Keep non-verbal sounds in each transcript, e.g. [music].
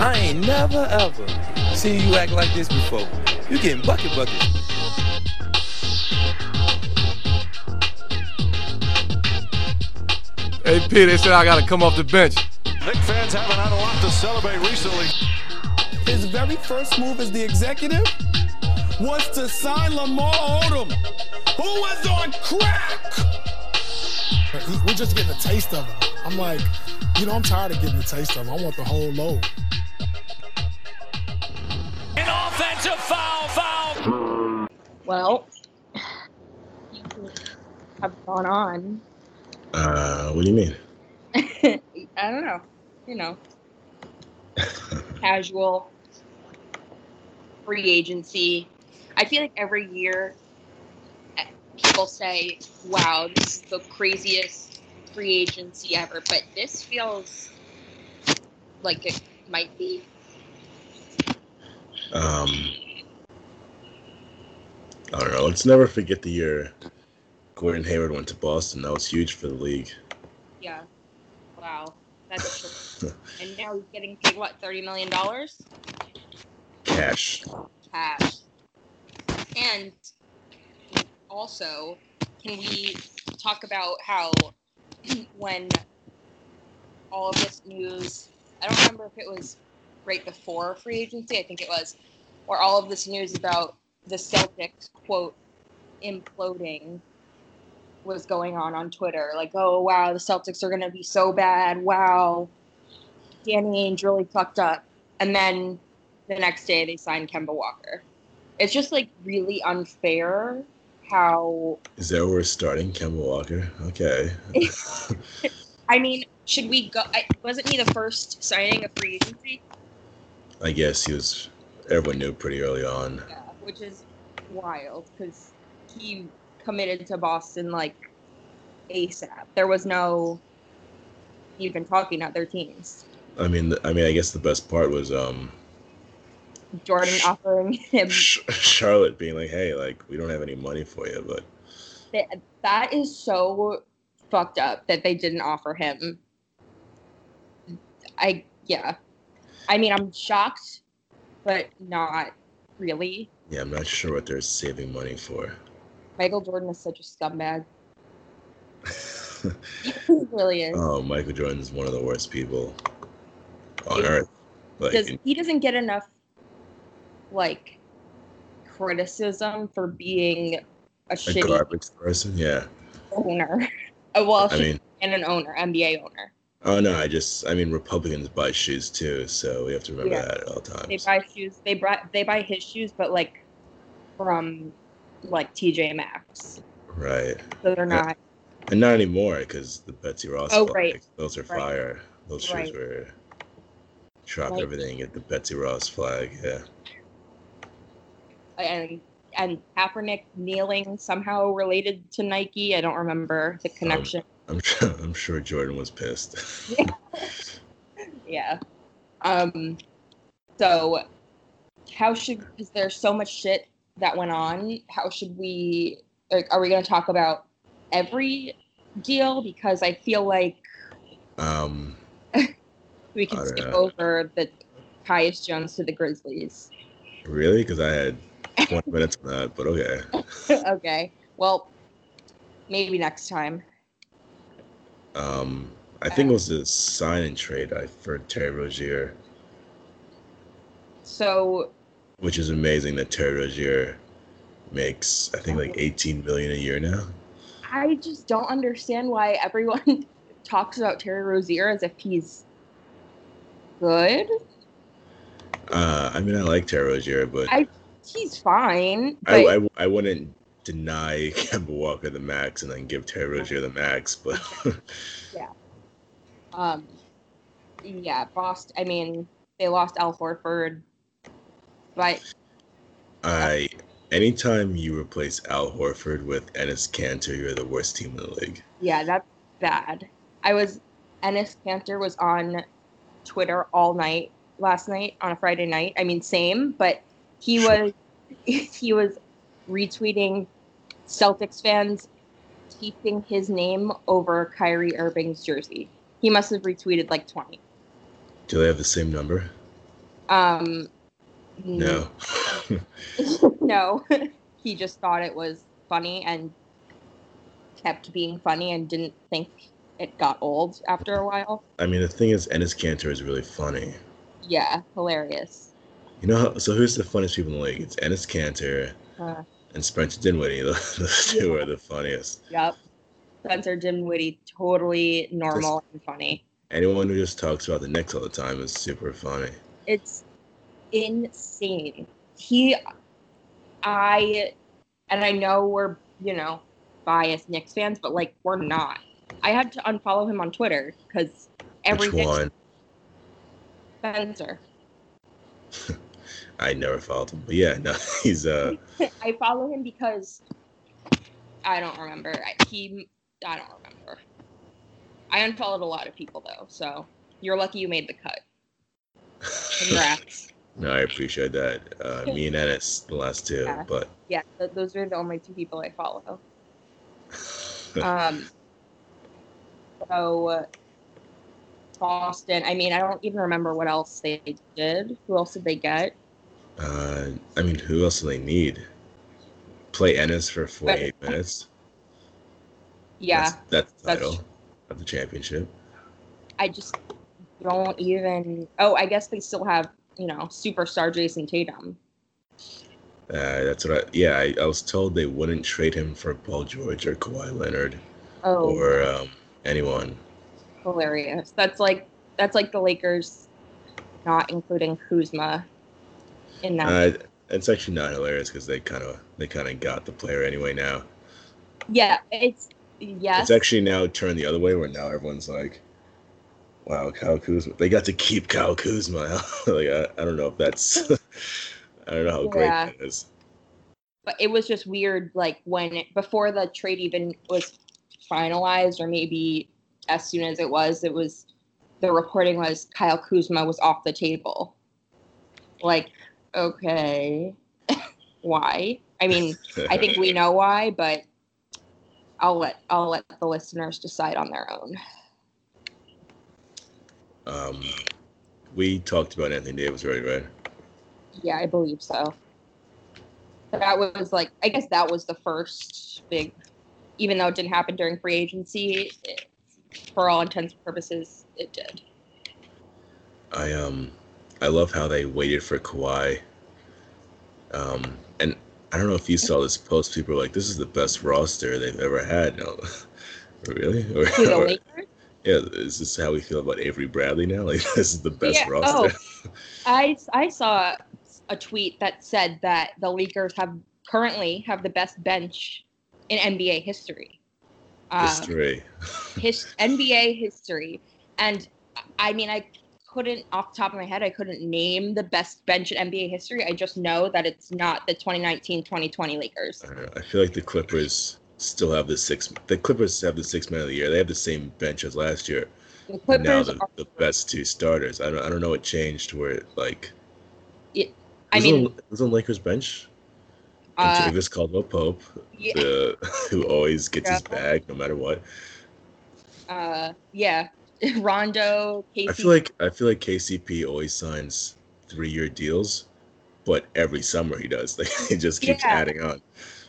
I ain't never ever seen you act like this before. You getting bucket bucket. Hey, P, they said I gotta come off the bench. Knick fans haven't had a lot to celebrate recently. His very first move as the executive was to sign Lamar Odom, who was on crack. We're just getting a taste of him. I'm like, you know, I'm tired of getting a taste of him. I want the whole load. Well, have gone on. Uh, what do you mean? [laughs] I don't know. You know, [laughs] casual free agency. I feel like every year eh, people say, "Wow, this is the craziest free agency ever," but this feels like it might be. Um, I don't know. Let's never forget the year Gordon Hayward went to Boston. That was huge for the league. Yeah. Wow. That's [laughs] and now he's getting paid what, thirty million dollars? Cash. Cash. And also, can we talk about how [clears throat] when all of this news I don't remember if it was right before free agency, I think it was, or all of this news about the Celtics quote imploding was going on on Twitter. Like, oh wow, the Celtics are gonna be so bad. Wow, Danny Ainge really fucked up. And then the next day they signed Kemba Walker. It's just like really unfair how. Is that where we're starting? Kemba Walker? Okay. [laughs] I mean, should we go? I, wasn't he the first signing of free agency? I guess he was, everyone knew pretty early on. Yeah, which is wild because he committed to Boston like ASAP. There was no even talking at their teams. I mean, I mean, I guess the best part was um, Jordan offering him. Charlotte being like, "Hey, like we don't have any money for you, but." That, that is so fucked up that they didn't offer him. I yeah, I mean I'm shocked, but not really. Yeah, I'm not sure what they're saving money for. Michael Jordan is such a scumbag. [laughs] [laughs] he really is. Oh, Michael Jordan is one of the worst people on earth. Like, Does, he doesn't get enough like criticism for being a, a shitty garbage person. Yeah. owner. [laughs] Well, I mean- and an owner, NBA owner. Oh no, I just I mean Republicans buy shoes too, so we have to remember Yeah. that at all times. They buy shoes. They buy they buy his shoes, but like from like TJ Maxx, Right. so they're not. And not anymore because the Betsy Ross. Oh, right. Those are Right. fire. Those shoes Right. were drop everything at the Betsy Ross flag. Yeah. and and Kaepernick kneeling somehow related to Nike. I don't remember the um, connection. I'm sure. [laughs] I'm sure Jordan was pissed. yeah. Um. So, how should? Is there so much shit that went on? How should we? Like, are we going to talk about every deal? Because I feel like um. [laughs] we can skip know. over the Tyus Jones to the Grizzlies. Really? Because I had 20 minutes on that, but okay. [laughs] okay. Well, maybe next time. Um. I think it was a sign and trade I for Terry Rozier, So which is amazing that Terry Rozier makes I think like 18 million a year now. I just don't understand why everyone [laughs] talks about Terry Rozier as if he's good. Uh, I mean, I like Terry Rozier, but I he's fine, I, I, I wouldn't deny [laughs] Kemba Walker the max and then give Terry Rozier the max, but [laughs] yeah, um, yeah, Boston. I mean, they lost Al Horford, but I anytime you replace Al Horford with Enes Kanter, you're the worst team in the league. yeah, that's bad. I was Enes Kanter was on Twitter all night last night on a Friday night. I mean, same, but he [laughs] was he was retweeting Celtics fans keeping his name over Kyrie Irving's jersey. He must have retweeted like twenty. Do they have the same number? Um, No. [laughs] no, [laughs] he just thought it was funny and kept being funny and didn't think it got old after a while. I mean, the thing is, Enes Kanter is really funny. Yeah, hilarious. You know, so who's the funniest people in the league? It's Enes Kanter Uh, and Spencer Dinwiddie. Those those two are the funniest. yep. Spencer Dinwiddie, totally normal and funny. Anyone who just talks about the Knicks all the time is super funny. It's insane. He, I, and I know we're, you know, biased Knicks fans, but like, we're not. I had to unfollow him on Twitter because every Which one? Spencer. [laughs] I never followed him, but yeah, [laughs] no, he's uh, I follow him because I don't remember. I- He, I don't remember. I unfollowed a lot of people though, so you're lucky you made the cut. Congrats. [laughs] no, I appreciate that. Uh, me and Enes, the last two, Yeah. but yeah, th- those are the only two people I follow. [laughs] Um, so uh, Boston. I mean, I don't even remember what else they did. Who else did they get? Uh, I mean, who else do they need? Play Enes for 48 minutes. Yeah, that's, that's the that's- title of the championship. I just don't even. Oh, I guess they still have you know superstar Jayson Tatum. Uh, that's what I. Yeah, I, I was told they wouldn't trade him for Paul George or Kawhi Leonard Oh, or um, anyone. hilarious. That's like that's like the Lakers not including Kuzma in that. Uh, it's actually not hilarious because they kind of they kind of got the player anyway. Now yeah, it's yes. it's actually now turned the other way where now everyone's like, "Wow, Kyle Kuzma." They got to keep Kyle Kuzma. [laughs] like I, I don't know if that's. [laughs] I don't know how great Yeah. that is. but it was just weird like when it, before the trade even was finalized or maybe as soon as it was it was the reporting was Kyle Kuzma was off the table like okay. [laughs] Why? I mean i think we [laughs] know why but i'll let i'll let the listeners decide on their own. Um, we talked about Anthony Davis already, right? yeah i believe so. That was like i guess that was the first big even though it didn't happen during free agency it, for all intents and purposes it did. I um I love how they waited for Kawhi. Um and I don't know if you saw this post. People were like, "This is the best roster they've ever had." No, [laughs] really? Or, or- Lakers? yeah, is this how we feel about Avery Bradley now? [laughs] Like, this is the best Yeah, roster. [laughs] I I saw a tweet that said that the Lakers have currently have the best bench in NBA history. Um, History. his NBA history. And I mean, I couldn't, off the top of my head, I couldn't name the best bench in NBA history. I just know that it's not the 2019 2020 Lakers. I, know, I feel like the Clippers still have the six. The Clippers have the six man of the year. They have the same bench as last year. The now Clippers the, are, the best two starters. I don't. I don't know what changed where it, like. I was mean, on, was on Lakers bench. uh, Davis Caldwell Pope, yeah, the, [laughs] who always gets his bag no matter what. uh, yeah, [laughs] Rondo, Casey. I feel like I feel like KCP always signs three year deals, but every summer he does. [laughs] Like he just keeps Yeah. adding on.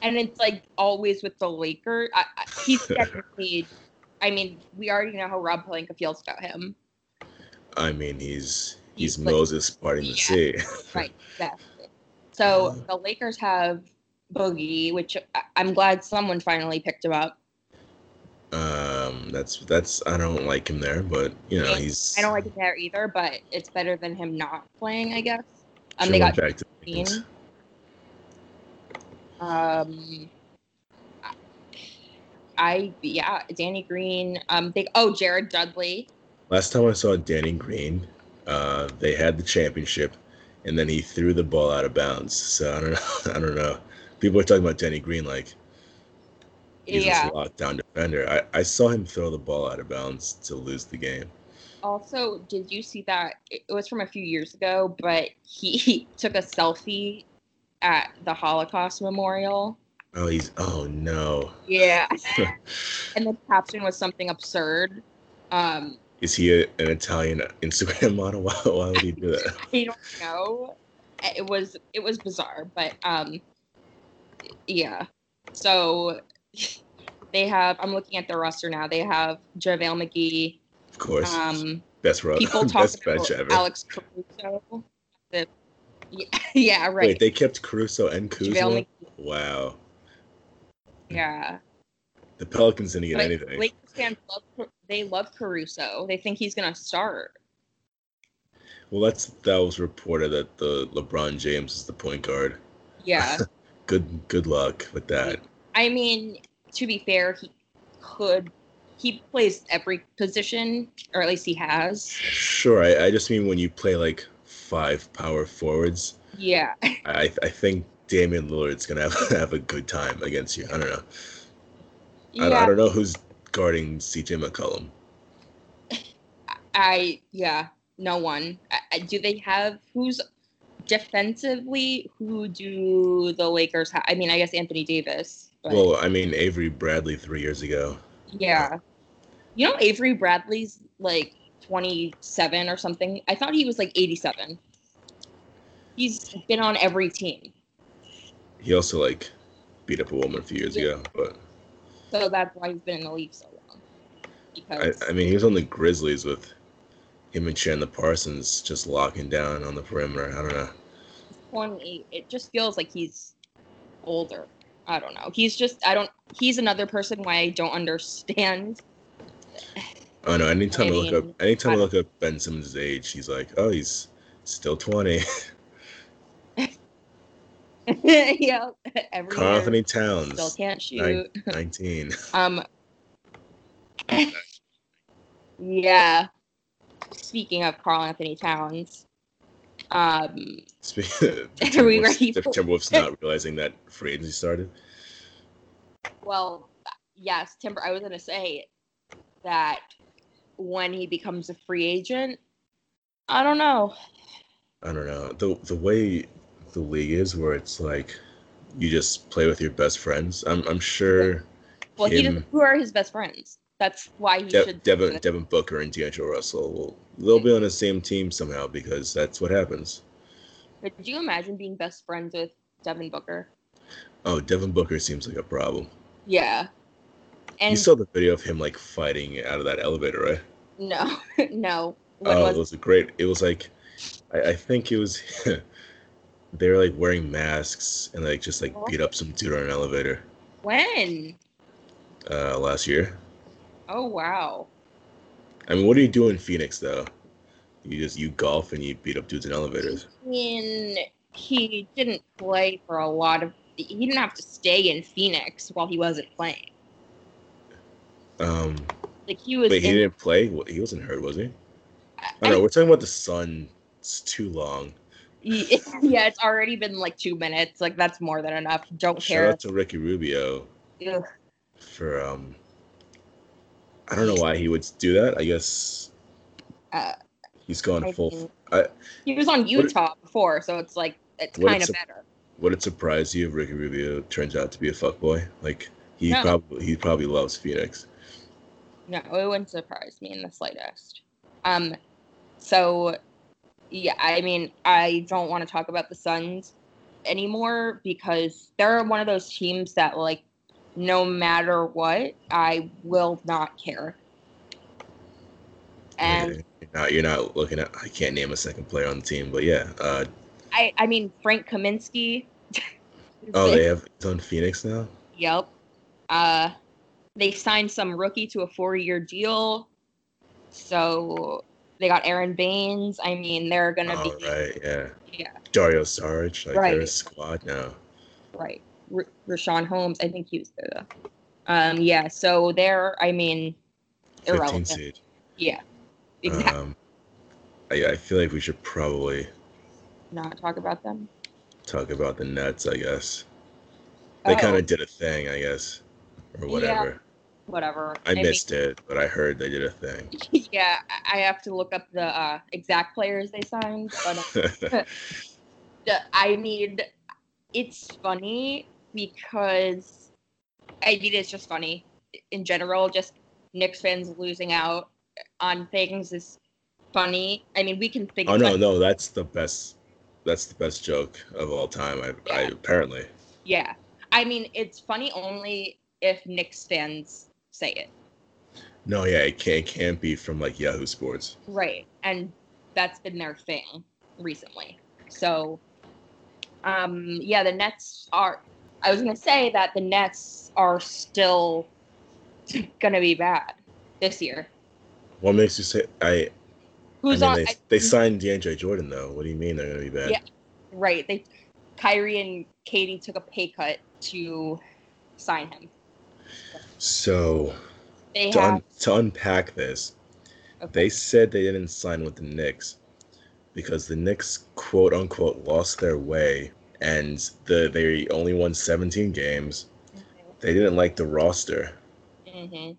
and it's like always with the Lakers. I, I, he's [laughs] paid. I mean, we already know how Rob Pelinka feels about him. I mean, he's he's, He's like- Moses parting the Yeah. sea. Right, exactly. So the Lakers have Boogie, which I'm glad someone finally picked him up. Um, that's that's I don't like him there, but you know he's. I don't like him there either, but it's better than him not playing, I guess. Um, Sure they got back to the. Um, I yeah, Danny Green. Um, they oh Jared Dudley. Last time I saw Danny Green, uh, they had the championship, and then he threw the ball out of bounds. So I don't know. [laughs] I don't know. People are talking about Danny Green like he's yeah. this lockdown defender. I, I saw him throw the ball out of bounds to lose the game. Also, did you see that? It was from a few years ago, but he, [laughs] he took a selfie at the Holocaust Memorial. Oh, he's oh no. Yeah. [laughs] and the caption was something absurd. Um, Is he a, an Italian Instagram [laughs] model? Why, why would he do that? I don't know. It was it was bizarre, but um, yeah. So they have. I'm looking at the roster now. They have JaVale McGee. Of course, Um, best ro- people talk [laughs] best about bench ever. Alex Caruso. The, yeah, [laughs] yeah, right. Wait, they kept Caruso and Kuzma. Wow, Yeah. the Pelicans didn't get But anything. Lakers fans love they love Caruso. They think he's gonna start. Well, that's that was reported that the LeBron James is the point guard. Yeah. [laughs] Good good luck with that. I mean, to be fair, he could he plays every position, or at least he has. Sure, I, I just mean when you play like five power forwards, Yeah. I I think Damian Lillard's gonna have [laughs] have a good time against you. I don't know. I, Yeah. I don't know who's guarding CJ McCollum. I yeah, no one. I, I- do they have who's defensively? Who do the Lakers have? I mean, I guess Anthony Davis. But Well, I mean Avery Bradley three years ago. yeah, you know Avery Bradley's like twenty seven or something. I thought he was like eighty seven. He's been on every team, He also like beat up a woman a few years Yeah. ago, but so that's why he's been in the league so long. I, Because I mean he was on the Grizzlies with him and Chandler Parsons just locking down on the perimeter. I don't know. twenty, it just feels like he's older. I don't know. He's just I don't. He's another person why I don't understand Oh no! Anytime I, I look up, mean, anytime I I- look up Ben Simmons' age, he's like, oh, he's still twenty. [laughs] yeah, every Carl year, Anthony still can't shoot. nineteen. Um, [laughs] yeah. Speaking of Karl-Anthony Towns, um, Speaking [laughs] of [laughs] Are we ready for- Timberwolves [laughs] not realizing that free agency started. well, yes, Timber. I was gonna say that when he becomes a free agent, I don't know. I don't know the the way the league is, where it's like you just play with your best friends. I'm I'm sure Well, he Him- doesn't. Who are his best friends? That's why he De- should. Devin Devin Booker and D'Angelo Russell will they'll be on the same team somehow because that's what happens. Could you imagine being best friends with Devin Booker? Oh, Devin Booker seems like a problem. Yeah. And you saw the video of him like fighting out of that elevator, right? no, [laughs] no. When oh, was it was a great. It was like, I, I think it was. [laughs] they were like wearing masks and like just like beat up some dude on an elevator when? uh, last year. Oh wow. I mean, what do you do in Phoenix though? You just you golf and you beat up dudes in elevators. I mean, he didn't play for a lot of. He didn't have to stay in Phoenix while he wasn't playing. Um, Like he was. wait, he didn't play. He wasn't hurt, was he? I- I don't know. We're talking about the sun. It's too long. [laughs] yeah, it's already been like two minutes. Like that's more than enough. Don't Shout care. out to Ricky Rubio Ugh. for um. I don't know why he would do that. I guess Uh, he's gone I full. mean- I, He was on Utah before, so it's like it's kind of a- better. would it surprise you if Ricky Rubio turns out to be a fuckboy? Like he No. probably he probably loves Phoenix. No, it wouldn't surprise me in the slightest. Um, so yeah, I mean, I don't want to talk about the Suns anymore because they're one of those teams that like, no matter what, I will not care. And you're not, you're not looking at. I can't name a second player on the team, but yeah. Uh, I, I mean, Frank Kaminsky. [laughs] oh, they have he's on Phoenix now. Yep. Uh, they signed some rookie to a four-year deal, so they got Aron Baynes. I mean, they're gonna Oh, be right, yeah. yeah, Dario Saric, like they're a Right. squad now. right. R- Richaun Holmes, I think he was there. Um, yeah. So they're, I mean, irrelevant. seed. Yeah. Exactly. Um, I, I feel like we should probably Not talk about them. talk about the Nets. I guess they kind Oh, of did a thing. I guess or Yeah. whatever. whatever. I mean, missed it, but I heard they did a thing. [laughs] yeah, I I have to look up the uh, exact players they signed, but uh, [laughs] [laughs] the- I mean, it's funny because I mean it's just funny in general. Just Knicks fans losing out on things is funny. I mean, we can think. Oh no, no, that's the best. That's the best joke of all time. I, I apparently. Yeah, I mean, it's funny only if Knicks fans say it. No, yeah, it can't, it can't be from like Yahoo Sports. Right. And that's been their thing recently. So um yeah, the Nets are I was gonna say that the Nets are still gonna be bad this year. What makes you say I? Who's I mean, on they, I- they signed DeAndre Jordan though. What do you mean they're gonna be bad? Yeah. right. They Kyrie and KD took a pay cut to sign him. So They to, have un- to unpack this, Okay. they said they didn't sign with the Knicks because the Knicks quote unquote lost their way and the they only won 17 games. They didn't like the roster, hmm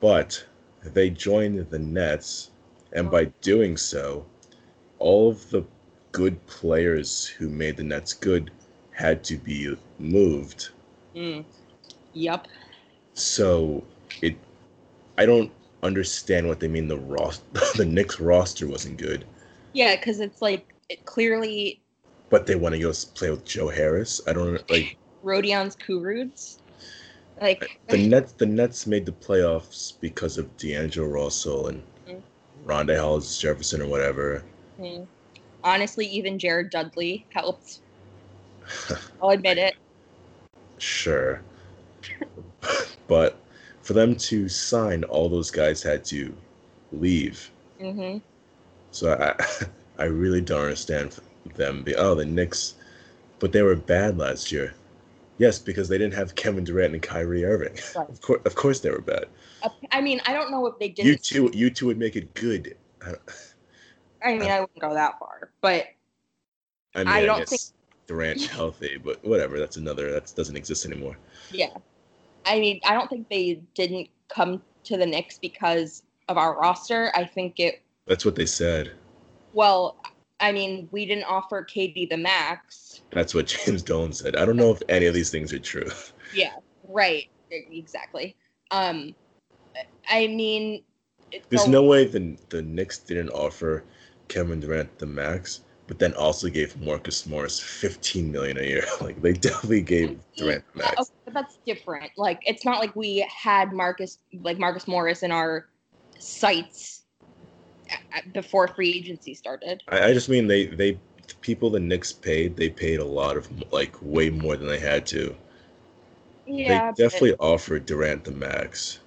but they joined the Nets, and by doing so, all of the good players who made the Nets good had to be moved. Mm. Yep. So it, I don't understand what they mean. The ros- [laughs] the Knicks roster wasn't good, Yeah, because it's like it clearly but they want to go play with Joe Harris. I don't like Rodions Kurucs. Like the Nets. The Nets made the playoffs because of D'Angelo Russell and Mm. Rondae Hollis Jefferson or whatever. Mm. Honestly, even Jared Dudley helped. [laughs] I'll admit it. Sure. [laughs] but for them to sign, all those guys had to leave. hmm So I, [laughs] I really don't understand them. Be, oh, the Knicks, but they were bad last year. Yes, because they didn't have Kevin Durant and Kyrie Irving. [laughs] Right. Of course, of course they were bad. I mean, I don't know if they did. You two, you two would make it good. I, [laughs] I mean, I wouldn't go that far, but I mean, I I, don't think- Durant's [laughs] healthy, but whatever. That's another. That doesn't exist anymore. yeah. I mean, I don't think they didn't come to the Knicks because of our roster. I think it. That's what they said. Well, I mean, we didn't offer KD the max. That's what James Dolan said. I don't know if any of these things are true. Yeah. Right. Exactly. Um, I mean, There's a- no way the the Knicks didn't offer Kevin Durant the max, but then also gave Marcus Morris 15 million a year. [laughs] Like they definitely gave Durant the max. Okay, but that's different. Like it's not like we had Marcus like Marcus Morris in our sights before free agency started. I, I just mean they they the people the Knicks paid, they paid a lot of like way more than they had to. Yeah, they but definitely offered Durant the max.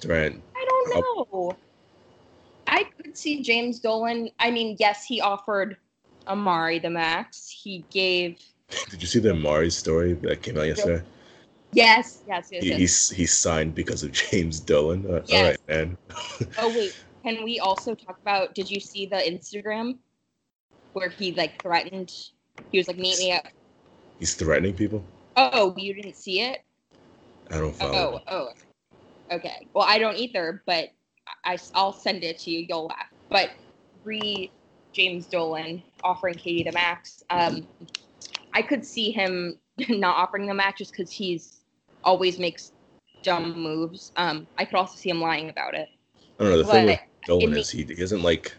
Durant, I don't know. I could see James Dolan. I mean, yes, he offered Amari the max. He gave [laughs] did you see the Amari story that came out yesterday? yes, yes, yes. He, yes. he's he signed because of [laughs] James Dolan. Uh, Yes. right, man. Oh wait, can we also talk about? Did you see the Instagram where he like threatened? He was like, "Meet me up." He's threatening people. Oh, you didn't see it? I don't follow. Oh, oh. Okay. Well, I don't either, but I, I'll send it to you. You'll laugh. But re James Dolan offering KD the max. Um, I could see him [laughs] not offering the max just because he's always makes dumb moves. Um, I could also see him lying about it. I don't know. The thing with It is he, he doesn't like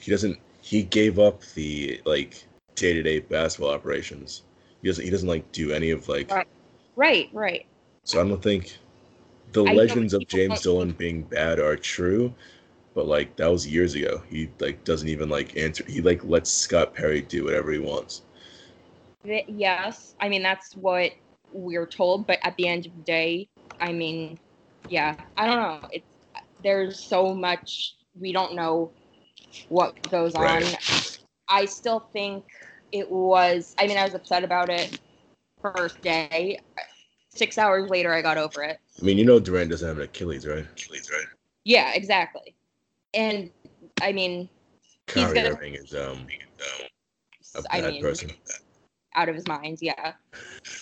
he doesn't he gave up the like day to day basketball operations. He doesn't he doesn't like do any of like Right. Right, right. so I don't think the I legends of James don't- Dolan being bad are true, but like that was years ago. He like doesn't even like answer he like lets Scott Perry do whatever he wants. Yes, I mean that's what we're told, but at the end of the day, I mean, yeah, I don't know. It's there's so much we don't know what goes on. I still think it was. I mean, I was upset about it first day. Six hours later, I got over it. I mean, you know Durant doesn't have an Achilles, right? Achilles, right? Yeah, exactly. And I mean, He's gonna- Irving is um a I bad mean, person. out of his mind yeah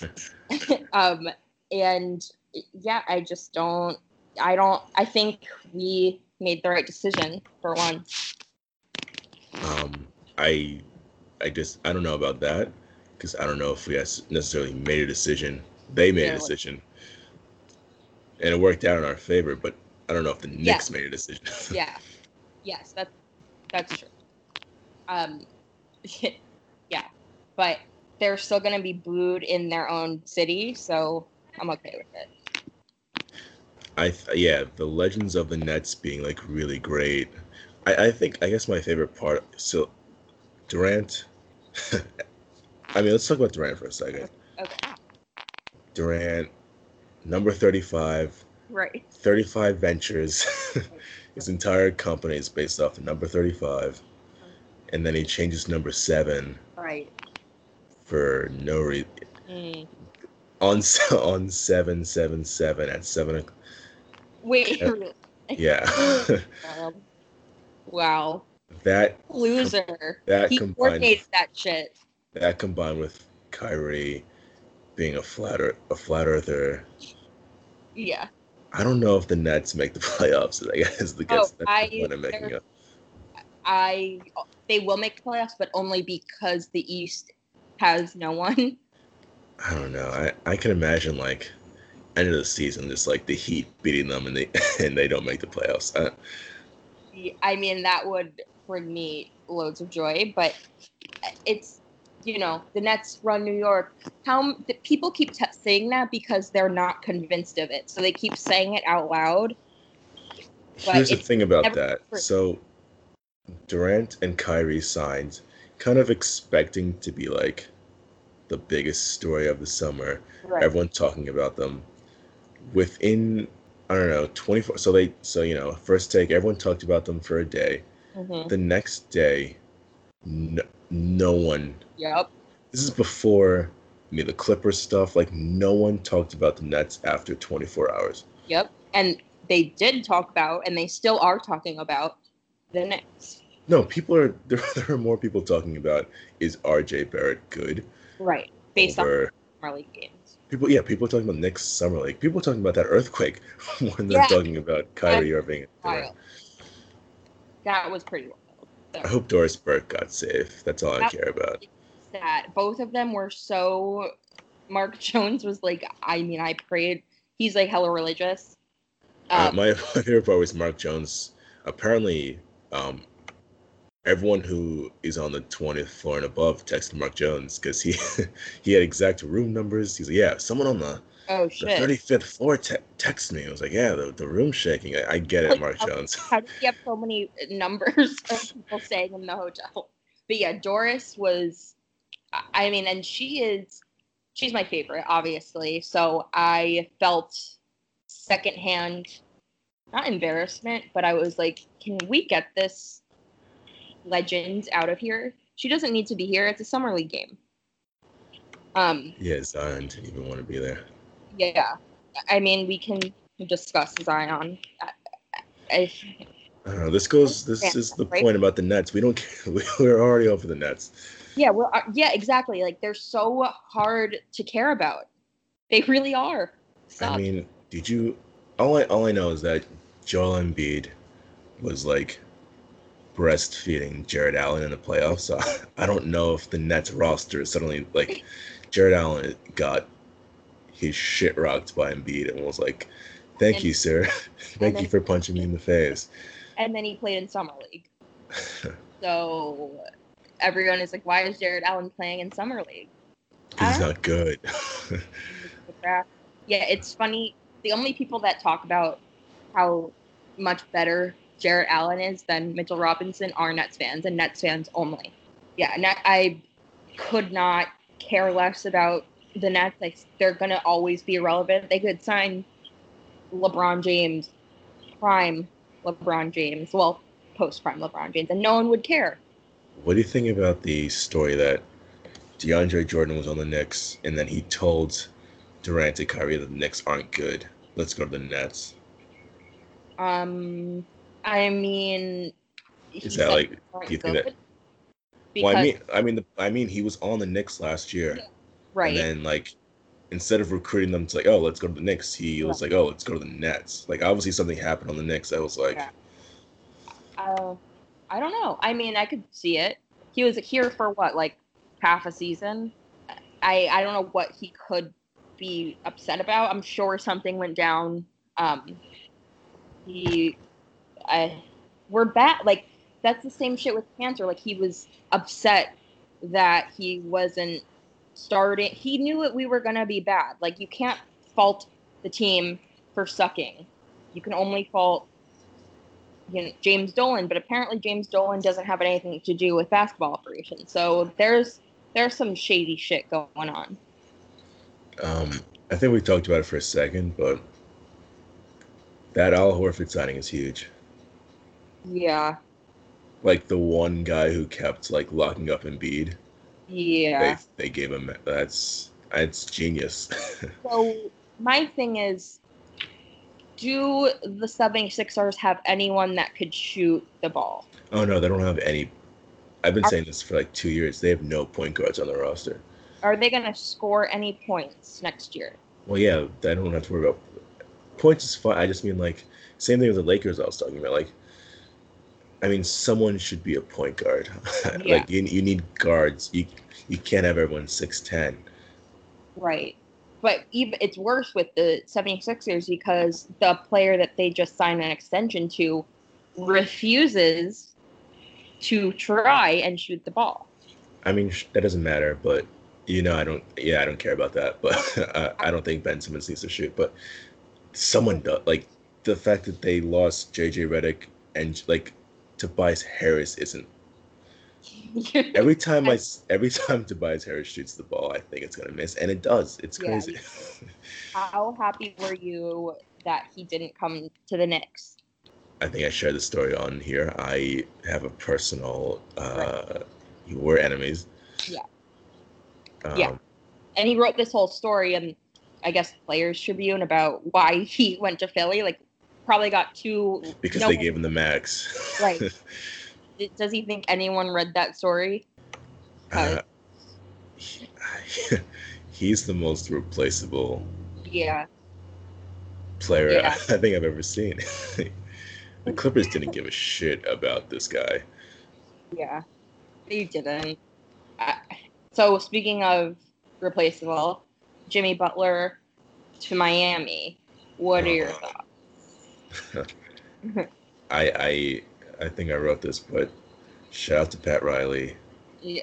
[laughs] [laughs] um and yeah i just don't i don't i think we made the right decision for one Um, I, I just I don't know about that because I don't know if we necessarily made a decision. They made Yeah, a decision, and it worked out in our favor. But I don't know if the Knicks made a decision. [laughs] Yeah. Yes, that's that's true. Um, [laughs] yeah, but they're still gonna be booed in their own city, so I'm okay with it. I th- yeah, the legends of the Nets being like really great. I, I think I guess my favorite part. So Durant. [laughs] I mean, let's talk about Durant for a second. Okay. Durant, number thirty-five. Right. 35 Ventures. [laughs] [laughs] His entire company is based off the number 35. And then he changes number seven Right. for no reason. Mm. On on seven seven seven at seven. Wait. Yeah. really? Yeah, Um, [laughs] wow. that Loser. that he combined coordinates that shit. that combined with Kyrie being a flat ear- a flat earther. Yeah. I don't know if the Nets make the [laughs] playoffs. I guess the Oh, guess that's I, the I'm making up. I they will make the playoffs, but only because the East has no one. I don't know. I, I can imagine like end of the season, just like the Heat beating them and they [laughs] and they don't make the playoffs. Uh, I mean, that would bring me loads of joy, but it's you know the Nets run New York. How the people keep t- saying that because they're not convinced of it, so they keep saying it out loud. Here's the thing about that. true. So Durant and Kyrie signed, kind of expecting to be like the biggest story of the summer. Right. Everyone talking about them. Within I don't know, 24 so they so you know, first take everyone talked about them for a day. Mhm. The next day no, no one Yep. this is before I mean the Clippers stuff. Like no one talked about the Nets after 24 hours. Yep. And they did talk about, and they still are talking about the Knicks. No, people are [laughs] there. There are more people talking about is RJ Barrett good Right. Based on over summer league games. People. Yeah, people are talking about Knicks summer league. People are talking about that earthquake [laughs] more than they're talking about Kyrie Irving. and Durant. Wild. That was pretty wild. I hope Doris Burke got safe. That's all I care about. that both of them were so Mark [laughs] Jones was like I mean I prayed he's like hella religious. Uh, Um, my, my [laughs] favorite part was Mark Jones. Apparently, um, everyone who is on the 20th floor and above texted Mark Jones because he [laughs] he had exact room numbers. He's like, yeah, someone on the oh the 35th floor te- texted me. I was like, yeah, the, the room's shaking. I, I get it, Like, Mark how- Jones. How did he have so many uh, numbers [laughs] of people staying in the hotel? But yeah, Doris was I mean, and she is she's my favorite, obviously. So I felt secondhand not embarrassment, but I was like, can we get this legend out of here? She doesn't need to be here. It's a summer league game. Um, Yeah, Zion didn't even want to be there. yeah. I mean, we can discuss Zion. I, I, I don't know. This goes. This Yeah, is the right. point about the Nets. We don't care. [laughs] We- We're already over the Nets. yeah, well, uh, yeah, exactly. Like they're so hard to care about. They really are. Stop. I mean, did you? All I all I know is that Joel Embiid was like breastfeeding Jarrett Allen in the playoffs. So [laughs] I don't know if the Nets roster is suddenly like Jarrett Allen got his shit rocked by Embiid and was like, "Thank And- you, sir. [laughs] Thank you for punching me in the face." and then he played in summer league. [laughs] So everyone is like, why is Jarrett Allen playing in summer league? He's not good. Yeah, it's funny. The only people that talk about how much better Jarrett Allen is than Mitchell Robinson are Nets fans and Nets fans only. Yeah, I could not care less about the Nets. Like, they're going to always be irrelevant. They could sign LeBron James, prime LeBron James, well, post prime LeBron James, and no one would care. What do you think about the story that DeAndre Jordan was on the Knicks and then he told Durant and Kyrie that the Knicks aren't good? Let's go to the Nets. Um, I mean, Is that like? You think that? Well, I mean, I mean, the, I mean, he was on the Knicks last year, right. and then like, instead of recruiting them to like, oh, let's go to the Knicks, he was like, oh, let's go to the Nets. Like, obviously, something happened on the Knicks that was like, Yeah. Uh, I don't know. I mean, I could see it. He was here for what, like half a season. I I don't know what he could be upset about. I'm sure something went down um, he, I, we're bad. Like that's the same shit with cancer. Like he was upset that he wasn't starting. He knew that we were gonna be bad. Like you can't fault the team for sucking. You can only fault you know, James Dolan, but apparently James Dolan doesn't have anything to do with basketball operations. So there's there's some shady shit going on. Um, I think we talked about it for a second, but that Al Horford signing is huge. Yeah. Like the one guy who kept like locking up Embiid. Yeah. They, they gave him that's that's genius. [laughs] so my thing is do the 76ers have anyone that could shoot the ball? oh no, they don't have any. I've been Are- saying this for like two years. They have no point guards on their roster. Are they going to score any points next year? Well, yeah, I don't have to worry about points. Is fine. I just mean like same thing with the Lakers. I was talking about like. I mean, someone should be a point guard. [laughs] Yeah. like you, you need guards. You you can't have everyone six ten. Right. But even it's worse with the 76ers because the player that they just signed an extension to refuses to try and shoot the ball. I mean, that doesn't matter, but you know, I don't. Yeah, I don't care about that. [laughs] But uh, I don't think Ben Simmons needs to shoot. But someone does. Like the fact that they lost JJ Redick and like Tobias Harris isn't. [laughs] Every time I every time Tobias Harris shoots the ball, I think it's gonna miss, and it does. It's Yeah. crazy. [laughs] How happy were you that he didn't come to the Knicks? I think I shared the story on here. I have a personal. uh We're enemies. Yeah. Um, Yeah. And he wrote this whole story and I guess, Players Tribune about why he went to Philly. Like, probably got too. Because no they one- gave him the max. Right. [laughs] Does he think anyone read that story? Uh, he- [laughs] he's the most replaceable Yeah. player Yeah. [laughs] I think I've ever seen. the Clippers didn't give a shit about this guy. Yeah. they didn't. Uh, so, speaking of replaceable, Jimmy Butler to Miami. What are your Uh, [laughs] I I I think I wrote this, but shout out to Pat Riley Yeah.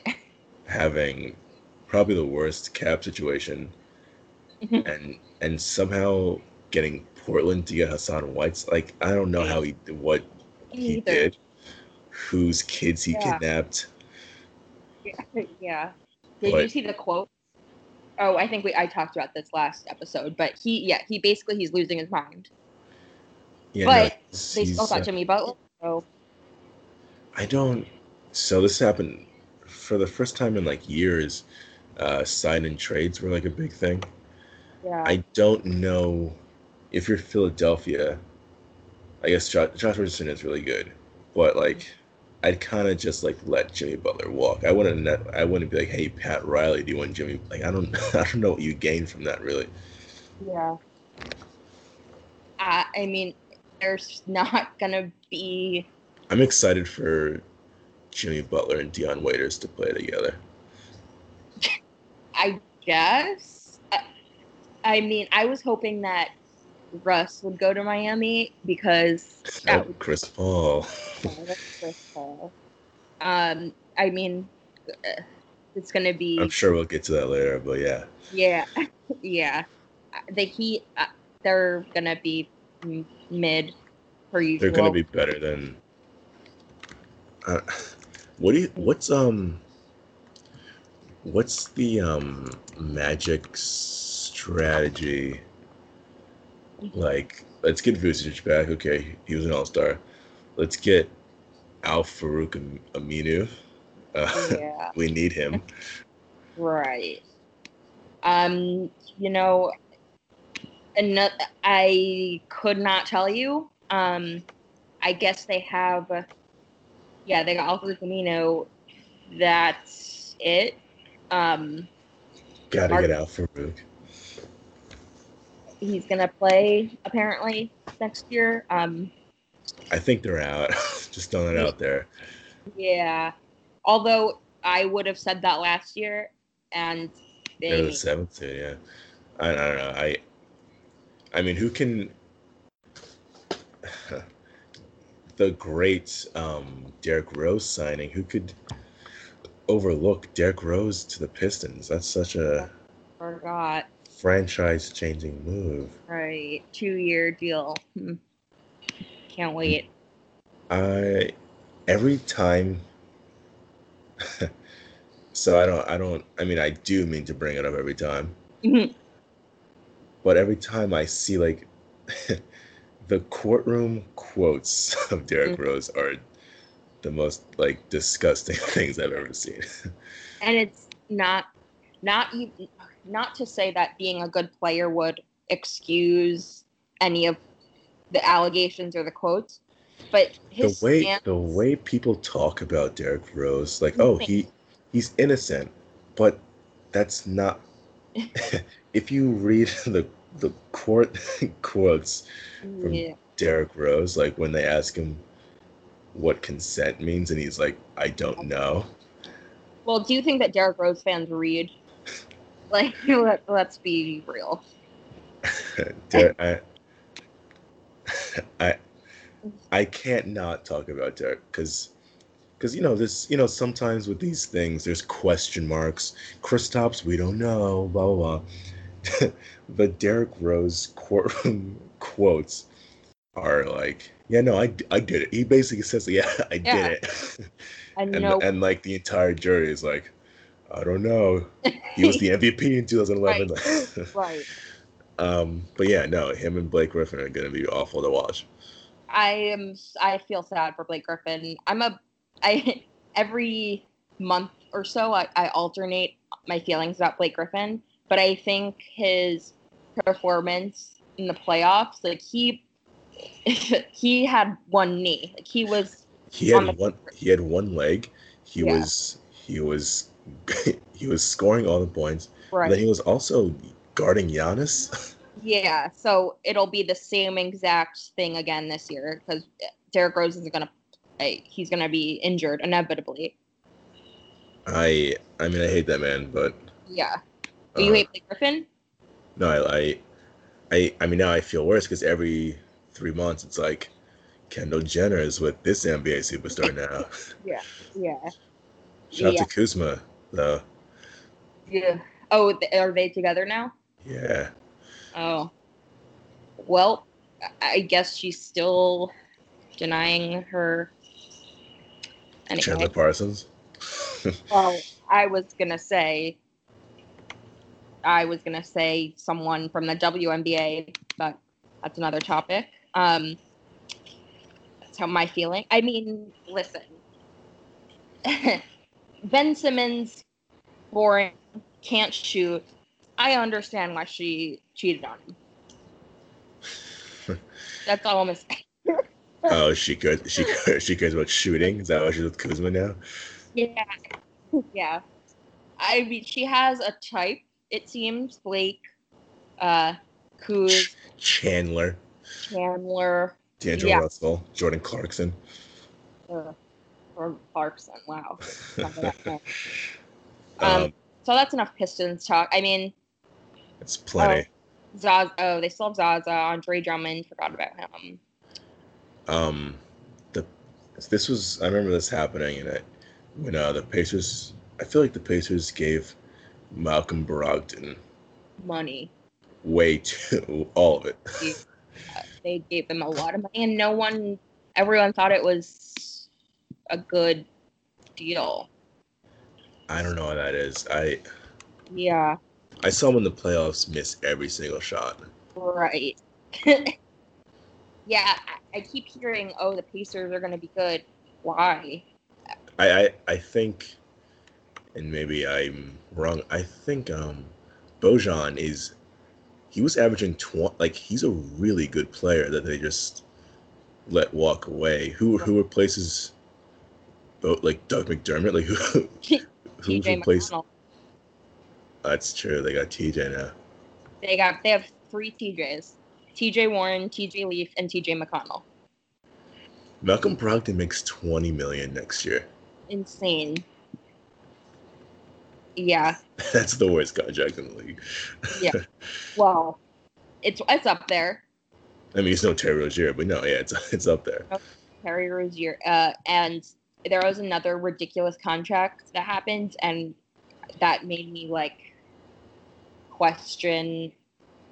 having probably the worst cap situation Mhm. and and somehow getting Portland to get Hassan Whiteside like I don't know how he what he Either. did, whose kids he Yeah. kidnapped. yeah. [laughs] Did you see the quote? Oh, I think we I talked about this last episode, but he yeah he basically he's losing his mind. Yeah, but no, they he's- still got uh, Jimmy Butler. So I don't. So this happened for the first time in like years. Uh, sign and trades were like a big thing. yeah, I don't know if you're Philadelphia. I guess Josh, Josh Richardson is really good, but like, I'd kind of just like let Jimmy Butler walk. I wouldn't. I wouldn't be like, hey, Pat Riley, do you want Jimmy? Like, I don't. [laughs] I don't know what you gain from that really. yeah. I I mean, there's not gonna be I'm excited for Jimmy Butler and Dion Waiters to play together. [laughs] I guess. I, mean, I was hoping that Russ would go to Miami because that [laughs] Oh, would Chris Paul. Yeah, Chris [laughs] Paul. Um, I mean, uh, it's gonna be I'm sure we'll get to that later, but yeah. yeah, yeah. Uh, The Heat, uh, they're gonna be mid per usual. They're gonna be better than. Uh, what do you? What's um? What's the um magic strategy? Like, let's get Vucevic back. Okay, he was an All Star. Let's get Al Farouq Am- Aminu. Uh, Yeah, [laughs] we need him. right. Um, you know, and I could not tell you. Um, I guess they have. Yeah, they got Alfred Camino. That's it. Um, Gotta Mark- get Al Farouq. he's gonna play apparently next year. Um, I think they're out. [laughs] Just throwing it out there. yeah. Although I would have said that last year, and they the seventh yeah. I, I don't know. I I mean, who can [sighs] the great um, Derrick Rose signing. Who could overlook Derrick Rose to the Pistons? That's such a Forgot. franchise-changing move. Right. Two year deal. Hmm. Can't wait. I every time. [laughs] so I don't. I don't. I mean, I do mean to bring it up every time. But every time I see like [laughs] the courtroom quotes [laughs] of Derrick mm-hmm. Rose are the most like disgusting [laughs] things I've ever seen. and it's not not even not to say that being a good player would excuse any of the allegations or the quotes, but the way stance- the way people talk about Derrick Rose, like, oh, mm-hmm. he he's innocent, but that's not. If you read [laughs] the the court [laughs] quotes from yeah, Derrick Rose, like when they ask him what consent means, and he's like, I don't know. well, do you think that Derrick Rose fans read? [laughs] Like, let, let's be real. Der- I, I I can't not talk about Derrick because because you know this you know sometimes with these things there's question marks. Kristaps we don't know blah blah blah. The Derrick Rose courtroom quotes are like yeah no I, I did it. He basically says [laughs] yeah I Yeah. did it. And and and like the entire jury is like I don't know. He was the [laughs] MVP in 2011. [laughs] right. Um, but yeah, no, him and Blake Griffin are gonna be awful to watch. I am. I feel sad for Blake Griffin. I'm a. I every month or so I, I alternate my feelings about Blake Griffin, but I think his performance in the playoffs, like he [laughs] he had one knee, like he was He had the- one. He had one leg. He Yeah. was. He was. [laughs] he was scoring all the points. right. Then he was also guarding Giannis. Yeah, so it'll be the same exact thing again this year because Derrick Rose isn't gonna, play. he's gonna be injured inevitably. I. I mean, I hate that man, but Yeah. Do you uh, hate Blake Griffin? no, I. I. I, I mean, now I feel worse because every three months it's like Kendall Jenner is with this NBA superstar [laughs] now. Yeah. Yeah. Shout out to Kuzma, though. Yeah. Oh, are they together now? Yeah. Oh. Well, I- I guess she's still denying her. Anyway, Chandler Parsons. [laughs] well, I was gonna say. I was gonna say someone from the WNBA, but that's another topic. Um, that's how my feeling. I mean, listen. [laughs] ben Simmons, boring, can't shoot. I understand why she cheated on him. [laughs] That's all I'm gonna say. Oh, she cares. She cares. She cares about shooting. Is that why she's with Kuzma now? Yeah, yeah. I mean, she has a type. It seems Blake, uh, Kuz, Chandler, Chandler, D'Angelo Yeah. Russell, Jordan Clarkson. uh, or Clarkson. Wow. [laughs] Remember that name. Um, Um, So that's enough Pistons talk. I mean, it's plenty. Zaz. Oh, they still have Zaza. Andre Drummond. Forgot about him. Um, the this was I remember this happening, and I, when uh, the Pacers, I feel like the Pacers gave Malcolm Brogdon Money. way too [laughs] all of it. Uh, they gave them a lot of money, and no one, everyone thought it was a good deal. I don't know what that is. I Yeah. I saw him in the playoffs miss every single shot. Right. [laughs] yeah, I, I keep hearing, oh, the Pacers are going to be good. Why? I, I I think, and maybe I'm wrong. I think um, Bojan is he was averaging tw- like he's a really good player that they just let walk away. Who who replaces Bo like Doug McDermott? Like who [laughs] who's replaced? McConnell. That's true. They got TJ now. They got they have three TJs. TJ Warren, TJ Leaf, and TJ McConnell. Malcolm Brogdon makes twenty million next year. Insane. Yeah. [laughs] That's the worst contract in the league. Yeah. [laughs] Well, it's it's up there. I mean, it's no Terry Rozier, but no, yeah, it's it's up there. Terry Rozier. Uh, and there was another ridiculous contract that happened, and that made me like question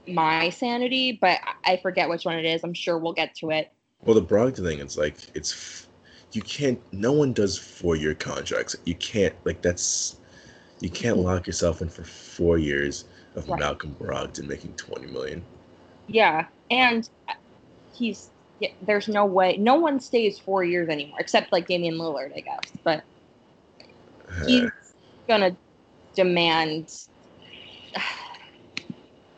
my sanity. But I forget which one it is. I'm sure we'll get to it. Well, the Brogdon thing, it's like it's you can't. No one does four year contracts. You can't like that's you can't lock yourself in for four years of Right. Malcolm Brogdon making twenty million. Yeah, and he's yeah, there's no way no one stays four years anymore except like Damian Lillard, I guess. But [sighs] he's gonna demand. [sighs]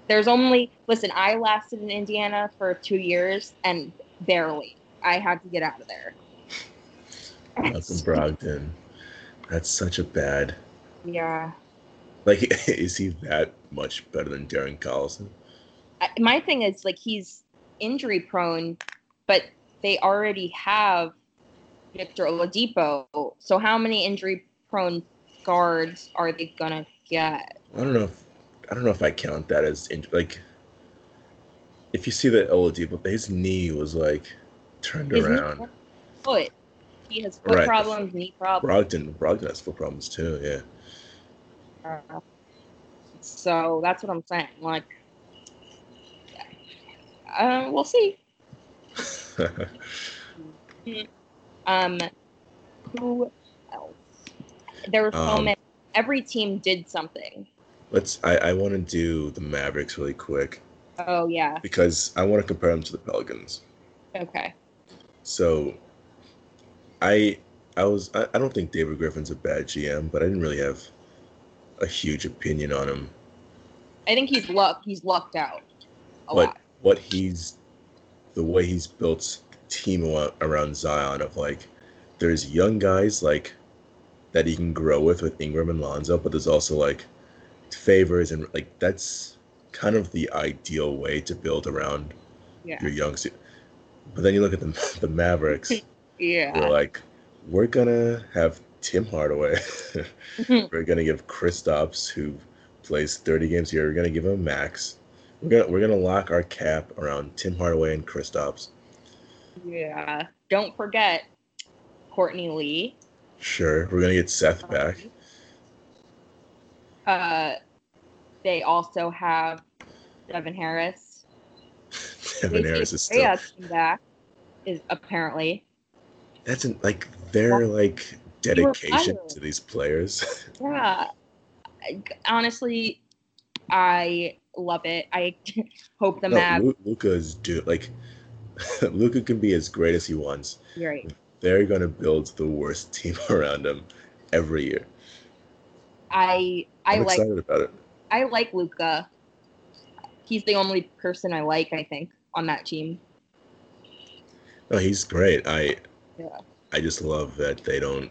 There's only listen. I lasted in Indiana for two years and barely. I had to get out of there. Malcolm Brogdon, that's such a bad. Yeah. Like, [laughs] is he that much better than Darren Collison? I- My thing is like he's injury prone, but they already have Victor Oladipo. So how many injury prone guards are they gonna get? I don't know. If, I don't know if I count that as in, like. If you see that Oladipo, his knee was like turned His knee- around. Foot. He has foot Right. problems, knee problems. Brogdon, Brogdon has foot problems too. Yeah. Uh, so that's what I'm saying. Like, uh, we'll see. [laughs] Um, who else? There were so Um, many. Every team did something. Let's. I, I want to do the Mavericks really quick Oh yeah. because I want to compare them to the Pelicans. Okay. So, I I was I, I don't think David Griffin's a bad GM, but I didn't really have a huge opinion on him. I think he's luck. He's lucked out a but lot. what he's the way he's built team around Zion of like there's young guys like that he can grow with with Ingram and Lonzo, but there's also like favors and like that's kind of the ideal way to build around Yeah. your young. But then you look at the [laughs] the Mavericks. [laughs] Yeah. we're like, we're gonna have Tim Hardaway. we're gonna give Chris Kristaps, who plays 30 games here, we're gonna give him max. We're gonna we're gonna lock our cap around Tim Hardaway and Chris Kristaps. Yeah. Don't forget Courtney Lee. Sure, we're gonna get Seth back. Uh, they also have Devin Harris. [laughs] Devin Stacey Harris is still. Back. Is apparently That's an, like their like dedication to these players. [laughs] yeah. I- Honestly, I love it. I [laughs] hope the no. Luka is do like [laughs] Luka can be as great as he wants. You're right. They're gonna build the worst team around him every year. I I I'm like excited about it. I like Luka. He's the only person I like. I think on that team. No, he's great. I Yeah. I just love that they don't.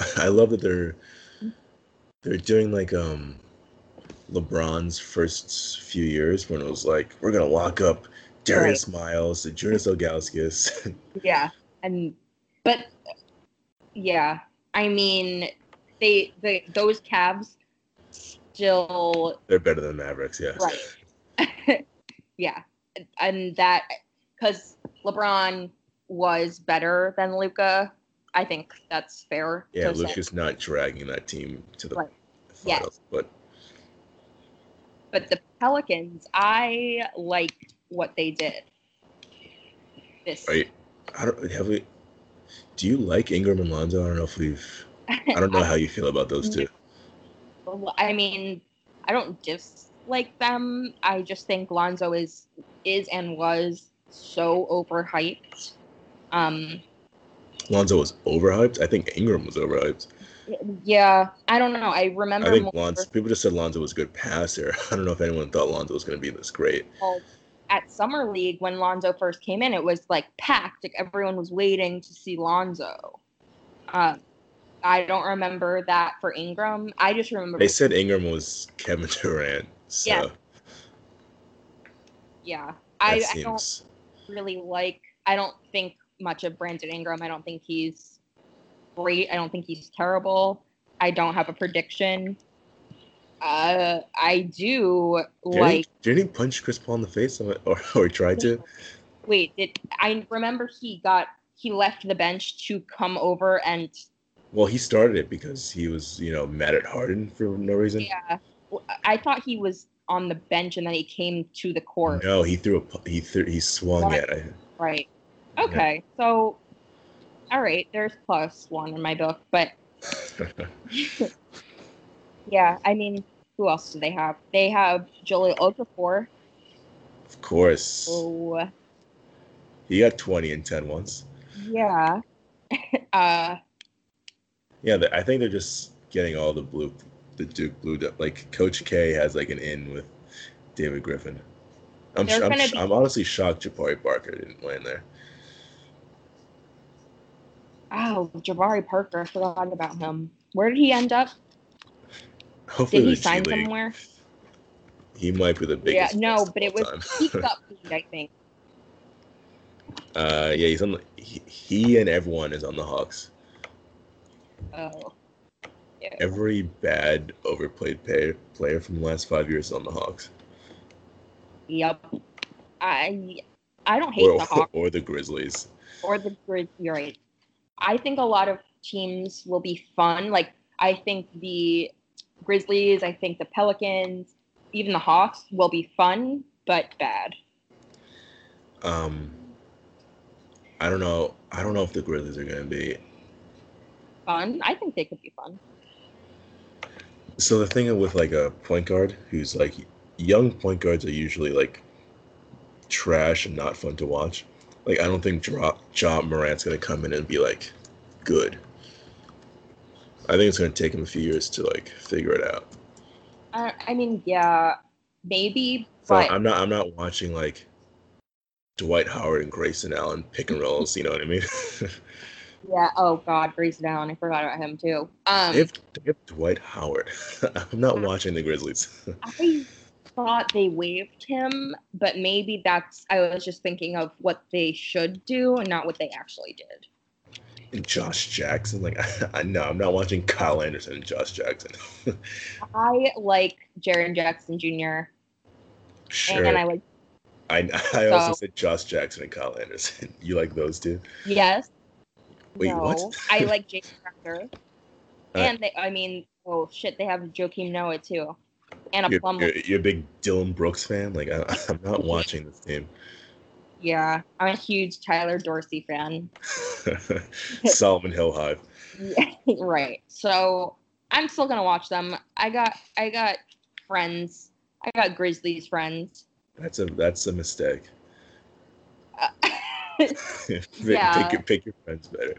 [laughs] I love that they're they're doing like um LeBron's first few years when it was like we're gonna lock up Darius Miles, and Jonas Ilgauskas. [laughs] Yeah, and but yeah, I mean, they the those Cavs still they're better than Mavericks, yes. right. [laughs] yeah, and that because LeBron was better than Luka. I think that's fair. Yeah, to say. Luka's not dragging that team to the Right. Yes. finals, but But the Pelicans, I like what they did. This you, I don't have we. Do you like Ingram and Lonzo? I don't know if we've. I don't [laughs] know how you feel about those two. Well, I mean, I don't dislike them. I just think Lonzo is is and was so overhyped. Um, Lonzo was overhyped. I think Ingram was overhyped. yeah, I don't know. I remember I think Lonzo. People just said Lonzo was a good passer. [laughs] I don't know if anyone thought Lonzo was going to be this great. at Summer League when Lonzo first came in. It was like packed. Like everyone was waiting to see Lonzo. Uh, I don't remember that for Ingram. I just remember. They said Ingram was Kevin Durant. So Yeah. yeah, I, I don't really like. I don't think much of Brandon Ingram. I don't think he's great. I don't think he's terrible. I don't have a prediction. Uh, I do Didn't, like. he, didn't he punch Chris Paul in the face or, or, [laughs] try to? Wait, did I remember he got he left the bench to come over and Well, he started it because he was, you know, mad at Harden for no reason. yeah. I thought he was on the bench and then he came to the court. No, he threw a he threw he swung at I, Right. Okay. So, all right. There's plus one in my book, but [laughs] yeah. I mean, who else do they have? They have Jahlil Okafor. Of course. Oh, He got 20 and 10 once. yeah. [laughs] uh, Yeah, I think they're just getting all the blue, the Duke blue. Like Coach K has like an in with David Griffin. I'm sh- I'm, sh- be- I'm honestly shocked Jabari Parker didn't land there. Oh, Jabari Parker. I forgot about him. Where did he end up? Hopefully Did he sign League. somewhere? He might be the biggest. Yeah. No, but it was [laughs] peaked [laughs] up lead, I think. uh, yeah, he's on. The, he, he and everyone is on the Hawks. Oh. Yeah. Every bad, overplayed player player from the last five years is on the Hawks, Yep. I I don't hate or, the Hawks. or the Grizzlies. or the Grizz. You're right. I think a lot of teams will be fun. Like I think the Grizzlies, I think the Pelicans, even the Hawks will be fun but bad. Um, I don't know. I don't know if the Grizzlies are going to be. Fun. I think they could be fun. So the thing with like a point guard who's like young point guards are usually like trash and not fun to watch. Like I don't think Ja, ja Morant's going to come in and be like good. I think it's going to take him a few years to like figure it out. I, I mean, yeah, maybe, So but I'm not. I'm not watching like Dwight Howard and Grayson Allen pick and rolls. You know what I mean? [laughs] yeah. Oh God, Grayson Allen. I forgot about him too. Um, they have Dwight Howard. [laughs] I'm not watching the Grizzlies. I thought they waived him, but maybe that's. I was just thinking of what they should do and not what they actually did. and Josh Jackson. Like I, [laughs] I know I'm not watching Kyle Anderson and Josh Jackson. [laughs] I like Jaren Jackson Jr. sure. and I like I I also So- said Josh Jackson and Kyle Anderson. [laughs] You like those two? yes. Wait, no, what? I like Jason Uh, and they. I mean, oh shit, they have Joakim Noah too, and a You're, you're, you're a big Dillon Brooks fan. Like I, [laughs] I'm not watching this team. Yeah, I'm a huge Tyler Dorsey fan. [laughs] Solomon Hill Hive. Yeah, [laughs] right. So I'm still gonna watch them. I got I got friends. I got Grizzlies friends. That's a that's a mistake. Uh, pick, Yeah. pick, pick your friends better.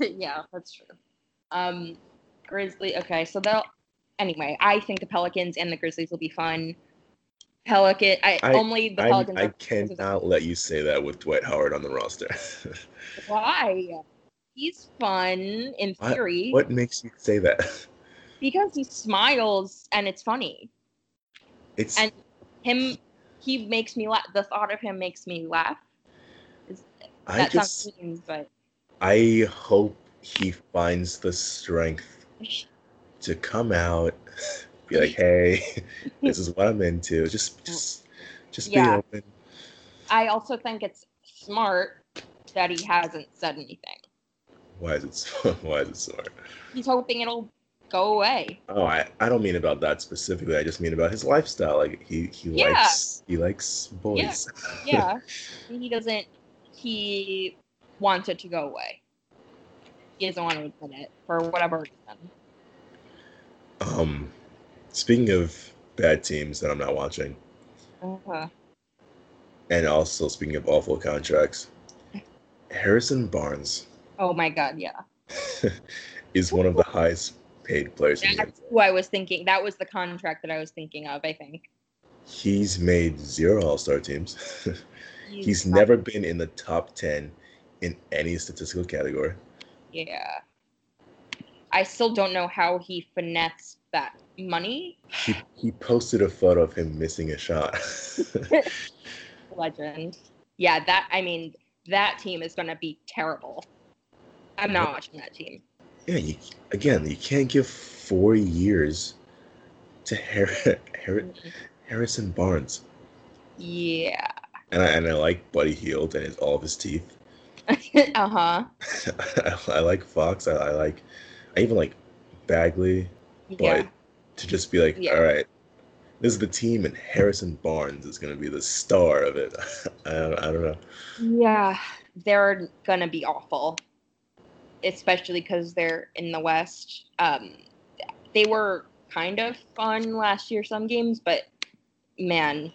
yeah, that's true. Um, Grizzly. Okay, so they'll. Anyway, I think the Pelicans and the Grizzlies will be fun. Pelican. I, I- only the I, Pelicans. I are- cannot let you say that with Dwight Howard on the roster. [laughs] Why? He's fun in What- theory what makes you say that? because he smiles and it's funny. It's And him, he makes me laugh. The thought of him makes me laugh. I that just sounds mean, but I hope he finds the strength to come out, be like, "Hey, [laughs] this [laughs] is what I'm into." Just, mm. just, just Yeah. be open. I also think it's smart that he hasn't said anything. Why is it? So, [laughs] why is it smart? He's hoping it'll go away. Oh, I, I don't mean about that specifically. I just mean about his lifestyle. Like he, he Yeah. likes, he likes boys. Yeah, he doesn't. He wants it to go away. He doesn't want to admit it for whatever reason. Um, speaking of bad teams that I'm not watching, Uh-huh. and also speaking of awful contracts, Harrison Barnes Oh my god, yeah. [laughs] is one of the highest paid players That's who I was thinking. That was the contract that I was thinking of. I think He's made zero All Star teams. [laughs] He's never been in the top 10 in any statistical category. Yeah. I still don't know how he finessed that money. He, he posted a photo of him missing a shot. [laughs] Legend. Yeah, that I mean, that team is gonna be terrible. I'm not watching that team. yeah, you again, you can't give four years to Har- [laughs] Har- Harrison Barnes. Yeah. And I and I like Buddy Hield and his, all of his teeth. uh huh. I, I like Fox. I, I like. I even like Bagley. But Yeah. to just be like, Yeah. all right, this is the team, and Harrison Barnes is going to be the star of it. [laughs] I, don't, I don't know. Yeah. They're gonna be awful, especially because they're in the West. Um, they were kind of fun last year, some games, but man,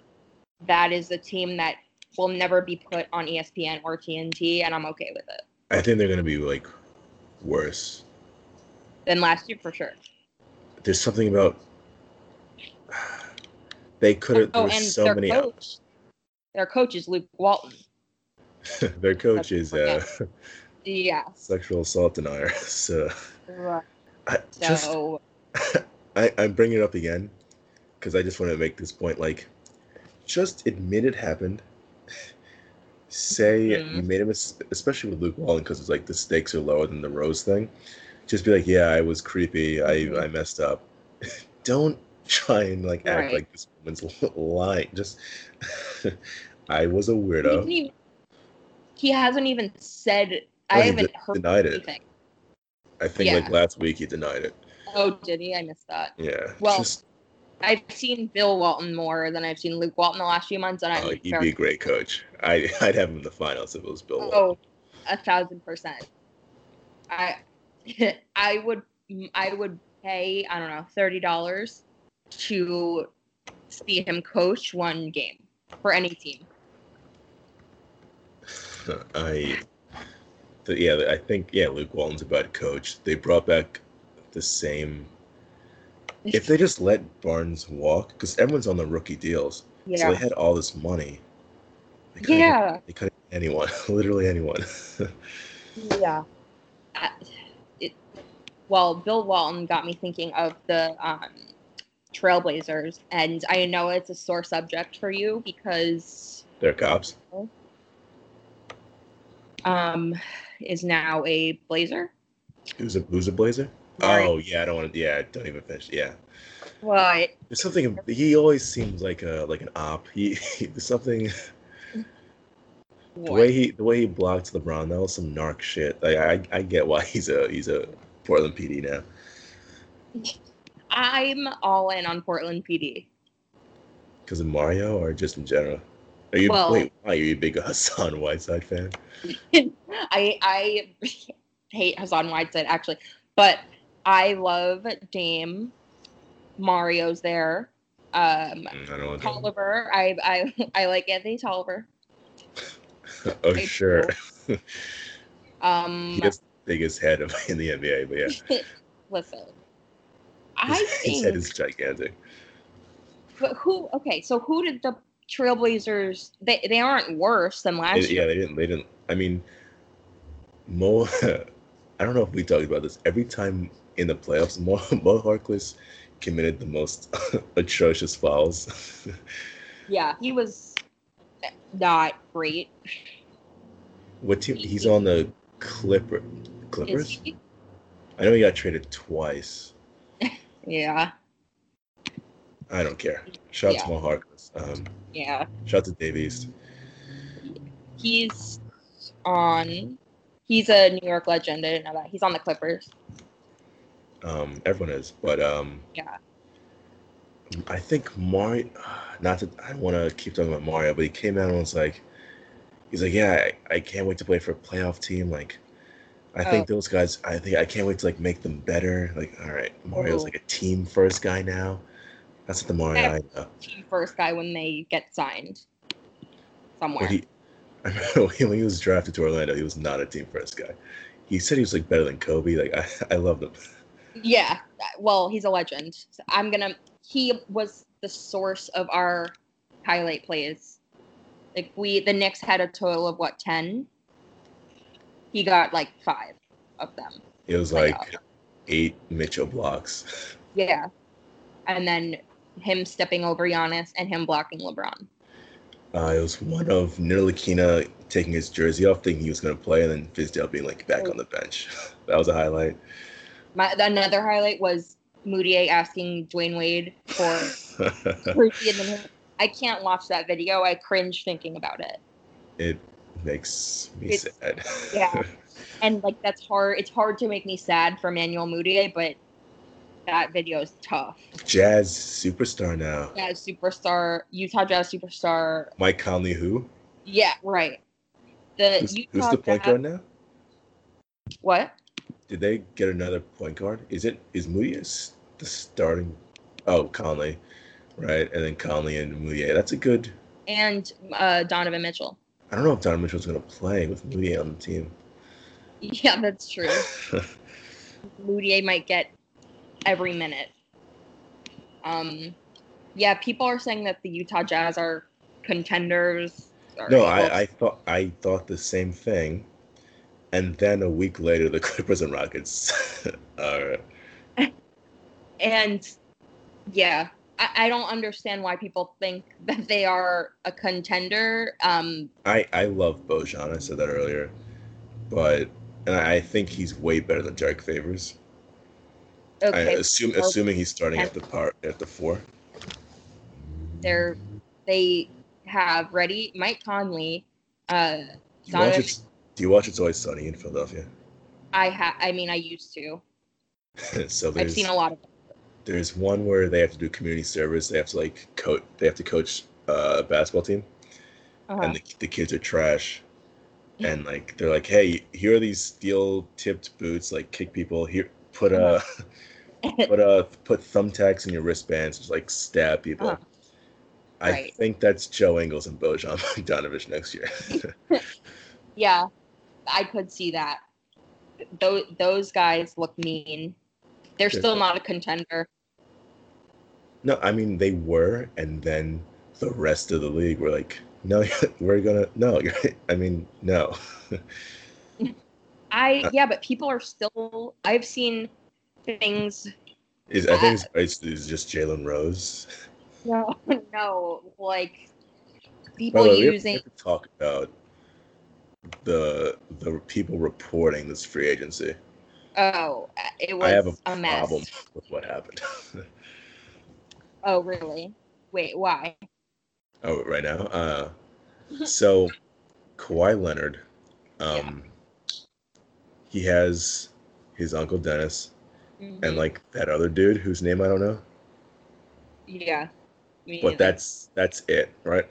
that is a team that will never be put on ESPN or TNT, and I'm okay with it. I think they're going to be like worse. Than last year for sure. There's something about they could have. Oh, there and was so their many. coach, their coach is Luke Walton. [laughs] their coach is uh, Yeah. [laughs] sexual assault denier. [laughs] So Right. I just So I, I'm bringing it up again because I just want to make this point. Like, just admit it happened. Say Mhm. you made a mistake, especially with Luke Walton, because it's like the stakes are lower than the Rose thing. Just be like, yeah, I was creepy. I mm-hmm. I messed up. [laughs] Don't try and like act Right. like this woman's [laughs] lying. Just [laughs] I was a he, weirdo. didn't even, he hasn't even said. No, I he haven't heard denied it. anything. I think like last week he denied it. Oh, did he? I missed that. Yeah. Well, just, I've seen Bill Walton more than I've seen Luke Walton the last few months, and I'm oh, he'd be a great coach. I I'd have him in the finals if it was Bill. Oh, Walton. Oh, a thousand percent. I, [laughs] I would, I would pay. I don't know, thirty dollars to see him coach one game for any team. I, the, yeah, I think yeah, Luke Walton's a bad coach. They brought back the same. If they just let Barnes walk, because everyone's on the rookie deals, yeah. so they had all this money. They yeah, they could anyone, [laughs] literally anyone. [laughs] yeah. It, well, Bill Walton got me thinking of the um, Trailblazers, and I know it's a sore subject for you because They're cops. um, is now a Blazer. Who's a who's a Blazer? Right. Oh yeah, I don't want to. Yeah, don't even finish. Yeah, What? there's something. He always seems like a like an op. He, he there's something. The way he the way he blocked LeBron, that was some narc shit. Like I I get why he's a he's a Portland PD now. I'm all in on Portland PD. Because of Mario or just in general? Are you Well- wait? Why are you a big [laughs] Hassan Whiteside fan? [laughs] I I [laughs] hate Hassan Whiteside actually, but I love Dame. Mario's there. Um, Mm, I don't know. Tolliver. I I I like Anthony Tolliver. oh I sure, Um, he has biggest head of [laughs] in the NBA, but yeah, [laughs] listen. I his, his head is gigantic. but who okay, so who did the Trailblazers they they aren't worse than last They- year. yeah, they didn't. They didn't. I mean, Mo. [laughs] I don't know if we talked about this. Every time in the playoffs, Mo, Mo Harkless committed the most atrocious fouls. Yeah, he was not great. what team? He's on the Clipper. Clippers. I know he got traded twice. [laughs] Yeah, I don't care. Shout out Yeah. to Mo Harkless. Um, yeah. shout out to Dave East. He's on. He's a New York legend. I didn't know that. He's on the Clippers. Um, everyone is, but um, Yeah. I think Mario. Not that I want to keep talking about Mario, but he came out and was like, he's like, yeah, I, I can't wait to play for a playoff team. Like, I oh. think Oh. those guys. I think I can't wait to like make them better. Like, all right, Mario's Oh. like a team first guy now. That's not the Mario I know. Team first guy when they get signed somewhere. He, [laughs] I remember when he was drafted to Orlando, he was not a team first guy. He said he was like better than Kobe. Like I, [laughs] I loved him. Yeah. Well, he's a legend. So I'm gonna. He was the source of our highlight plays. Like we, the Knicks had a total of what ten. He got like five of them. It was Like, like eight Mitchell blocks. [laughs] Yeah. And then him stepping over Giannis and him blocking LeBron. Uh, it was one of Ntilikina taking his jersey off, thinking he was going to play, and then Fizdale being like back on the bench. [laughs] that was a highlight. My another highlight was Mudiay asking Dwyane Wade for Ruthie and then I can't watch that video. I cringe thinking about it. it makes me It's- sad. [laughs] yeah. And like that's hard. It's hard to make me sad for Manuel Mudiay, but that video is tough. Jazz superstar now. Yeah, superstar Utah Jazz superstar. Mike Conley, who? Yeah, right. The Who's, Utah who's the point guard now? What? Did they get another point guard? Is it is Moody is the starting? Oh, Conley, right? And then Conley and Mudiay. That's a good. And uh, Donovan Mitchell. I don't know if Donovan Mitchell's going to play with Mudiay on the team. [laughs] Yeah, that's true. [laughs] Mudiay might get every minute. Um, yeah, people are saying that the Utah Jazz are contenders. or no, I, I thought I thought the same thing, and then a week later, the [laughs] Clippers and Rockets. are and yeah, I, I don't understand why people think that they are a contender. Um, I I love Bojan. I said that earlier, but and I, I think he's way better than Derrick Favors. I okay, assume well, assuming he's starting at the part at the four. they're they have ready Mike Conley. Uh, Do you watch it? Do you watch It's Always Sunny in Philadelphia? I ha I mean I used to. [laughs] so I've seen a lot of. There's one where they have to do community service. They have to like coach. They have to coach uh, a basketball team, Uh-huh. and the, the kids are trash. And like they're like, hey, here are these steel tipped boots. Like kick people. Here, put uh, [laughs] put a, put thumbtacks in your wristbands. Just like stab people. Uh-huh. I Right. think that's Joe Ingles and Bojan [laughs] Bogdanovich next year. [laughs] Yeah, I could see that. Those those guys look mean. They're still not a contender. no, I mean they were, and then the rest of the league were like, no, [laughs] we're gonna no. [laughs] I mean, no. [laughs] I Uh, yeah, but people are still. I've seen things. Is I think it's, it's, it's just Jalen Rose. No, no, like people way, we we using. to talk about the the people reporting this free agency. Oh, it was I have a, a, mess. problem [laughs] with what happened. [laughs] Oh, really? Wait, why? oh, right now. Uh, [laughs] so Kawhi Leonard, um, he has his uncle Dennis and Mhm. like that other dude whose name I don't know, yeah. but neither. that's that's it, right?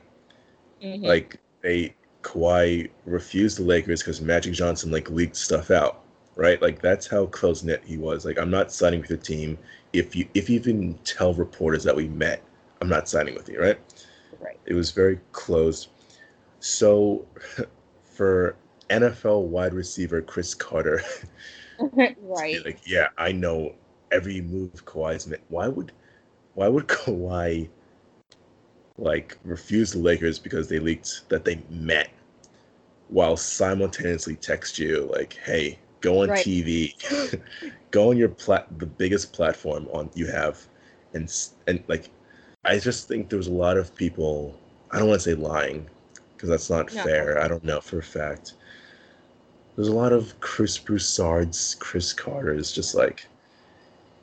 Mhm. Like they Kawhi refused the Lakers because Magic Johnson like leaked stuff out, right? Like that's how close knit he was. Like I'm not signing with your team if you if you even tell reporters that we met, I'm not signing with you, right? Right. It was very closed. So [laughs] for NFL wide receiver Cris Carter, [laughs] [laughs] right. like, yeah, I know every move Kawhi's made. Why would why would Kawhi like refuse the Lakers because they leaked that they met while simultaneously text you like, hey, go on Right. TV, [laughs] go on your plat the biggest platform on you have and and like I just think there was a lot of people I don't want to say lying because that's not No. fair. I don't know for a fact. There's a lot of Chris Broussard's, Cris Carter's, just like,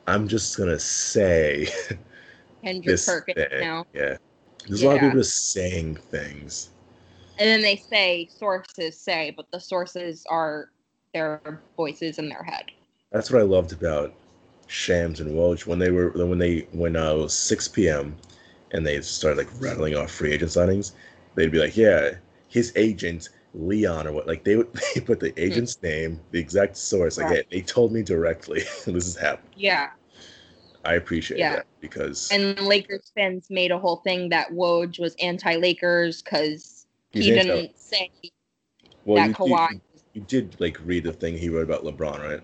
I'm just gonna say [laughs] Kendrick this Perkins thing. now. Yeah. There's a lot of people just saying things. And then they say sources say, but the sources are their voices in their head. That's what I loved about Shams and Woj when they were when they when uh, it was 6 p.m. and they started like rattling off free agent signings. They'd be like, "Yeah, his agent Leon or what?" Like they would [laughs] they put the agent's name, the exact source. Like, Hmm. Yeah, they told me directly [laughs] this is happening. Yeah. I appreciate Yeah. that because And Lakers fans made a whole thing that Woj was anti-Lakers because he didn't say well, that you, Kawhi. You, did like read the thing he wrote about LeBron, right?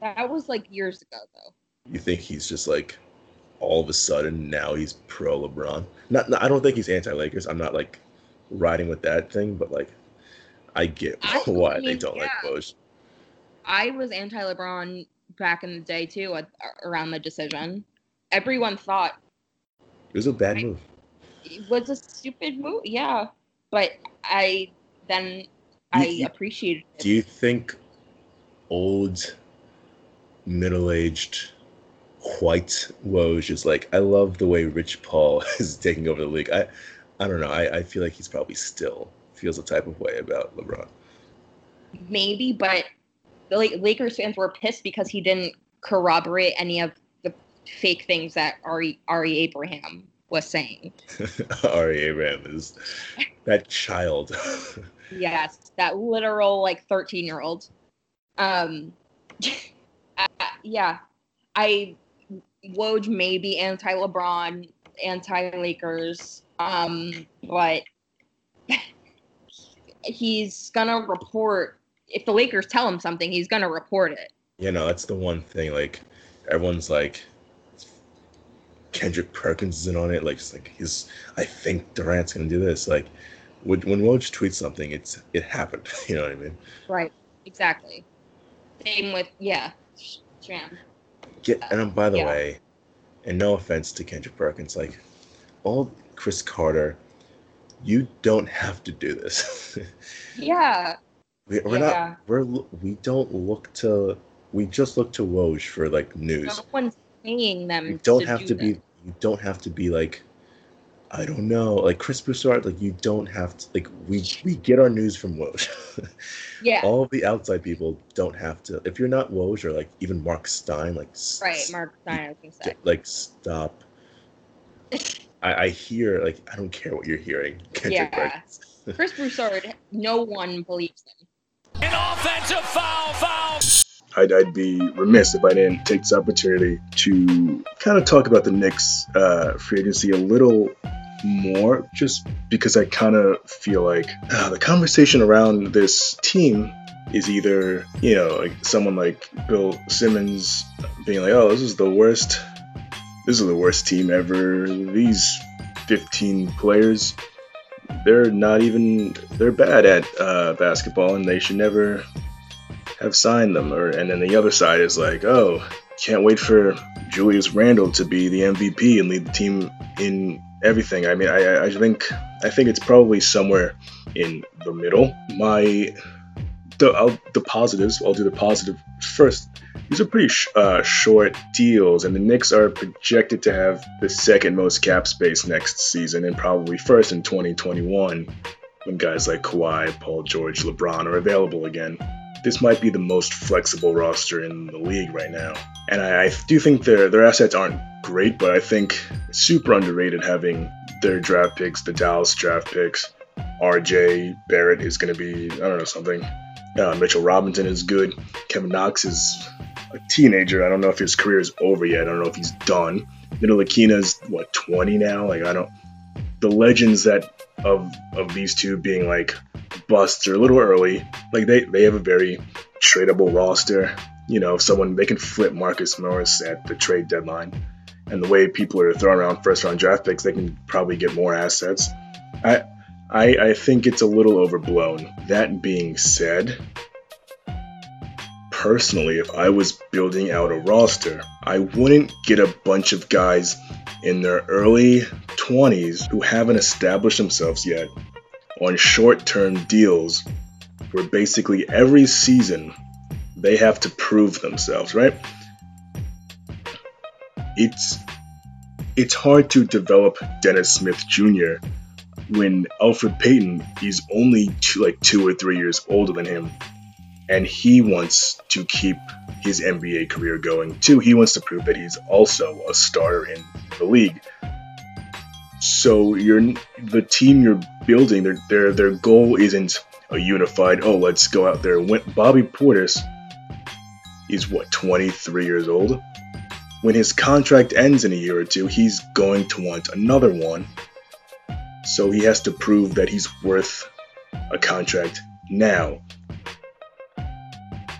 That was like years ago, though. You think he's just like all of a sudden now he's pro LeBron? Not, not I don't think he's anti Lakers. I'm not like riding with that thing, but like I get I [laughs] why they don't like yeah. I was anti-LeBron back in the day too, at, around the decision. Everyone thought It was a bad I- move. it was a stupid move. Yeah, but I then I appreciated it. Do you think old middle-aged white Woj is like I love the way Rich Paul [laughs] is taking over the league. I I don't know. I, I feel like he's probably still feels a type of way about LeBron. Maybe, but the Lakers fans were pissed because he didn't corroborate any of the fake things that Ari Ari Abraham was saying. Ari Abraham is that child. [laughs] yes, that literal like 13 year old. Um, [laughs] uh, yeah, I Woj may be anti LeBron, anti Lakers, um, but [laughs] he's gonna report if the Lakers tell him something, he's gonna report it. You know, that's the one thing. Like everyone's like, Kendrick Perkins isn't on it. Like, it's like he's. I think Durant's gonna do this. Like, when when Woj tweets something, it's it happened. [laughs] You know what I mean? Right. Exactly. Same with yeah, Sham. Get and um, by the Yeah. way, and no offense to Kendrick Perkins, like all Cris Carter, you don't have to do this. [laughs] Yeah. we, we're Yeah. not. We're we don't look to. We just look to Woj for like news. No one's paying them. you don't to have do to be. This. You don't have to be like. I don't know, like Chris Broussard. Like you don't have to. Like we we get our news from Woj. [laughs] Yeah. all of the outside people don't have to. If you're not Woj or like even Mark Stein, like s- Right, Mark Stein, I was gonna say. Get- like stop. [laughs] I, I hear like I don't care what you're hearing. [laughs] Kendrick Yeah. Perkins. Chris Broussard, no one believes him. An offensive foul, foul. I'd, I'd be remiss if I didn't take this opportunity to kind of talk about the Knicks uh, free agency a little more, just because I kind of feel like uh, the conversation around this team is either, you know, like someone like Bill Simmons being like, oh, this is the worst, this is the worst team ever. These 15 players, they're not even, they're bad at uh, basketball and they should never have signed them. Or and then the other side is like, oh, can't wait for Julius Randle to be the MVP and lead the team in everything. I mean, I, I- think I think it's probably somewhere in the middle. My the I'll, the positives. I'll do the positive first. These are pretty sh- uh, short deals, and the Knicks are projected to have the second most cap space next season, and probably first in 2021 when guys like Kawhi, Paul George, LeBron are available again this might be the most flexible roster in the league right now. And I, I do think their their assets aren't great, but I think super underrated having their draft picks, the Dallas draft picks. RJ Barrett is going to be, I don't know, something. Uh, Mitchell Robinson is good. Kevin Knox is a teenager. I don't know if his career is over yet. I don't know if he's done. Ntilikina is what 20 now. Like I don't. The legends that of of these two being like busts are a little early. Like they they have a very tradable roster. You know, if someone they can flip Marcus Morris at the trade deadline, and the way people are throwing around first round draft picks, they can probably get more assets. I I, I think it's a little overblown. That being said, personally, if I was building out a roster, I wouldn't get a bunch of guys in their early 20s who haven't established themselves yet on short term deals where basically every season they have to prove themselves, right? It's it's hard to develop Dennis Smith Jr. when Elfrid Payton is only two, like two or three years older than him, and he wants to keep his NBA career going too. He wants to prove that he's also a starter in the league. So you're the team you're building. Their their their goal isn't a unified. Oh, let's go out there. win. Bobby Portis is what 23 years old. When his contract ends in a year or two, he's going to want another one. So he has to prove that he's worth a contract now.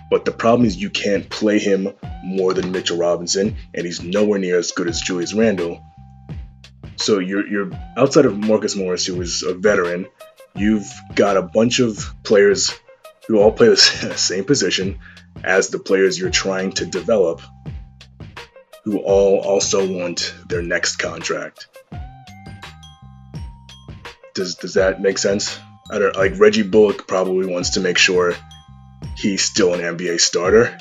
But the problem is you can't play him more than Mitchell Robinson, and he's nowhere near as good as Julius Randle. So you're you're outside of Marcus Morris, who is a veteran. You've got a bunch of players who all play the [laughs] same position as the players you're trying to develop, who all also want their next contract. Does does that make sense? I don't like Reggie Bullock probably wants to make sure he's still an NBA starter,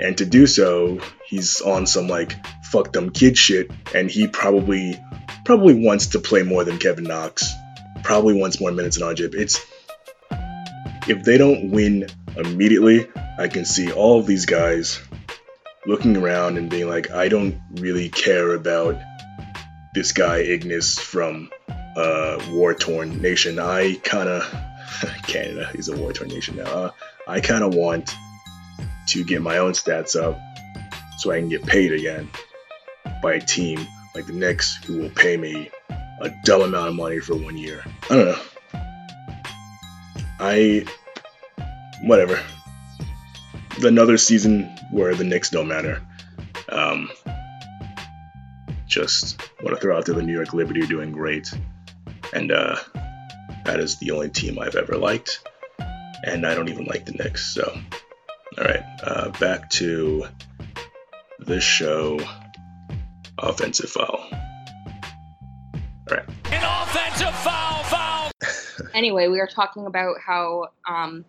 And to do so, he's on some like fuck them kid shit, and he probably probably wants to play more than Kevin Knox. Probably wants more minutes than Ajib. It's if they don't win immediately, I can see all of these guys looking around and being like, I don't really care about this guy Ignas from uh, war torn nation. I kind of [laughs] Canada. He's a war torn nation now. Uh, I kind of want to get my own stats up so I can get paid again by a team like the Knicks who will pay me a dumb amount of money for one year. I don't know. I whatever. Another season where the Knicks don't matter. Um, just want to throw out there the New York Liberty are doing great, and uh, that is the only team I've ever liked, and I don't even like the Knicks. So, all right, uh, back to the show. Offensive foul. All right. An offensive foul, foul. [laughs] Anyway, we were talking about how um,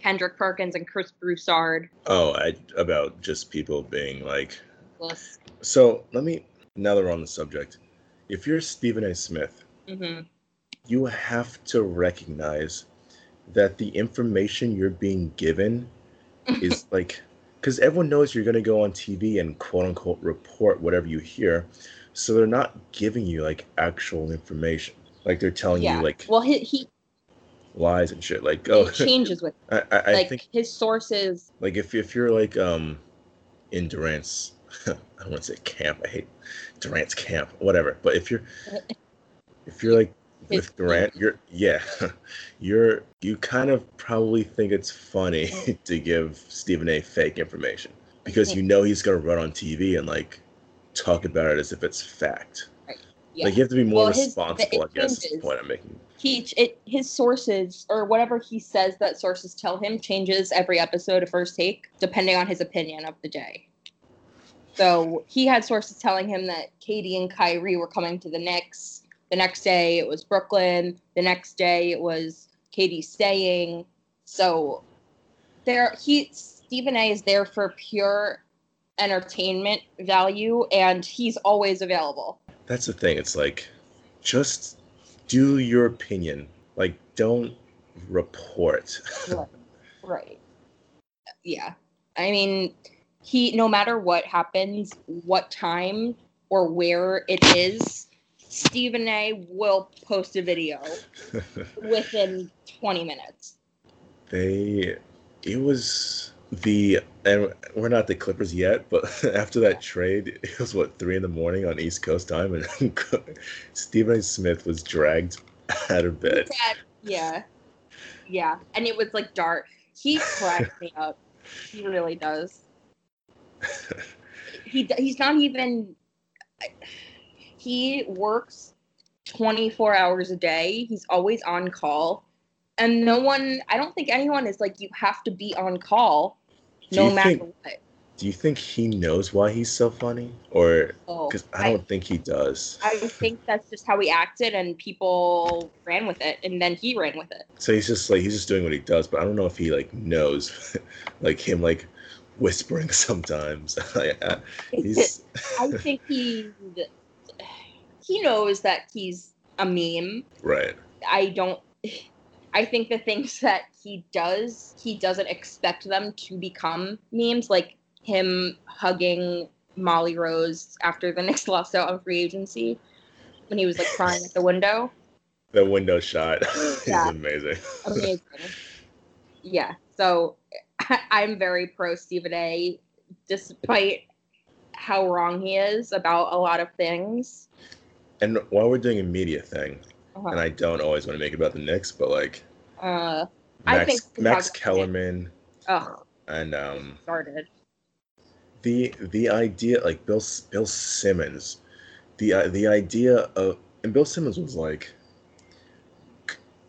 Kendrick Perkins and Chris Broussard. Oh, I about just people being like. Was, So let me. Now that we're on the subject, if you're Stephen A. Smith, hmm you have to recognize that the information you're being given is [laughs] like because everyone knows you're going to go on tv and quote unquote report whatever you hear so they're not giving you like actual information like they're telling Yeah. you like Well, he he, lies and shit like oh he [laughs] changes with I, I, I like think his sources. like if, if you're like um in durant's [laughs] i don't want to say camp i hate durant's camp whatever but if you're if you're like with durant you're yeah [laughs] you're you kind of probably think it's funny [laughs] to give stephen a fake information because you know he's going to run on tv and like talk about it as if it's fact Yeah. like you have to be more Well, his- responsible i it guess is the point i'm making he it his sources or whatever he says that sources tell him changes every episode of First Take depending on his opinion of the day. So he had sources telling him that KD and Kyrie were coming to the Knicks. The next day it was Brooklyn. The next day it was KD staying. So there he Stephen A is there for pure entertainment value and he's always available. that's the thing it's like just do your opinion like don't report [laughs] Right. right. Yeah. I mean, he no matter what happens, what time or where it is, Stephen A will post a video [laughs] within 20 minutes. they it was the and we're not the clippers yet but [laughs] after that trade it was what three in the morning on east coast time and [laughs] stephen a smith was dragged out of bed yeah. Yeah. And it was like dark. He cracks me up. He really does. He he's not even he works 24 hours a day. He's always on call. And no one I don't think anyone is like you have to be on call Do no matter think- what. do you think he knows why he's so funny or Oh, because i don't think he does I think that's just how he acted and people ran with it and then he ran with it. so he's just like he's just doing what he does but i don't know if he like knows [laughs] like him like whispering [laughs] sometimes [laughs] I- uh, he's I think he he knows that he's a meme. right I don't [sighs] I think the things that he does, he doesn't expect them to become memes like him hugging Molly Rose after the Knicks lost out on free agency when he was like crying at the window. [laughs] the window shot [laughs] is Yeah. amazing Amazing. [laughs] yeah. So I, I'm very pro Stephen A. despite how wrong he is about a lot of things. And while we're doing a media thing, Uh-huh. and I don't always want to make it about the Knicks, but like Uh, I Max, think Max Kellerman ugh, and um, started. the the idea like Bill Bill Simmons, the uh, the idea of and Bill Simmons was like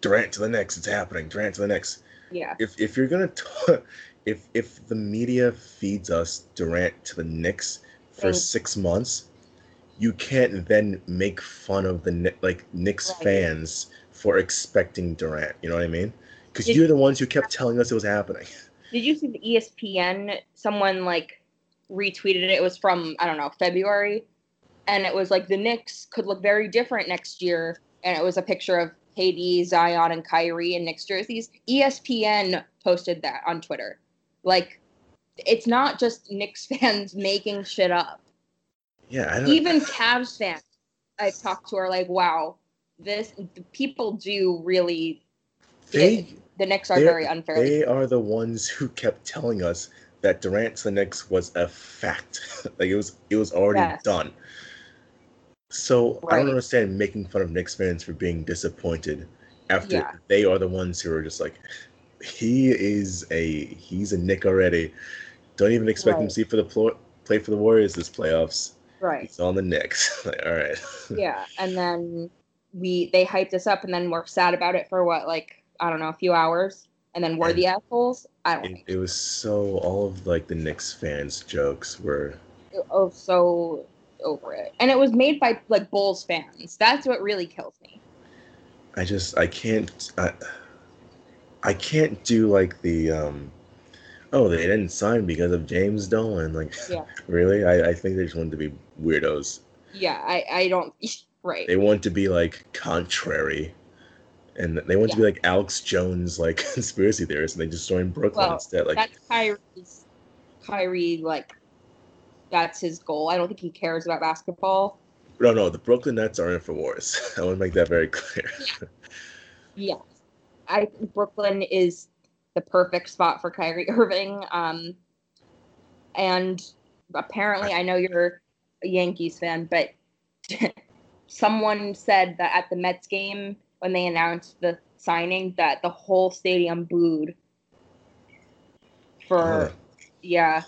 Durant to the Knicks, it's happening. Durant to the Knicks. Yeah. If if you're gonna t- if if the media feeds us Durant to the Knicks for Right. six months, you can't then make fun of the like Knicks Right. fans for expecting Durant. You know what I mean? Because you're the ones who kept telling us it was happening. [laughs] Did you see the ESPN? Someone like retweeted it. It was from I don't know February, and it was like the Knicks could look very different next year. And it was a picture of KD, Zion, and Kyrie in Knicks jerseys. ESPN posted that on Twitter. Like, it's not just Knicks [laughs] fans making shit up. Yeah, I don't. Even Cavs fans I've talked to are like, "Wow, this the people do really." they, the Knicks are very unfairly. They are the ones who kept telling us that Durant to the Knicks was a fact. [laughs] like it was, it was already Yes. done. So I don't understand making fun of Knicks fans for being disappointed after Yeah. they are the ones who are just like, he is a he's a Knick already. Don't even expect him to see for the play for the Warriors this playoffs. Right. He's on the Knicks. [laughs] like, all right. [laughs] yeah and then we they hyped us up and then we're sad about it for what like i don't know a few hours and then we're And the assholes i don't It, think it was so all of like the Knicks fans jokes were oh so over it and it was made by like bulls fans that's what really kills me I just I can't I, I can't do like the um oh they didn't sign because of James Dolan like Yeah. [laughs] really? I, I think they just wanted to be weirdos. Yeah i i don't [laughs] right. They want to be like contrary. And they want to be like Alex Jones like [laughs] conspiracy theorists and they just joined Brooklyn Well, instead like that's Kyrie's Kyrie like that's his goal. I don't think he cares about basketball. No no the Brooklyn Nets are in for wars. I want to make that very clear. Yeah, I think Brooklyn is the perfect spot for Kyrie [laughs] Irving. Um, and apparently, I know you're a Yankees fan, but [laughs] someone said that at the Mets game when they announced the signing, that the whole stadium booed. For yeah,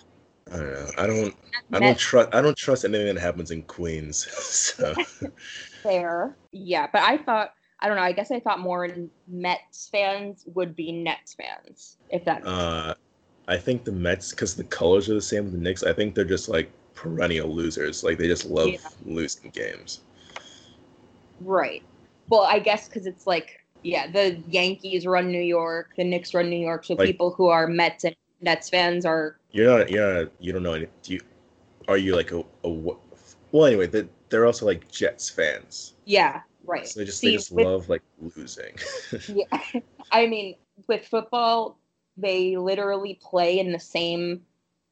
I don't know I don't I don't trust I don't trust anything that happens in Queens [laughs] so fair. Yeah, but I thought I don't know. I guess I thought more Mets fans would be Nets fans, if that. Uh, I think the Mets, because the colors are the same with the Knicks, I think they're just like perennial losers. Like they just love Yeah. losing games. Right. Well, I guess because it's like, yeah, the Yankees run New York, the Knicks run New York, so Like- people who are Mets and Nets fans are, You're not, you're not, you don't know any. Do you? Are you like a, a well? Anyway, they, they're also like Jets fans, yeah, right. so they just See, they just with- love like losing. [laughs] Yeah, I mean, with football, they literally play in the same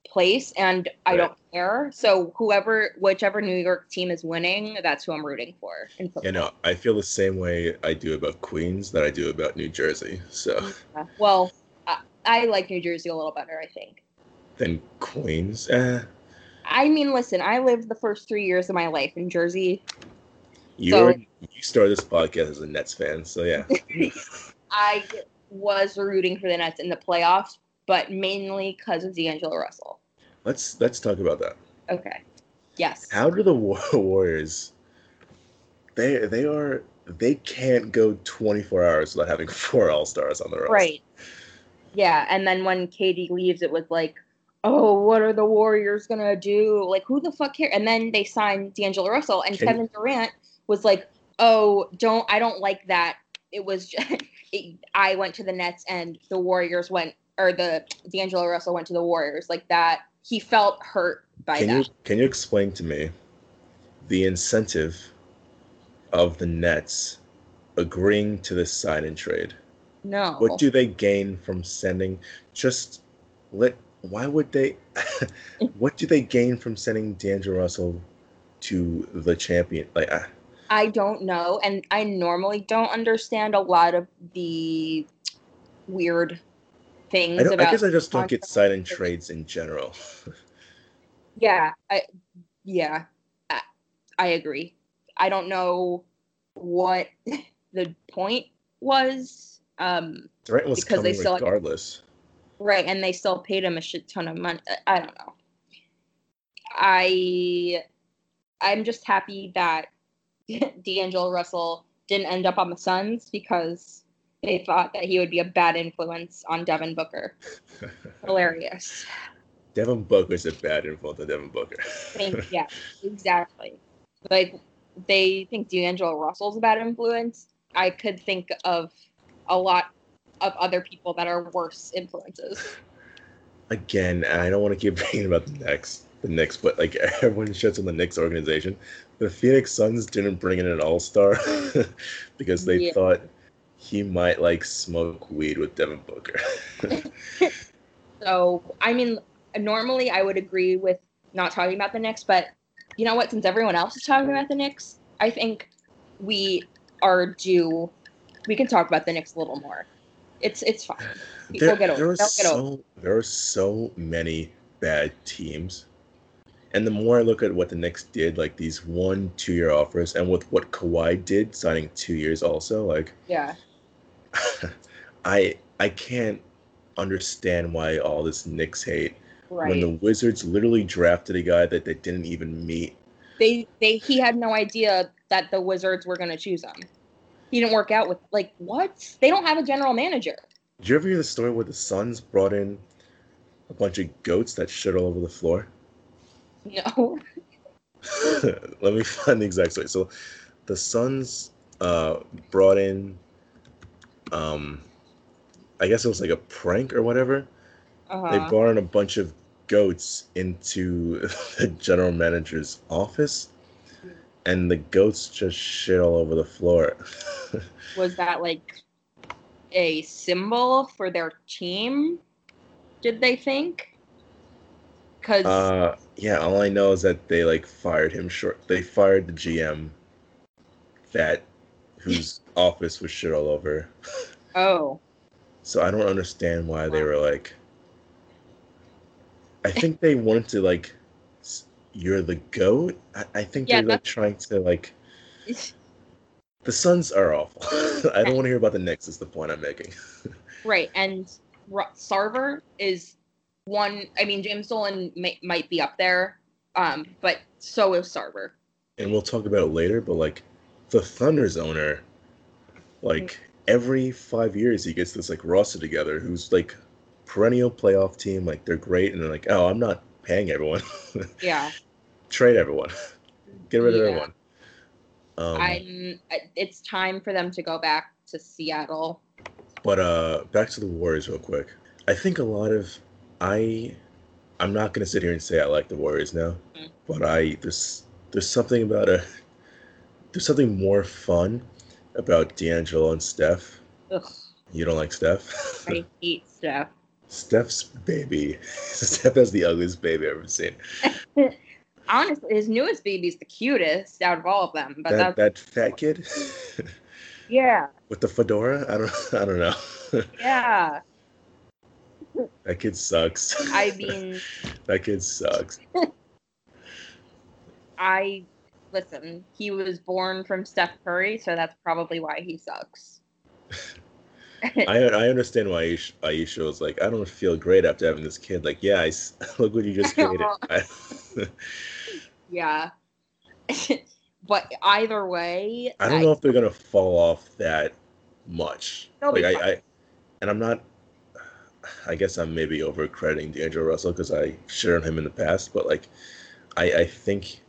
place, and I Right. don't care. So whoever, whichever New York team is winning, that's who I'm rooting for in football. you know, I feel the same way I do about Queens that I do about New Jersey. So Yeah. Well, I, I like New Jersey a little better, I think. then Queens, eh, I mean, listen, I lived the first three years of my life in Jersey. you So- were, you started this podcast as a Nets fan, so yeah. [laughs] I was rooting for the Nets in the playoffs, but mainly because of D'Angelo Russell. let's let's talk about that. Okay. Yes. How do the [laughs] Warriors? They they are they can't go 24 hours without having [laughs] four All Stars on the roster. Right. Yeah, and then when KD leaves, it was like, oh, what are the Warriors gonna do? Like, who the fuck care? And then they signed D'Angelo Russell, and Can- Kevin Durant was like, oh, don't, I don't like that. It was, just, [laughs] it, I went to the Nets, and the Warriors went, or the D'Angelo Russell went to the Warriors, like that. He felt hurt by Can that. you can you explain to me the incentive of the Nets agreeing to this sign and trade? no. What do they gain from sending? Just let. Why would they? [laughs] what do they gain from sending D'Angelo Russell to the champion? Like, uh, I don't know, and I normally don't understand a lot of the weird things I, about. I guess I just don't get contracts. sign and trades in general. [laughs] Yeah, I, yeah, I, I agree. I don't know what [laughs] the point was. Um, Durant was Because they coming still- regardless. Right, and they still paid him a shit ton of money. I- I don't know. I, I'm just happy that [laughs] D'Angelo Russell didn't end up on the Suns because they thought that he would be a bad influence on Devin Booker. [laughs] Hilarious. Devin Booker's a bad influence on Devin Booker. [laughs] yeah, exactly. Like they think D'Angelo Russell's a bad influence. I could think of a lot of other people that are worse influences. again, I don't want to keep [laughs] bringing about the Knicks, the Knicks, but like [laughs] everyone shits on the Knicks organization. The Phoenix Suns didn't bring in an All Star [laughs] because they Yeah. thought he might like smoke weed with Devin Booker. So, I mean, normally I would agree with not talking about the Knicks, but you know what? Since everyone else is talking about the Knicks, I think we are due. We can talk about the Knicks a little more. It's it's fine. People there, get over. there are They'll get over. so there are so many bad teams, and the more I look at what the Knicks did, like these one two year offers, and with what Kawhi did, signing two years also, like. Yeah. [laughs] I I can't understand why all this Knicks hate Right. when the Wizards literally drafted a guy that they didn't even meet. they they he had no idea that the Wizards were going to choose him. He didn't work out with like what? They don't have a general manager. Did you ever hear the story where the Suns brought in a bunch of goats that shit all over the floor? No. [laughs] [laughs] Let me find the exact story. So, the Suns uh, brought in, um, I guess it was like a prank or whatever. They Uh-huh. brought in a bunch of goats into [laughs] the general manager's office, and the goats just shit all over the floor. [laughs] Was that like a symbol for their team? Did they think? Because uh, yeah, all I know is that they like fired him short. They fired the GM, that whose [laughs] office was shit all over. oh, So I don't understand why they were like. I think they wanted to like, you're the goat. I, I think Yeah, they're like trying to like. [laughs] The Suns are awful. [laughs] I don't want to hear about the Knicks. Is the point I'm making. [laughs] right. And Sarver is one. I mean, James Dolan may, might be up there, um, but so is Sarver. and we'll talk about it later. But like, the Thunder's owner, like every five years he gets this like roster together who's like perennial playoff team. Like they're great, and they're like, oh, I'm not paying everyone. Yeah. [laughs] Trade everyone. Get rid of Yeah. everyone. Um, I'm. It's time for them to go back to Seattle. But uh back to the Warriors real quick. I think a lot of I I'm not gonna sit here and say I like the Warriors now, Mm. but I there's there's something about a there's something more fun about D'Angelo and Steph. Ugh, You don't like Steph? [laughs] I hate Steph. Steph's baby. [laughs] Steph has the ugliest baby I've ever seen. [laughs] Honestly, his newest baby's the cutest out of all of them. But that that fat kid [laughs] yeah, with the fedora. I don't I don't know. yeah. that kid sucks. I mean, that kid sucks. I listen. He was born from Steph Curry, so that's probably why he sucks. [laughs] I I understand why Aisha, Aisha was like, I don't feel great after having this kid. Like, yeah, I [laughs] look what you just created. [laughs] Yeah. but either way, I don't know if they're gonna fall off that much. Like, I. I, and I'm not. [sighs] I guess I'm maybe over crediting D'Angelo Russell because I shit on him in the past, but like, I I think.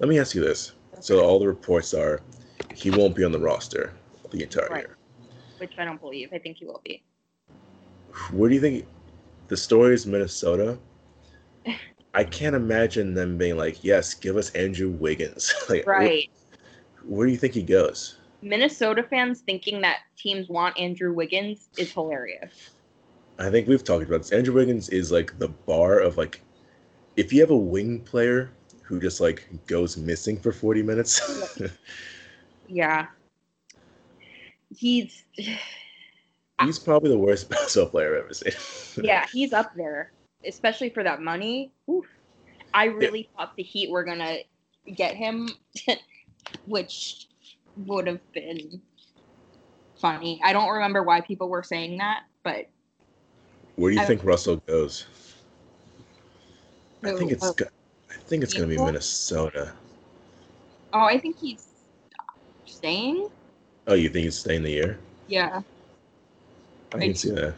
Let me ask you this. So all the reports are, he won't be on the roster the entire Right. year. Which I don't believe. I think he will be. Where do you think the story is Minnesota? I can't imagine them being like, "Yes, give us Andrew Wiggins." [laughs] like, where- Right. Where, do you think he goes? Minnesota fans thinking that teams want Andrew Wiggins is hilarious. I think we've talked about this. Andrew Wiggins is like the bar of like, if you have a wing player who just like goes missing for forty minutes, [laughs] Yeah. He's [sighs] he's probably the worst [laughs] basketball player I've ever seen. yeah, he's up there, especially for that money. Oof. I really thought the Heat were gonna get him, [laughs] which would have been funny. I don't remember why people were saying that, but Where do you I- think Russell goes? I think it's. I think it's gonna be Minnesota. oh, I think he's staying. Oh, you think he's staying the year? Yeah, I can see that.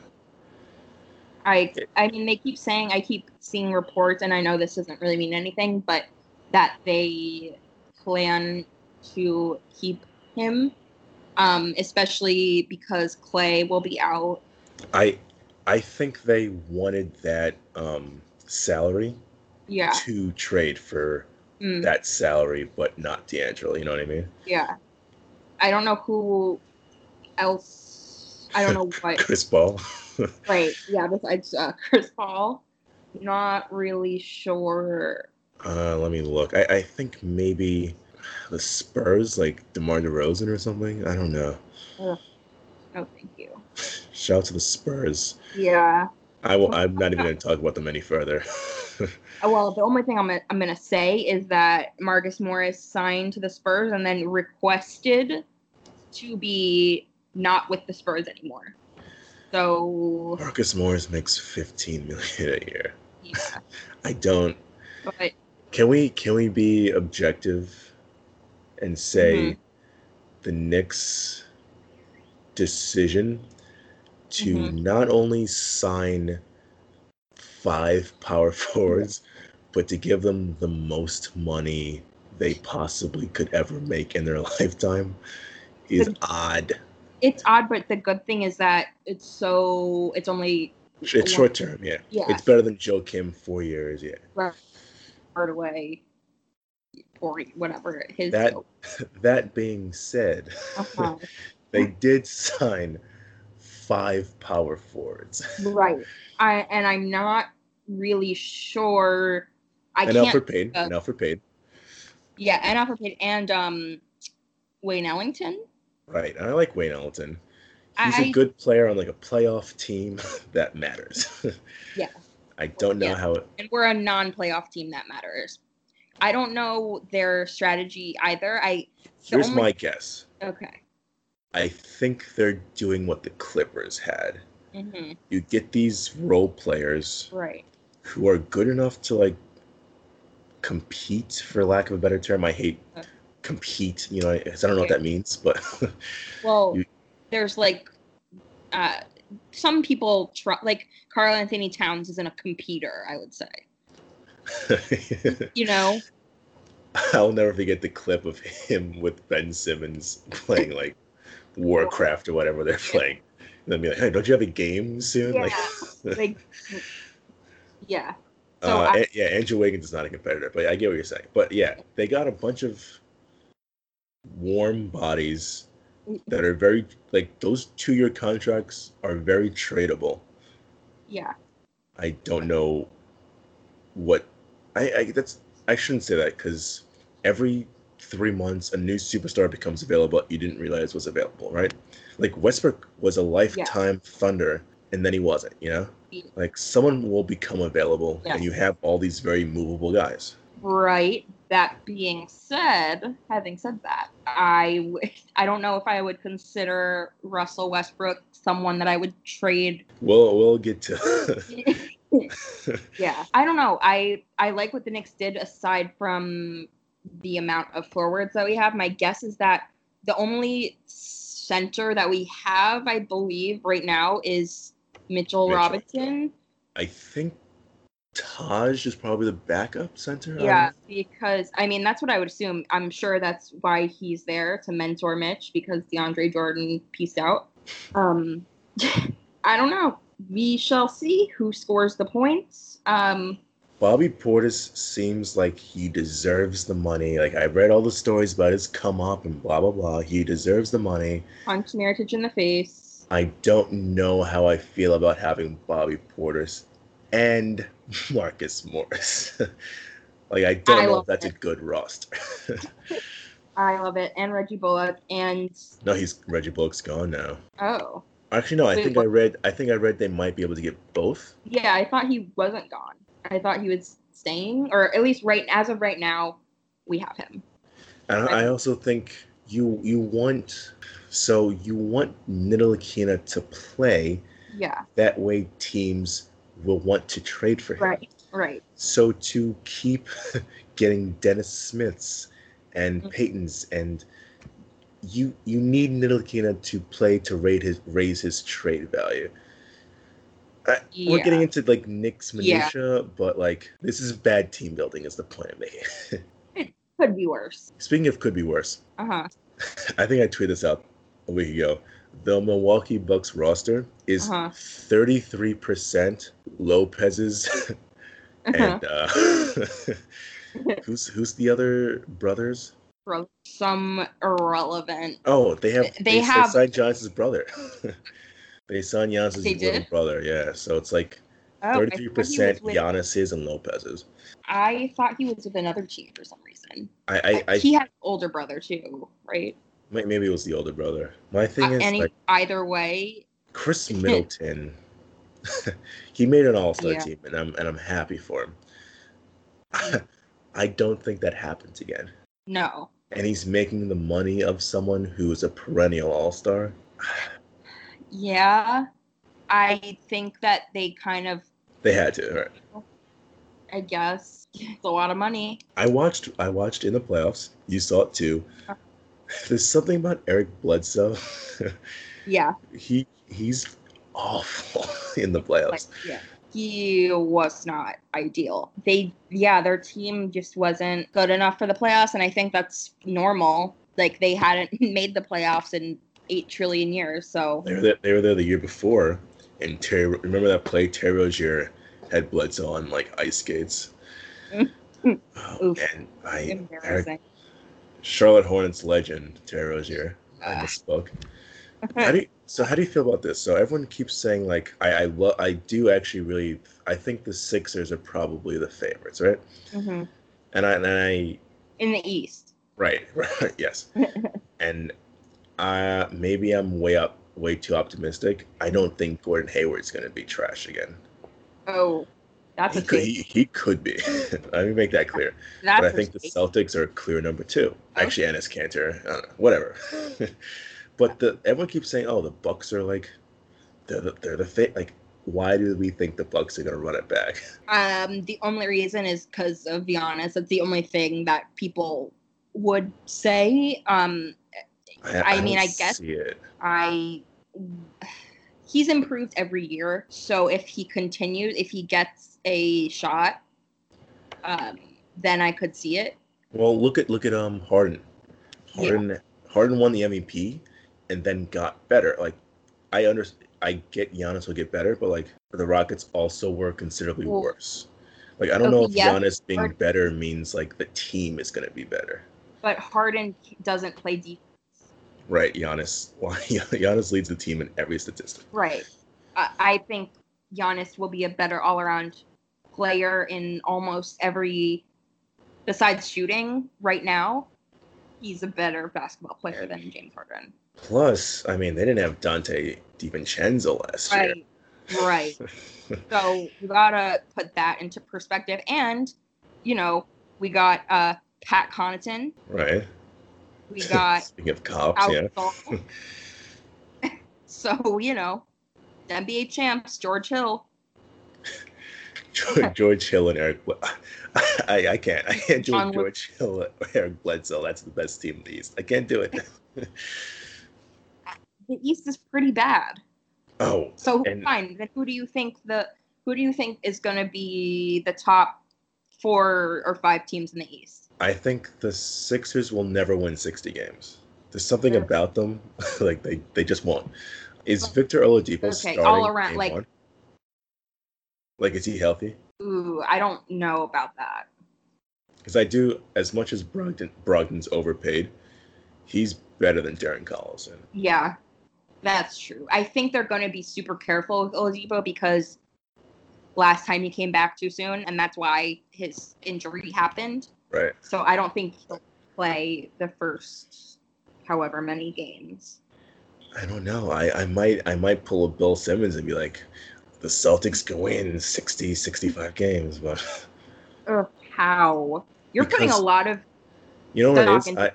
I I mean they keep saying I keep seeing reports, and I know this doesn't really mean anything, but that they plan to keep him, um, especially because Clay will be out. I I think they wanted that um, salary Yeah. to trade for Mm, that salary, but not D'Angelo. You know what I mean? yeah. I don't know who else. I don't know [laughs] what. Chris Paul. [laughs] right. Yeah. Besides uh, Chris Paul, not really sure. Uh, let me look. I, I think maybe the Spurs, like DeMar DeRozan or something. I don't know. Oh, thank you. [laughs] Shout out to the Spurs. Yeah. I will. I'm not even going to talk about them any further. [laughs] Well, the only thing I'm gonna, I'm gonna say is that Marcus Morris signed to the Spurs and then requested to be not with the Spurs anymore. So Marcus Morris makes 15 million a year. yeah, [laughs] I don't. but Can we can we be objective and say Mhm. the Knicks' decision to Mhm. not only sign five [laughs] power forwards, but to give them the most money they possibly could ever make in their [laughs] lifetime is The- odd. it's odd. But the good thing is that it's so it's only It's short term, yeah. Yeah. It's better than Joakim four years, yeah. Right, away or whatever his That [laughs] that being said, uh-huh. they did sign five power forwards. right. I and I'm not really sure. I and can't. Elfrid Payton. uh, and Elfrid Payton. Yeah, and Elfrid Payton and um Wayne Ellington. Right. And I like Wayne Ellington. He's I- a good player on like a playoff team [laughs] that matters. Yeah. [laughs] I don't know Yeah. how it and we're a non-playoff team that matters. I don't know their strategy either. I here's only- my guess. okay. I think they're doing what the Clippers had. hmm You get these role players Right. Who are good enough to like compete for lack of a better term. I hate Uh. compete, you know, 'cause I don't know what that means, but [laughs] Well, You- there's like uh some people try like Karl-Anthony Towns isn't a competitor, I would say. You know? [laughs] I'll never forget the clip of him with Ben Simmons playing like Warcraft or whatever they're [laughs] playing. And then be like, hey, don't you have a game soon? Yeah. Like, Like Yeah. So uh, I- yeah, Andrew Wiggins is not a competitor, but I get what you're saying. But yeah, they got a bunch of warm bodies that are very like those two year contracts are very tradable. Yeah. I don't know what I, I that's I shouldn't say that because every three months a new superstar becomes available you didn't realize was available, right? Like Westbrook was a lifetime Thunder and then he wasn't, you know? Like someone will become available Yeah. and you have all these very movable guys. Right. That being said, having said that, I w- [laughs] I don't know if I would consider Russell Westbrook someone that I would trade. We'll we'll get to [laughs] yeah, I don't know. I I like what the Knicks did aside from the amount of forwards that we have. My guess is that the only center that we have, I believe, right now is Mitchell, Mitchell. Robinson. I think Taj is probably the backup center. Yeah, because I mean that's what I would assume. I'm sure that's why he's there to mentor Mitch because DeAndre Jordan pieced out. Um, [laughs] I don't know. We shall see who scores the points. Um, Bobby Portis seems like he deserves the money. Like I read all the stories about his come up and blah blah blah. He deserves the money. punch Mirotic in the face. I don't know how I feel about having Bobby Portis and [laughs] Marcus Morris. [laughs] like I don't I know if that's a good roster. [laughs] I love it. And Reggie Bullock. And no, he's Reggie Bullock's gone now. oh, Actually, no. I Wait, think what? I read. I think I read they might be able to get both. yeah, I thought he wasn't gone. I thought he was staying, or at least right as of right now, we have him. And I also think you you want so you want Ntilikina to play. Yeah, That way, teams will want to trade for him. right, right. So to keep [laughs] getting Dennis Smiths and Mhm. Paytons and you you need Ntilikina to play to rate his raise his trade value. I, We're getting into like Knicks Yeah. minutia, but like this is bad team building. Is the point I'm making. It could be worse. Speaking of could be worse, Uh huh. [laughs] I think I tweeted this out a week ago. the Milwaukee Bucks roster is Uh-huh. 33% Lopez's and uh, [laughs] who's who's the other brothers? Some irrelevant. Oh, they have They they, have- signed Giannis's brother. [laughs] they signed Giannis's They little did? brother, yeah. So it's like Oh, he 33% was Giannis's and Lopez's. I thought he was with another team for some reason. I I, I he has an older brother too, right? May- maybe it was the older brother. My thing Uh, is any like either way, Khris [laughs] Middleton, [laughs] he made an All Star Yeah. team, and I'm and I'm happy for him. [sighs] I don't think that happens again. no. And he's making the money of someone who is a perennial All Star. [sighs] Yeah, I think that they kind of, They had to. Right? I guess, it's a lot of money. I watched. I watched in the playoffs. You saw it too. There's something about Eric Bledsoe. Yeah, he he's awful [laughs] in the like playoffs. yeah, he was not ideal. They, yeah, their team just wasn't good enough for the playoffs, and I think that's normal. Like they hadn't [laughs] made the playoffs in eight trillion years, so They were there, they were there the year before, and Terry. Remember that play? Terry Rozier had Bledsoe on like ice skates. [laughs] Oh, and I Eric. Charlotte Hornets legend Terry Rozier. I Ah. misspoke. How do you, so how do you feel about this? So everyone keeps saying like I I lo- I do actually really I think the Sixers are probably the favorites, right? hmm And I and I In the East, right [laughs] right yes, [laughs] and uh maybe I'm way up way too optimistic. I don't think Gordon Hayward's gonna be trash again. oh, that's He a could he, he could be. [laughs] Let me make that clear. That's but I think the. Celtics are clear number two. Actually, Enes Kanter, know, whatever. [laughs] but the everyone keeps saying, "Oh, the Bucks are like, they're the, they're the fa-. like." Why do we think the Bucks are gonna run it back? [laughs] Um, the only reason is because of Giannis. That's the only thing that people would say. Um, I mean, don't I guess-. I he's improved every year. So if he continues, if he gets a shot, um, then I could see it. Well, look at look at um Harden. Yeah. Harden Harden won the MVP and then got better. Like I under I get Giannis will get better, but like the Rockets also were considerably worse. Like I don't know if yeah, Giannis being Harden- better means like the team is gonna be better. But Harden doesn't play defense. Right, Giannis. [laughs] Giannis leads the team in every statistic. Right. I, I think Giannis will be a better all-around player in almost every. Besides shooting, right now, he's a better basketball player than James Harden. Plus, I mean, they didn't have Donte DiVincenzo last year. Right. Right. [laughs] So you gotta put that into perspective. And, you know, we got uh Pat Connaughton. right. We got [laughs] Speaking of cops, Al yeah. [laughs] So, you know, NBA champs, George Hill. George, George Hill and Eric. [laughs] I, I can't. I can't do John George Hill or Eric Bledsoe. That's the best team in the East. I can't do it. [laughs] The East is pretty bad. oh, So And- fine. Then who do you think the who do you think is gonna be the top four or five teams in the East? I think the Sixers will never win 60 games. There's something about them, [laughs] like they, they just won't. Is Victor Oladipo Okay, starting all around, like- one? Like, is he healthy? Ooh, I don't know about that. Because I do, as much as Brogdon, Brogdon's overpaid, he's better than Darren Collison. Yeah, that's true. I think they're going to be super careful with Oladipo because last time he came back too soon, and that's why his injury happened. Right. So I don't think he'll play the first however many games. I don't know. I, I might I might pull a Bill Simmons and be like, the Celtics go in 60, 65 games, but Ugh, how? You're putting a lot of you know what it is? I.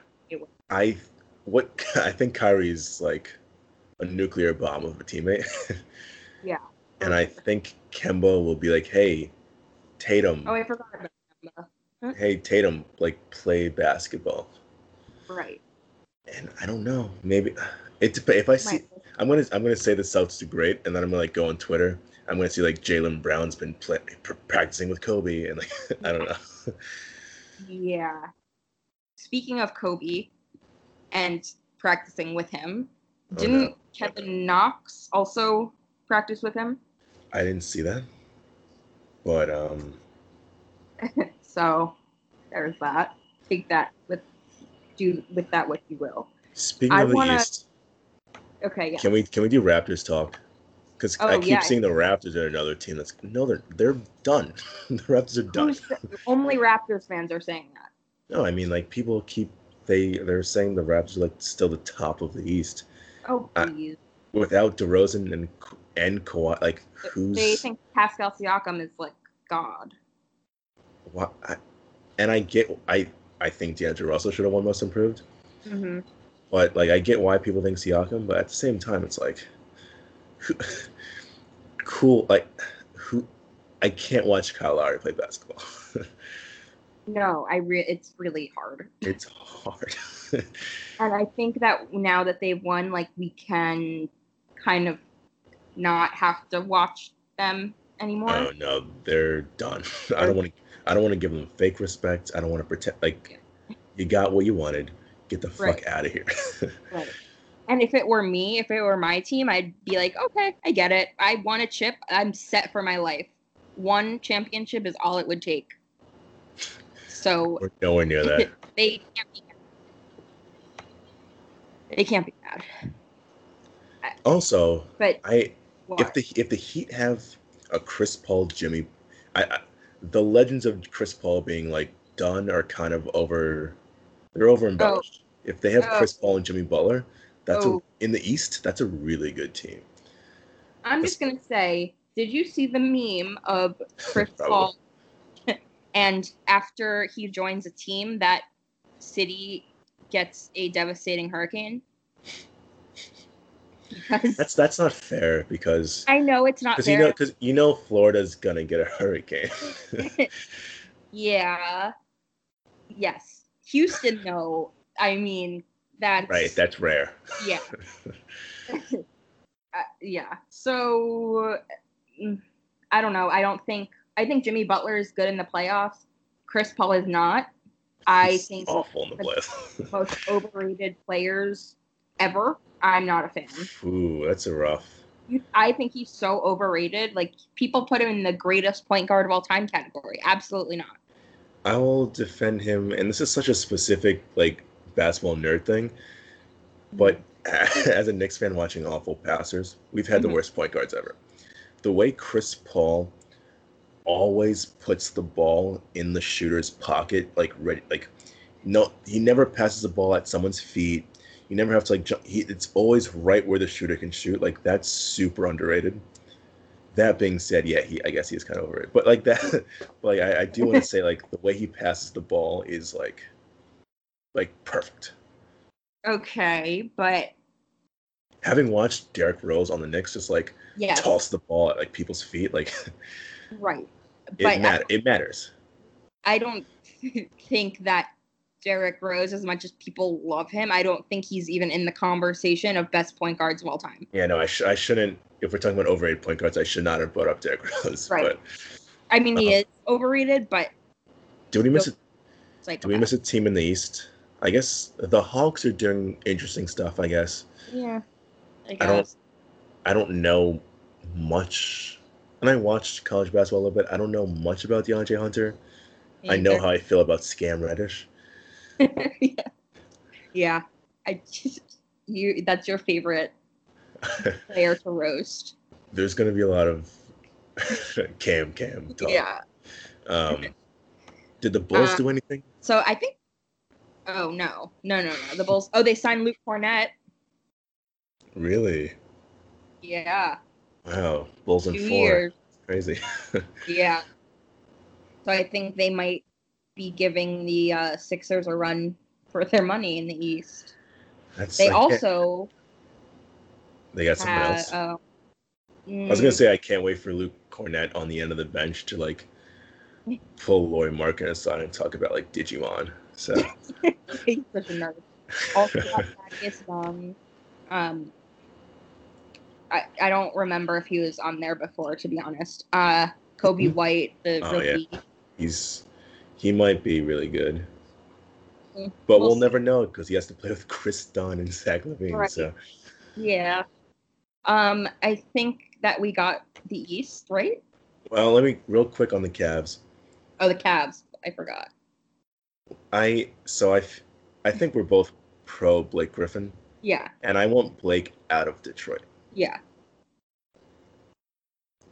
I what [laughs] I think Kyrie's like a nuclear bomb of a teammate. [laughs] Yeah. and I think Kemba will be like, hey, Tatum, Oh, I forgot about Kemba. Hmm? hey Tatum, like play basketball. Right. And I don't know. Maybe it if I see I'm gonna I'm gonna say the Celtics do great, and then I'm gonna like go on Twitter. I'm gonna see like Jaylen Brown's been play, practicing with Kobe, and like [laughs] I don't know. Yeah. Speaking of Kobe and practicing with him, Oh, Didn't no. Kevin Knox also practice with him? I didn't see that. But um, [laughs] So there's that. Take that with do with that what you will. speaking I of the wanna- East, Okay, yeah. can we can we do Raptors talk? Because I Oh, keep yeah. seeing the Raptors are another team that's no, they're they're done. [laughs] the Raptors are done. The- only Raptors fans are saying that. No, I mean like people keep they they're saying the Raptors are like still the top of the East Oh Uh, please. without DeRozan and and Kawhi. Like who's They think Pascal Siakam is like God. What? I, and I get I I think D'Angelo Russell should have won Most Improved, hmm but like I get why people think Siakam, but at the same time it's like who, [laughs] cool like who I can't watch Kyle Lowry play basketball. [laughs] No, I re- it's really hard. it's hard. [laughs] And I think that now that they've won, like we can kind of not have to watch them anymore. Oh no, they're done. I don't want to. I don't want to give them fake respect. I don't want to pretend like you got what you wanted. Get the fuck Right. out of here. [laughs] Right. And if it were me, if it were my team, I'd be like, okay, I get it. I won a chip. I'm set for my life. One championship is all it would take. So We're nowhere near that. [laughs] they can't be they can't be mad. Also, But I what? if the if the Heat have a Chris Paul Jimmy, I, I the legends of Chris Paul being like done are kind of over. They're over embellished. Oh. If they have Oh. Chris Paul and Jimmy Butler, that's Oh. a in the East. That's a really good team. I'm just gonna say, did you see the meme of [laughs] Chris Paul? [laughs] and after he joins a team, that city gets a devastating hurricane. Because That's that's not fair because I know it's not because you know because you know Florida's gonna get a [laughs] hurricane. yeah. Yes. Houston, though. I mean, that's right, that's rare. yeah. [laughs] uh, yeah. So mm, I don't know. I don't think I think Jimmy Butler is good in the playoffs. Chris Paul is not. I think awful in the playoffs. [laughs] most overrated players ever. I'm not a fan. Ooh, that's a rough. I think he's so overrated. Like people put him in the greatest point guard of all time category. Absolutely not. I will defend him, and this is such a specific like basketball nerd thing, but [laughs] as a Knicks fan watching awful passers, we've had the Mhm. worst point guards ever. The way Chris Paul always puts the ball in the shooter's pocket, like ready, like no, he never passes the ball at someone's feet. You never have to like jump. He, it's always right where the shooter can shoot. Like that's super underrated. That being said, yeah, he I guess he's kind of over it. But like that, [laughs] like I, I do want to [laughs] say like the way he passes the ball is like, like perfect. Okay, but Having watched Derrick Rose on the Knicks just like yeah, toss the ball at like people's feet, like [laughs] right. it But matter. It matters. I don't [laughs] think that Derrick Rose, as much as people love him, I don't think he's even in the conversation of best point guards of all time. Yeah, no, I, sh- I shouldn't. If we're talking about overrated point guards, I should not have brought up Derrick [laughs] Rose. Right. But I mean, he Uh-huh. is overrated, but do we miss a, like do we miss a team in the East? I guess the Hawks are doing interesting stuff. I guess Yeah, I guess. I don't- I don't know much, and I watched college basketball a little bit. I don't know much about DeAndre Hunter. I know how I feel about Scam Reddish. [laughs] yeah. yeah, I just you. That's your favorite [laughs] player to roast. There's gonna be a lot of [laughs] Cam Cam talk. Yeah. Um, did the Bulls Uh, do anything? So I think. Oh no, no, no, no. The Bulls. Oh, they signed Luke Kornet. Really? Yeah, Wow. Bulls in two four. years. Crazy. [laughs] Yeah. So I think they might be giving the uh, Sixers a run for their money in the East. That's They can't- also they got someone had. else. Uh, I was gonna say I can't wait for Luke Kornet on the end of the bench to like pull Lauri Markkanen aside and talk about like Digimon. So [laughs] He's such a nerd. Also Thaddeus [laughs] Young. Um, I, I don't remember if he was on there before, to be honest. Uh, Coby White, the Oh, yeah. he's he might be really good, Mm, but we'll we'll never know because he has to play with Kris Dunn and Zach LaVine. Right. So Yeah. Um, I think that we got the East, right? Well, let me real quick on the Cavs. Oh, the Cavs. I forgot. I so I, I think we're both pro Blake Griffin, Yeah. and I want Blake out of Detroit. Yeah.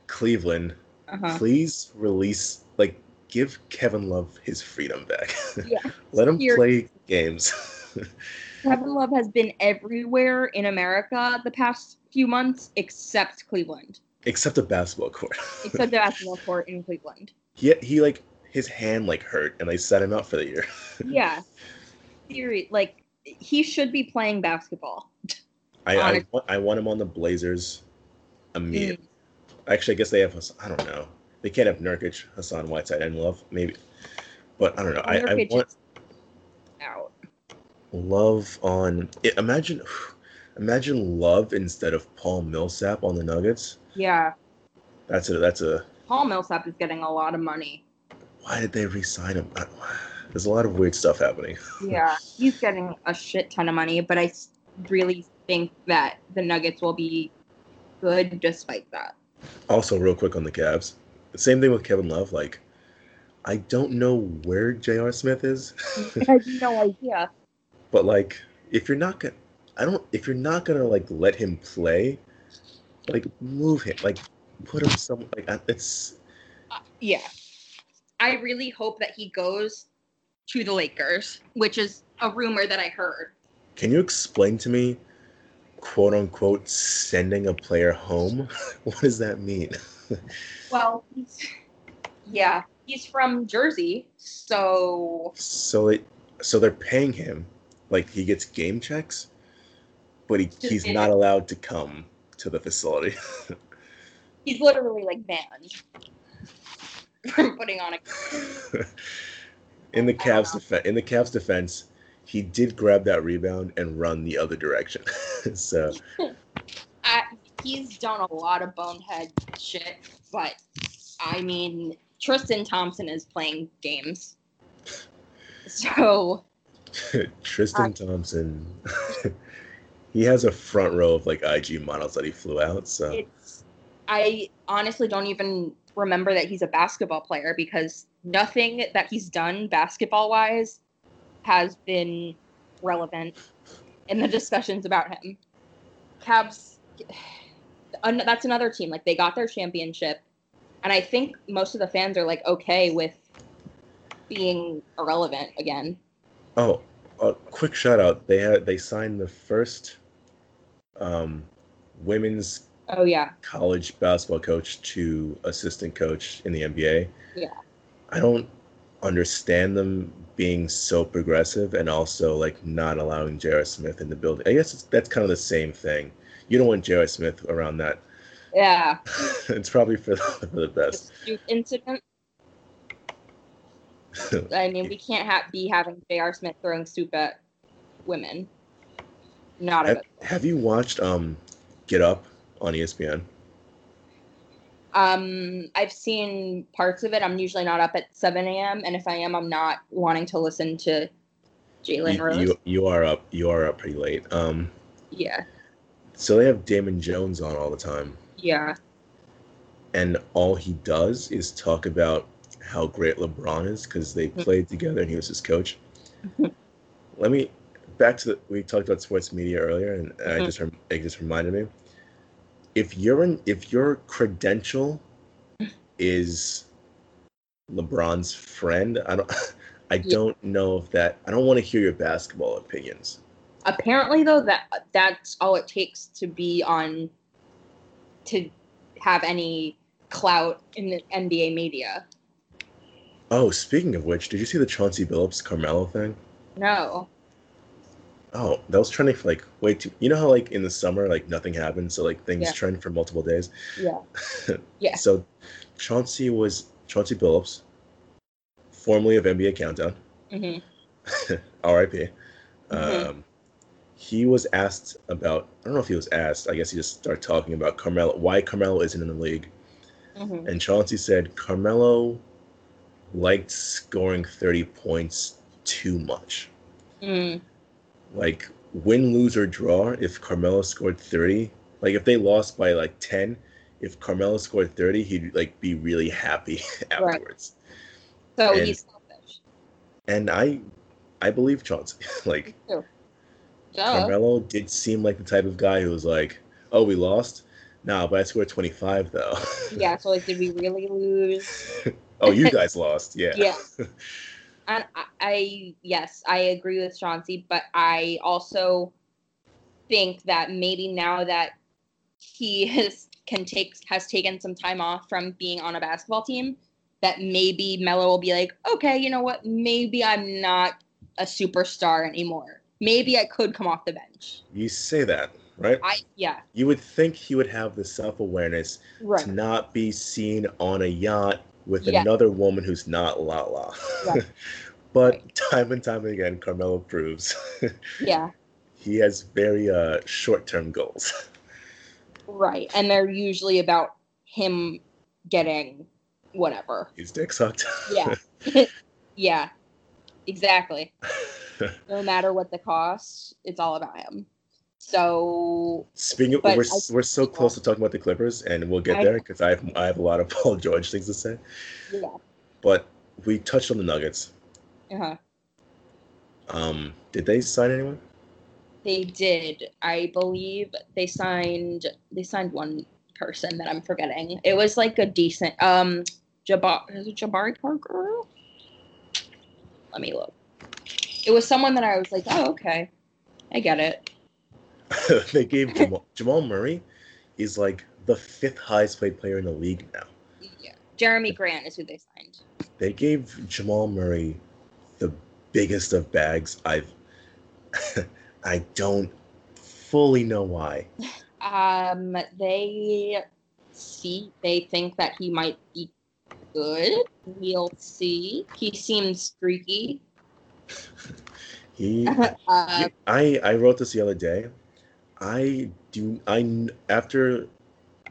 Cleveland, Uh-huh. please release like give Kevin Love his freedom back. [laughs] Yeah. Let him Here- play games. [laughs] Kevin Love has been everywhere in America the past few months except Cleveland. Except a basketball court. Except the [laughs] basketball court in Cleveland. he he like his hand like hurt and they set him out for the year. [laughs] Yeah. Theory like he should be playing basketball. I I, want- I want him on the Blazers immediately. Mm. Actually, I guess they have I don't know. They can't have Nurkic, Hassan Whiteside, and Love maybe, but I don't know. I, I want out. Love on. Imagine, [sighs] imagine Love instead of Paul Millsap on the Nuggets. Yeah. That's a that's a. Paul Millsap is getting a lot of money. Why did they re-sign him? I- There's a lot of weird stuff happening. [laughs] Yeah. He's getting a shit ton of money, but I really think that the Nuggets will be good despite that. Also, real quick on the Cavs, the same thing with Kevin Love. Like, I don't know where J.R. Smith is, [laughs] I have no idea. but like, if you're not gonna, I don't. If you're not gonna like let him play, like move him, like put him some. Like I- it's uh, Yeah. I really hope that he goes to the Lakers, which is a rumor that I heard. Can you explain to me, quote unquote, sending a player home? [laughs] what does that mean? [laughs] Well, he's, yeah, he's from Jersey, so so it, so they're paying him, like he gets game checks, but he, he's not allowed to come to the facility. [laughs] he's literally like banned [laughs] from putting on a. [laughs] in the Cavs defense, in the Cavs defense, he did grab that rebound and run the other direction. [laughs] so I, he's done a lot of bonehead shit, but I mean, Tristan Thompson is playing games, so Tristan Thompson, he has a front row of like IG models that he flew out. So it's I honestly don't even remember that he's a basketball player because nothing that he's done basketball wise has been relevant in the discussions about him. Cavs, that's another team like they got their championship and I think most of the fans are like okay with being irrelevant again. Oh, a quick shout out. They had they signed the first um, women's Oh yeah. college basketball coach to assistant coach in the NBA. Yeah. I don't understand them being so progressive and also like not allowing J.R. Smith in the building. I guess it's, that's kind of the same thing. You don't want J.R. Smith around that. Yeah. [laughs] it's probably for the, for the best. Incident. [laughs] I mean, we can't ha- be having J.R. Smith throwing soup at women. Not a have, have you watched um Get Up on ESPN? Um, I've seen parts of it. I'm usually not up at 7 a.m. and if I am, I'm not wanting to listen to Jalen You, Rose. you you are up you are up pretty late. Um, yeah, so they have Damon Jones on all the time. yeah, and all he does is talk about how great LeBron is because they Mhm. played together and he was his coach. Let me back to the we talked about sports media earlier, and I Mhm. just it just reminded me. If you're in, if your credential is LeBron's friend, I don't, [laughs] I Yeah. don't know if that. I don't want to hear your basketball opinions. Apparently, though, that that's all it takes to be on to have any clout in the NBA media. Oh, speaking of which, did you see the Chauncey Billups Carmelo thing? No. Oh, that was trending for like way too. You know how like in the summer like nothing happens, so like things Yeah. trend for multiple days. Yeah. [laughs] Yeah. So Chauncey was Chauncey Billups, formerly of NBA Countdown, [laughs] hmm R.I.P. Mhm. Um, he was asked about. I don't know if he was asked. I guess he just started talking about Carmelo, why Carmelo isn't in the league, hmm and Chauncey said Carmelo liked scoring thirty points too much. Mm. Like win, lose or draw, if Carmelo scored thirty, like if they lost by like ten, if Carmelo scored thirty, he'd like be really happy [laughs] afterwards. So And- he's selfish. And I, I believe Chauncey. [laughs] like Carmelo did seem like the type of guy who was like, "Oh, we lost." Nah, but I scored twenty five though. Yeah. So like, did we [laughs] really lose? oh, you guys lost. Yeah. Yeah. And I, I yes, I agree with Chauncey, but I also think that maybe now that he [laughs] has can take has taken some time off from being on a basketball team, that maybe Melo will be like, okay, you know what? Maybe I'm not a superstar anymore. Maybe I could come off the bench. You say that, right? I yeah, You would think he would have the self awareness right. to not be seen on a yacht with Yeah. another woman who's not Lala. [laughs] Right. but time and time again, Carmelo proves [laughs] Yeah. he has very uh, short term goals. Right. And they're usually about him getting whatever. His dick sucked. Yeah. [laughs] yeah. Exactly. No matter what the cost, it's all about him. So Speaking of, we're, I- we're so close to talking about the Clippers, and we'll get I- there because I have I have a lot of [laughs] Paul George things to say. yeah. But we touched on the Nuggets. Uh-huh. Um, did they sign anyone? They did. I believe they signed they signed one person that I'm forgetting. It was like a decent um it Jabari Parker? Let me look. It was someone that I was like, oh okay. I get it. [laughs] they gave Jamal, Jamal Murray is like the fifth highest paid player in the league now. Yeah. Jerami Grant is who they signed. They gave Jamal Murray the biggest of bags. I've [laughs] I don't fully know why. [laughs] Um, they see they think that he might be good. We'll see. He seems streaky. He uh, I I wrote this the other day. I do I after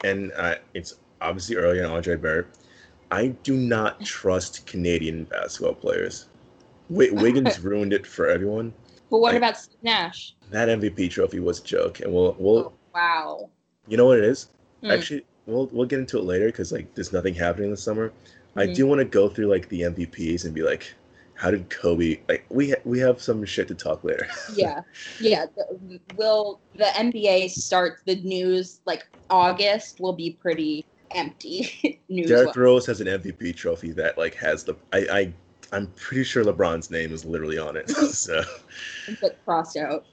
and uh, it's obviously early on RJ Barrett. I do not trust Canadian basketball players. Wi- Wiggins ruined it for everyone. but what like- about Steve Nash? That MVP trophy was a joke, and we'll we'll Oh, wow. you know what it is. Hmm. Actually, we'll we'll get into it later because like there's nothing happening this summer. I Mhm. do want to go through like the MVPs and be like, how did Kobe like we ha- we have some shit to talk later. [laughs] yeah, yeah. the- Will the NBA start the news like August? Will be pretty empty [laughs] news. Derrick Rose has an MVP trophy that like has the I I I'm pretty sure LeBron's name is literally on it. [laughs] so but crossed out.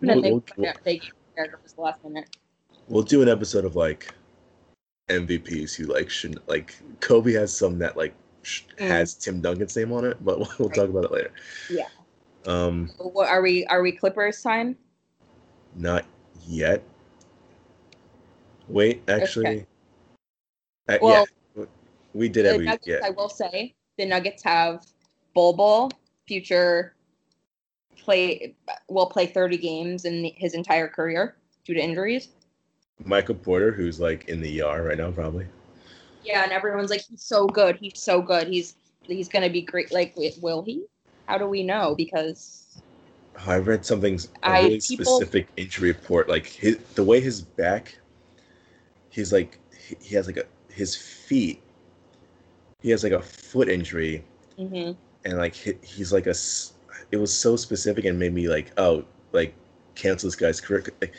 We'll, they we'll, we'll, they gave Derrick Rose the last minute. we'll do an episode of like MVPs who like shouldn't like Kobe has some that like. Has Tim Duncan's name on it, but [laughs] we'll, we'll talk about it later. Yeah. Um, What are we? Are we Clippers time? not yet. Wait, actually, uh, Well, yeah, we did every Nuggets, yeah. I will say the Nuggets have Bol Bol, future play will play 30 games in his entire career due to injuries. Michael Porter, who's like in the ER right now, probably. Yeah, and everyone's like, he's so good. He's so good. He's he's gonna be great. Like, will he? How do we know? Because I read something a I- really people- specific injury report. Like his the way his back, he's like he, has like a his feet. He has like a foot injury, mhm. and like he, he's like a. It was so specific and made me like oh like cancel this guy's career. Like,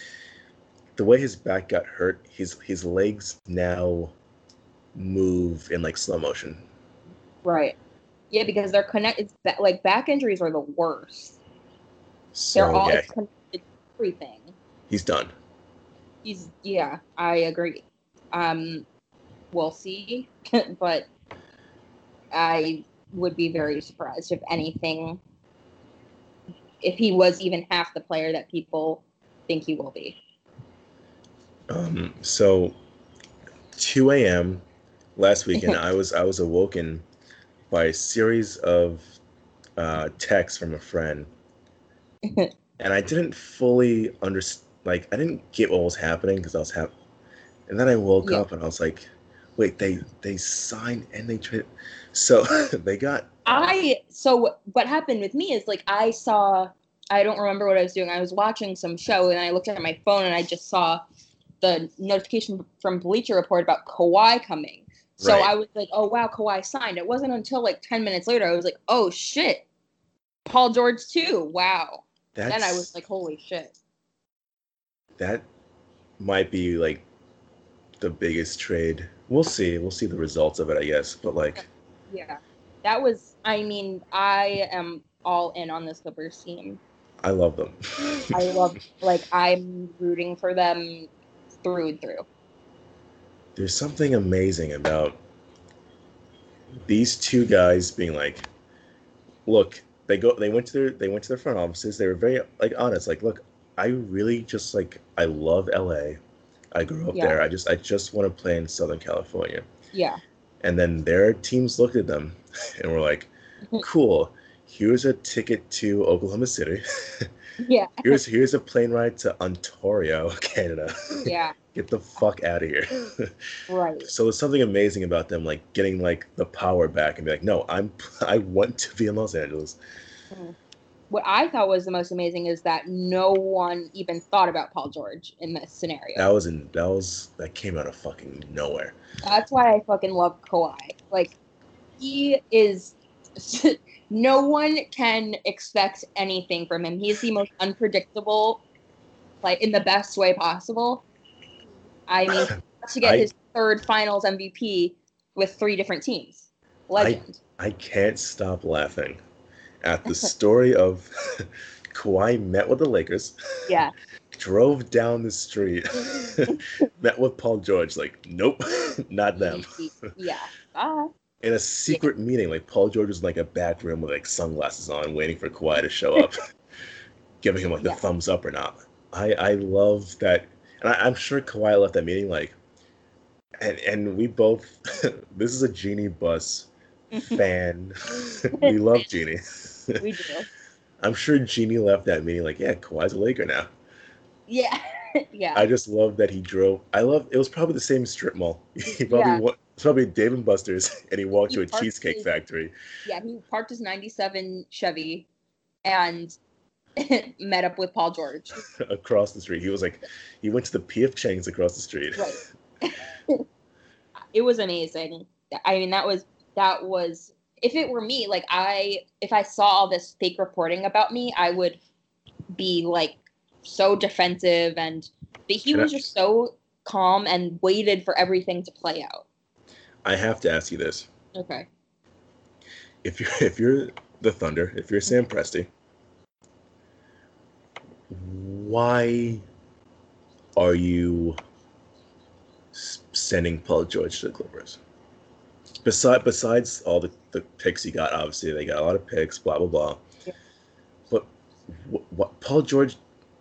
the way his back got hurt, his his legs now move in like slow motion. right, yeah, because they're connected. Ba- like back injuries are the worst. So They're all yeah, connected everything. he's done. He's yeah, I agree. Um, we'll see, [laughs] but I would be very surprised if anything, if he was even half the player that people think he will be. Um, so 2 a.m. last weekend, I [laughs] was I was awoken by a series of uh, texts from a friend, [laughs] and I didn't fully understand. Like I didn't get what was happening because I was hap- and then I woke Yeah. up and I was like, "Wait, they they signed and they traded." So [laughs] they got I so what happened with me is like I saw I don't remember what I was doing. I was watching some show and I looked at my phone and I just saw the notification from Bleacher Report about Kawhi coming. So Right. I was like, oh wow, Kawhi signed. It wasn't until like 10 minutes later I was like, oh shit. Paul George too. Wow. That's, then I was like, holy shit. that might be like the biggest trade. We'll see. We'll see the results of it, I guess. But like, Yeah. That was I mean, I am all in on this Clippers team. I love them. I love [laughs] like I'm rooting for them through and through. There's something amazing about these two guys being like, look, they go, they went to their, they went to their front offices. They were very like honest. Like, look, I really just like, I love LA. I grew up Yeah. there. I just, I just want to play in Southern California. Yeah. And then their teams looked at them [laughs] and were like, [laughs] cool. Here's a ticket to Oklahoma City. Yeah. [laughs] here's here's a plane ride to Ontario, Canada. Yeah. Get the fuck out of here. [laughs] Right. so there's something amazing about them like getting like the power back and be like, no, I'm [laughs] I want to be in Los Angeles. Mm-hmm. What I thought was the most amazing is that no one even thought about Paul George in this scenario. That was in that was that came out of fucking nowhere. That's why I fucking love Kawhi. Like, he is. [laughs] no one can expect anything from him. He's the most unpredictable, like in the best way possible. I mean, to get I- his third Finals MVP with three different teams, legend. I can't stop laughing at the [laughs] story of [laughs] Kawhi met with the Lakers, yeah, [laughs] drove down the street, met with Paul George, like, nope, not them. yeah. Ah, In a secret meeting, like Paul George was in like a back room with like sunglasses on, waiting for Kawhi to show up, giving him like the Yeah. thumbs up or not. I I love that, and I, I'm sure Kawhi left that meeting like, and and we both, [laughs] this is a Jeanie Buss [laughs] fan. [laughs] we love Jeanie. we do. I'm sure Jeanie left that meeting like, yeah, Kawhi's a Laker now. Yeah, yeah. I just love that he drove. I love. It was probably the same strip mall. He probably Yeah. wa- it's probably Dave and Buster's, and he walked He to a cheesecake his- factory. yeah, he parked his 97 Chevy and [laughs] met up with Paul George. [laughs] across the street. He was like, he went to the PF Chang's across the street. Right. [laughs] it was amazing. I mean, that was that was if it were me, like I if I saw all this fake reporting about me, I would be like so defensive and but he Can I- was just so calm and waited for everything to play out. I have to ask you this: Okay. if you're if you're the Thunder, if you're Sam Presti, why are you sending Paul George to the Clippers? Besides, besides all the, the picks he got, obviously they got a lot of picks, blah blah blah. Yeah. But what, what Paul George,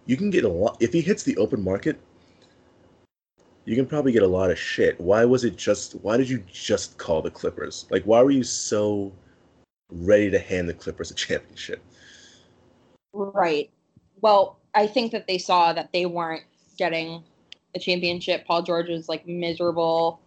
you can get a lot if he hits the open market. You can probably get a lot of shit. Why was it just? Why did you just call the Clippers? Like, why were you so ready to hand the Clippers a championship? Right. Well, I think that they saw that they weren't getting a championship. Paul George was like miserable.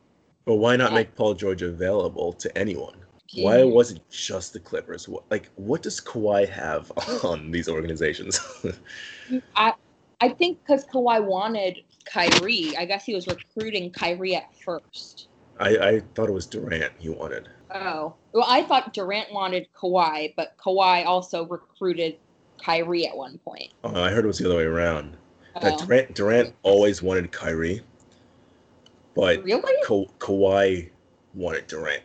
But why not Yeah. make Paul George available to anyone? Why Mhm. was it just the Clippers? What, like, what does Kawhi have [laughs] on these organizations? [laughs] I I think because Kawhi wanted Kyrie, I guess he was recruiting Kyrie at first. I, I thought it was Durant he wanted. Oh. Well, I thought Durant wanted Kawhi, but Kawhi also recruited Kyrie at one point. Oh, I heard it was the other way around. That Oh. Durant, Durant always wanted Kyrie, but Really? Ka- Kawhi wanted Durant.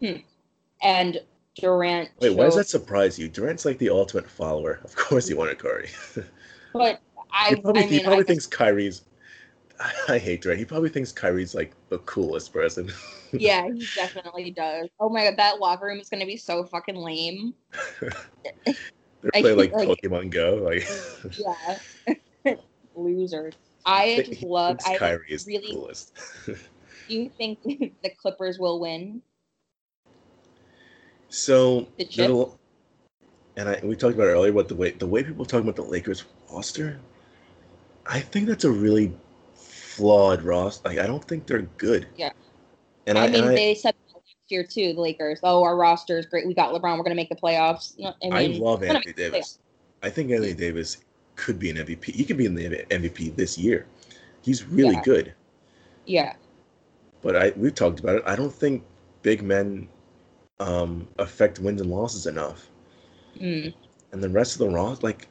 Hmm. And Durant. Wait, why does that surprise you? Durant's like the ultimate follower. Of course he wanted Curry. [laughs] But I, he probably, I mean, he probably I guess- thinks Kyrie's. [laughs] I hate Durant. He probably thinks Kyrie's like the coolest person. [laughs] yeah, he definitely does. Oh my god, that locker room is gonna be so fucking lame. [laughs] They're playing like, like- Pokemon Go. Like Yeah. Losers. I just he love. I Kyrie is really. the coolest. Do you think the Clippers will win? So The there's chip? a l- and I, we talked about it earlier, what the way the way people talk about the Lakers roster, I think that's a really flawed roster. Like I don't think they're good. Yeah. And I, I, mean, and I- they said last year too. The Lakers. Oh, our roster is great. We got LeBron. We're gonna make the playoffs. I, I love Anthony Davis. I think Anthony Davis could be an MVP. He could be in the MVP this year. He's really Yeah. good. Yeah. But I we've talked about it. I don't think big men um, affect wins and losses enough. Mm. And the rest of the Raw, like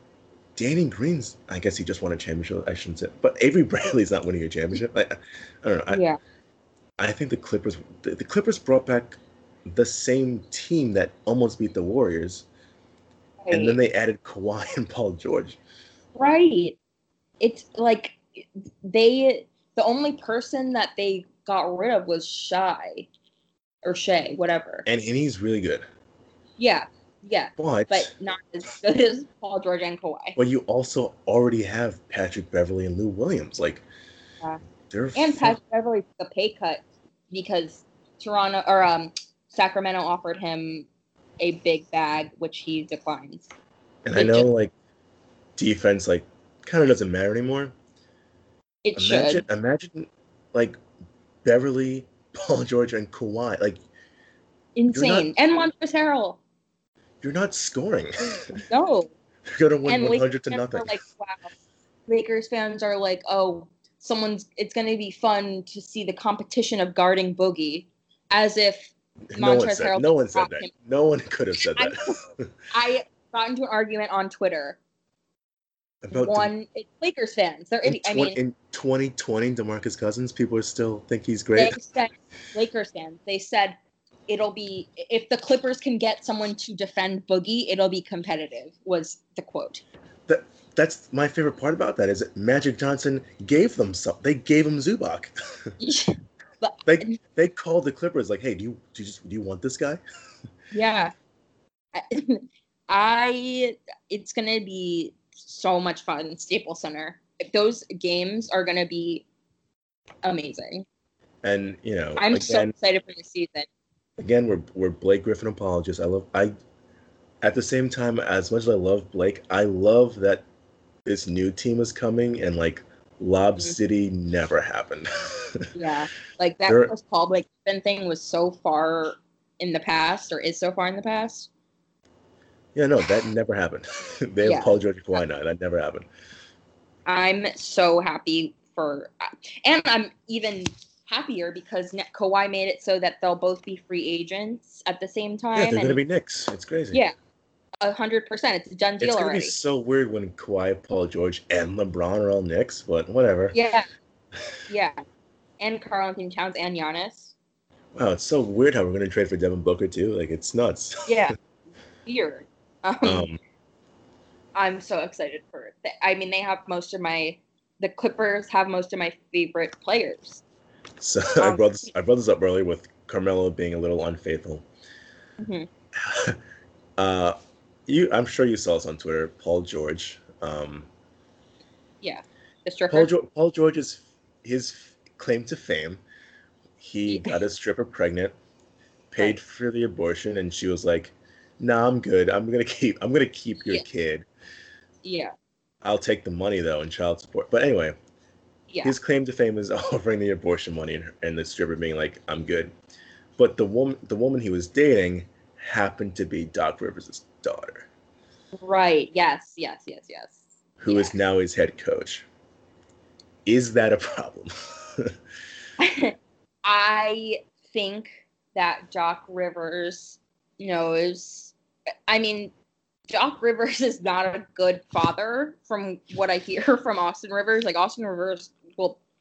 Danny Green's, I guess he just won a championship. I shouldn't say, but Avery [laughs] Bradley's not winning a championship. I, I don't know. I, yeah. I think the Clippers, the, the Clippers brought back the same team that almost beat the Warriors, and then they added Kawhi [laughs] and Paul George. Right. It's like they the only person that they got rid of was Shy or Shay, whatever. and, and he's really good. Yeah. Yeah. But But not as good as Paul George and Kawhi. but you also already have Patrick Beverley and Lou Williams. Like Yeah. they're And Patrick Beverley took a pay cut because Toronto or um Sacramento offered him a big bag, which he declines. and I know like defense like kind of doesn't matter anymore. It imagine should. imagine like Beverley, [laughs] Paul George, and Kawhi. Like Insane. and Montrezl Harrell. You're not scoring. [laughs] No. [laughs] you're gonna win and 100 Lakers to nothing. Like, wow. Lakers fans are like, oh, someone's. It's going to be fun to see the competition of guarding Boogie, as if no one said. Harrell No one said that. him. No one could have said that. [laughs] I got into an argument on Twitter. About the- One it's Lakers fans, they're in, I mean, in 2020, DeMarcus Cousins, people are still think he's they great. said Lakers fans. They said it'll be if the Clippers can get someone to defend Boogie, it'll be competitive. Was the quote? That that's my favorite part about that is that Magic Johnson gave them some. They gave him Zubac. [laughs] but [laughs] they they called the Clippers like, hey, do you do you, just, do you want this guy? [laughs] Yeah. I it's gonna be so much fun, Staples Center. Those games are gonna be amazing. And you know, I'm so excited for the season. Again, we're we're Blake Griffin apologists. I love I. At the same time, as much as I love Blake, I love that this new team is coming and like Lob Mhm. City never happened. [laughs] Yeah. Like that There- Chris Paul Blake Griffin thing was so far in the past or is so far in the past. yeah, no, that never happened. [laughs] they Yeah. have Paul George and Kawhi. That never happened. I'm so happy for and I'm even happier because Ne- Kawhi made it so that they'll both be free agents at the same time. Yeah, they're gonna be Knicks. It's crazy. Yeah. a hundred percent. It's a done deal It's gonna already. be so weird when Kawhi, Paul George, and LeBron are all Knicks, but whatever. Yeah. [laughs] Yeah. And Karl-Anthony Towns and Giannis. Wow, it's so weird how we're gonna trade for Devin Booker too. Like it's nuts. [laughs] Yeah. Weird. Um, Um, I'm so excited for it. I mean, they have most of my, the Clippers have most of my favorite players. So I brought this I brought this up earlier with Carmelo being a little unfaithful. Mhm. [laughs] uh, you, I'm sure you saw this on Twitter. Paul George. Um, Yeah. The stripper. Paul, George, Paul George's his claim to fame. He got a stripper pregnant, paid for the abortion, and she was like, "Nah, I'm good. I'm gonna keep. I'm gonna keep your Yeah. kid. yeah. I'll take the money though and child support." But anyway, Yeah. his claim to fame is [laughs] offering the abortion money and, and the stripper being like, "I'm good." But the woman, the woman he was dating, happened to be Doc Rivers' daughter, right. Yes. Yes. Yes. Yes. who is now his head coach. Is that a problem? [laughs] I think that Doc Rivers knows. I mean, Doc Rivers is not a good father, from what I hear [laughs] from Austin Rivers. Like Austin Rivers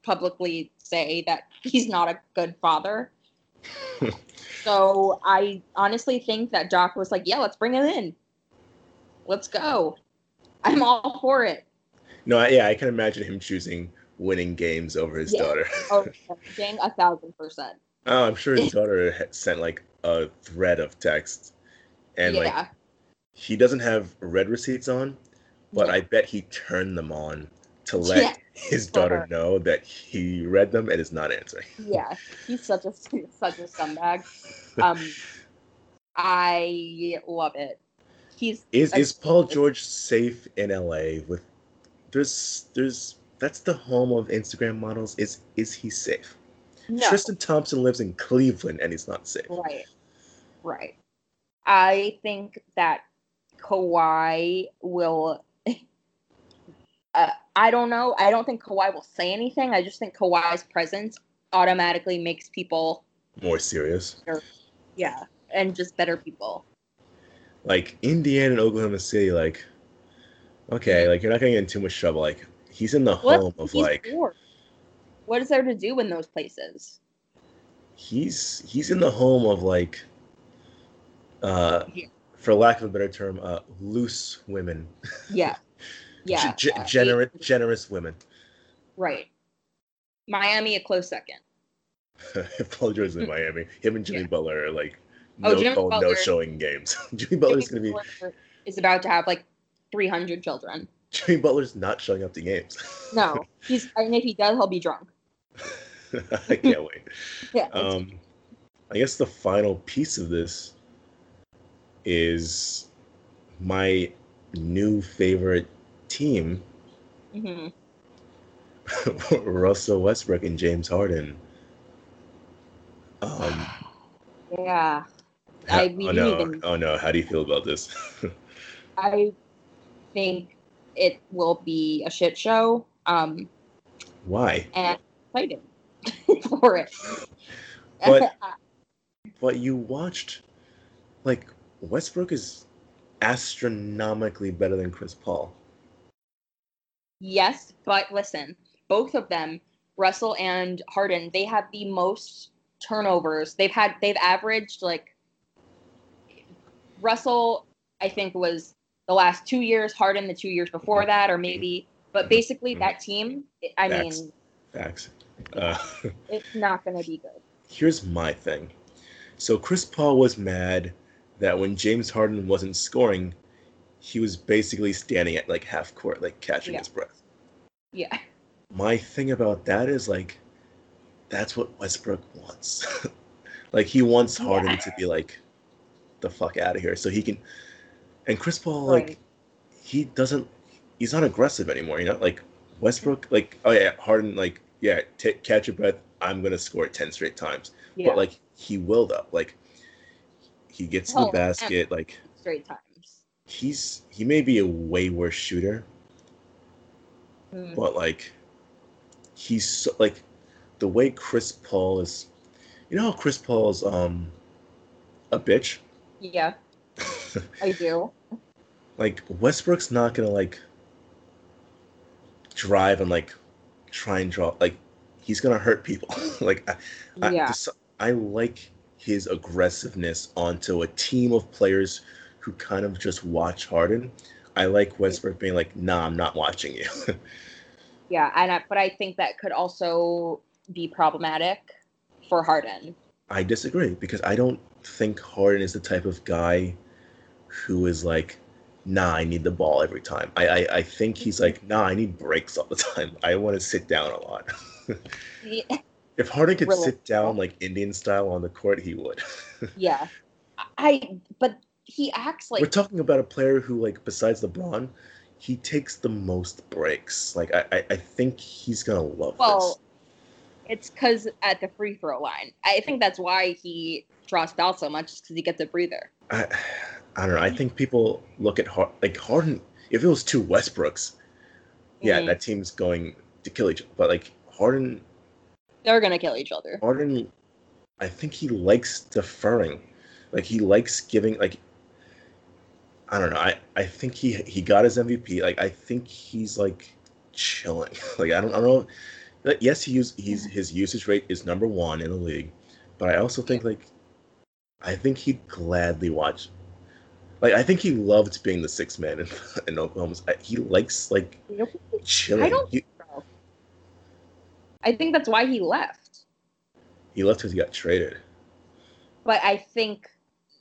publicly say that he's not a good father. [laughs] so I honestly think that Doc was like, "Yeah, let's bring him in. Let's go. I'm all for it." no, I- yeah, I can imagine him choosing winning games over his Yeah. daughter. [laughs] Oh, dang, a thousand percent. Oh, I'm sure his [laughs] daughter sent like a thread of text, and yeah. like he doesn't have red receipts on, but Yeah. I bet he turned them on to let his daughter her. know that he read them and is not answering. yeah, he's such a [laughs] such a scumbag. [laughs] Um, I love it. He's Is a- is Paul George safe in LA with there's there's that's the home of Instagram models. Is is he safe? No. Tristan Thompson lives in Cleveland and he's not safe. Right. Right. I think that Kawhi will. I don't know. I don't think Kawhi will say anything. I just think Kawhi's presence automatically makes people, More serious. yeah, and just better people. Like Indiana and Oklahoma City, like okay, like you're not gonna get in too much trouble. Like he's in the What home of he's like bored. What is there to do in those places? he's he's in the home of like uh Yeah. for lack of a better term, uh loose women. [laughs] Yeah. Yeah. G- uh, generous generous women. Right. Miami a close second. [laughs] Paul in Miami. Him and Jimmy Yeah. Butler are like Oh, no Jimmy oh, no showing games. [laughs] Jimmy Butler's Jimmy gonna be Butler is about to have like 300 children. Jimmy Butler's not showing up to games. [laughs] No, he's and if he does, he'll be drunk. I can't wait. Yeah. Um, I guess the final piece of this is my new favorite team, hmm [laughs] Russell Westbrook and James Harden. Um, Yeah. ha- I oh no! even- Oh no! How do you feel about this? [laughs] I think it will be a shit show. Um, Why? and excited [laughs] for it. But- But you watched, like Westbrook is astronomically better than Chris Paul. Yes, but listen, both of them, Russell and Harden, they have the most turnovers. They've had they've averaged like Russell, I think was the last two years, Harden the two years before that, or maybe. But basically, that team, I Facts. mean, Facts. Uh, [laughs] it's not going to be good. here's my thing. So Chris Paul was mad that when James Harden wasn't scoring, he was basically standing at like half court, like catching Yeah. his breath. Yeah. My thing about that is like, that's what Westbrook wants. [laughs] like he wants Harden Yeah. to be like, the fuck out of here, so he can. And Chris Paul, like, he doesn't. He's not aggressive anymore. You know, like Westbrook, like, oh yeah, Harden, like, yeah, ta catch your breath. I'm gonna score ten straight times Yeah. but like he will though like he gets the basket like straight times. He's he may be a way worse shooter Mm. but like he's so, like the way chris paul is you know how chris paul's um a bitch Yeah, [laughs] I do. like westbrook's not gonna like drive and like try and draw like he's gonna hurt people [laughs] like I, I, Yeah. just- I like his aggressiveness onto a team of players who kind of just watch Harden. I like Westbrook being like, "Nah, I'm not watching you." [laughs] Yeah, and I, but I think that could also be problematic for Harden. I disagree because I don't think Harden is the type of guy who is like, "Nah, I need the ball every time." I I, I think he's like, "Nah, I need breaks all the time. I want to sit down a lot." [laughs] Yeah, if Harden could Really? sit down like Indian style on the court, he would. [laughs] yeah. I but he acts like We're talking about a player who, like, besides LeBron, he takes the most breaks. Like, I, I, I think he's gonna love well. It's because at the free throw line, I think that's why he draws foul so much, because he gets a breather. I, I don't know. I think people look at Har- like Harden. If it was two Westbrooks, yeah, Mhm. that team's going to kill each other. But like Harden, They're gonna kill each other. Harden, I think he likes deferring. Like he likes giving. Like I don't know. I, I think he he got his MVP. Like I think he's like chilling. [laughs] Like I don't I don't know. Yes, he use he's his usage rate is number one in the league, but I also think like I think he'd gladly watch. Like I think he loved being the sixth man in, [laughs] in Oklahoma. He likes like chilling. I don't He, think so. I think that's why he left. he left because he got traded. But I think,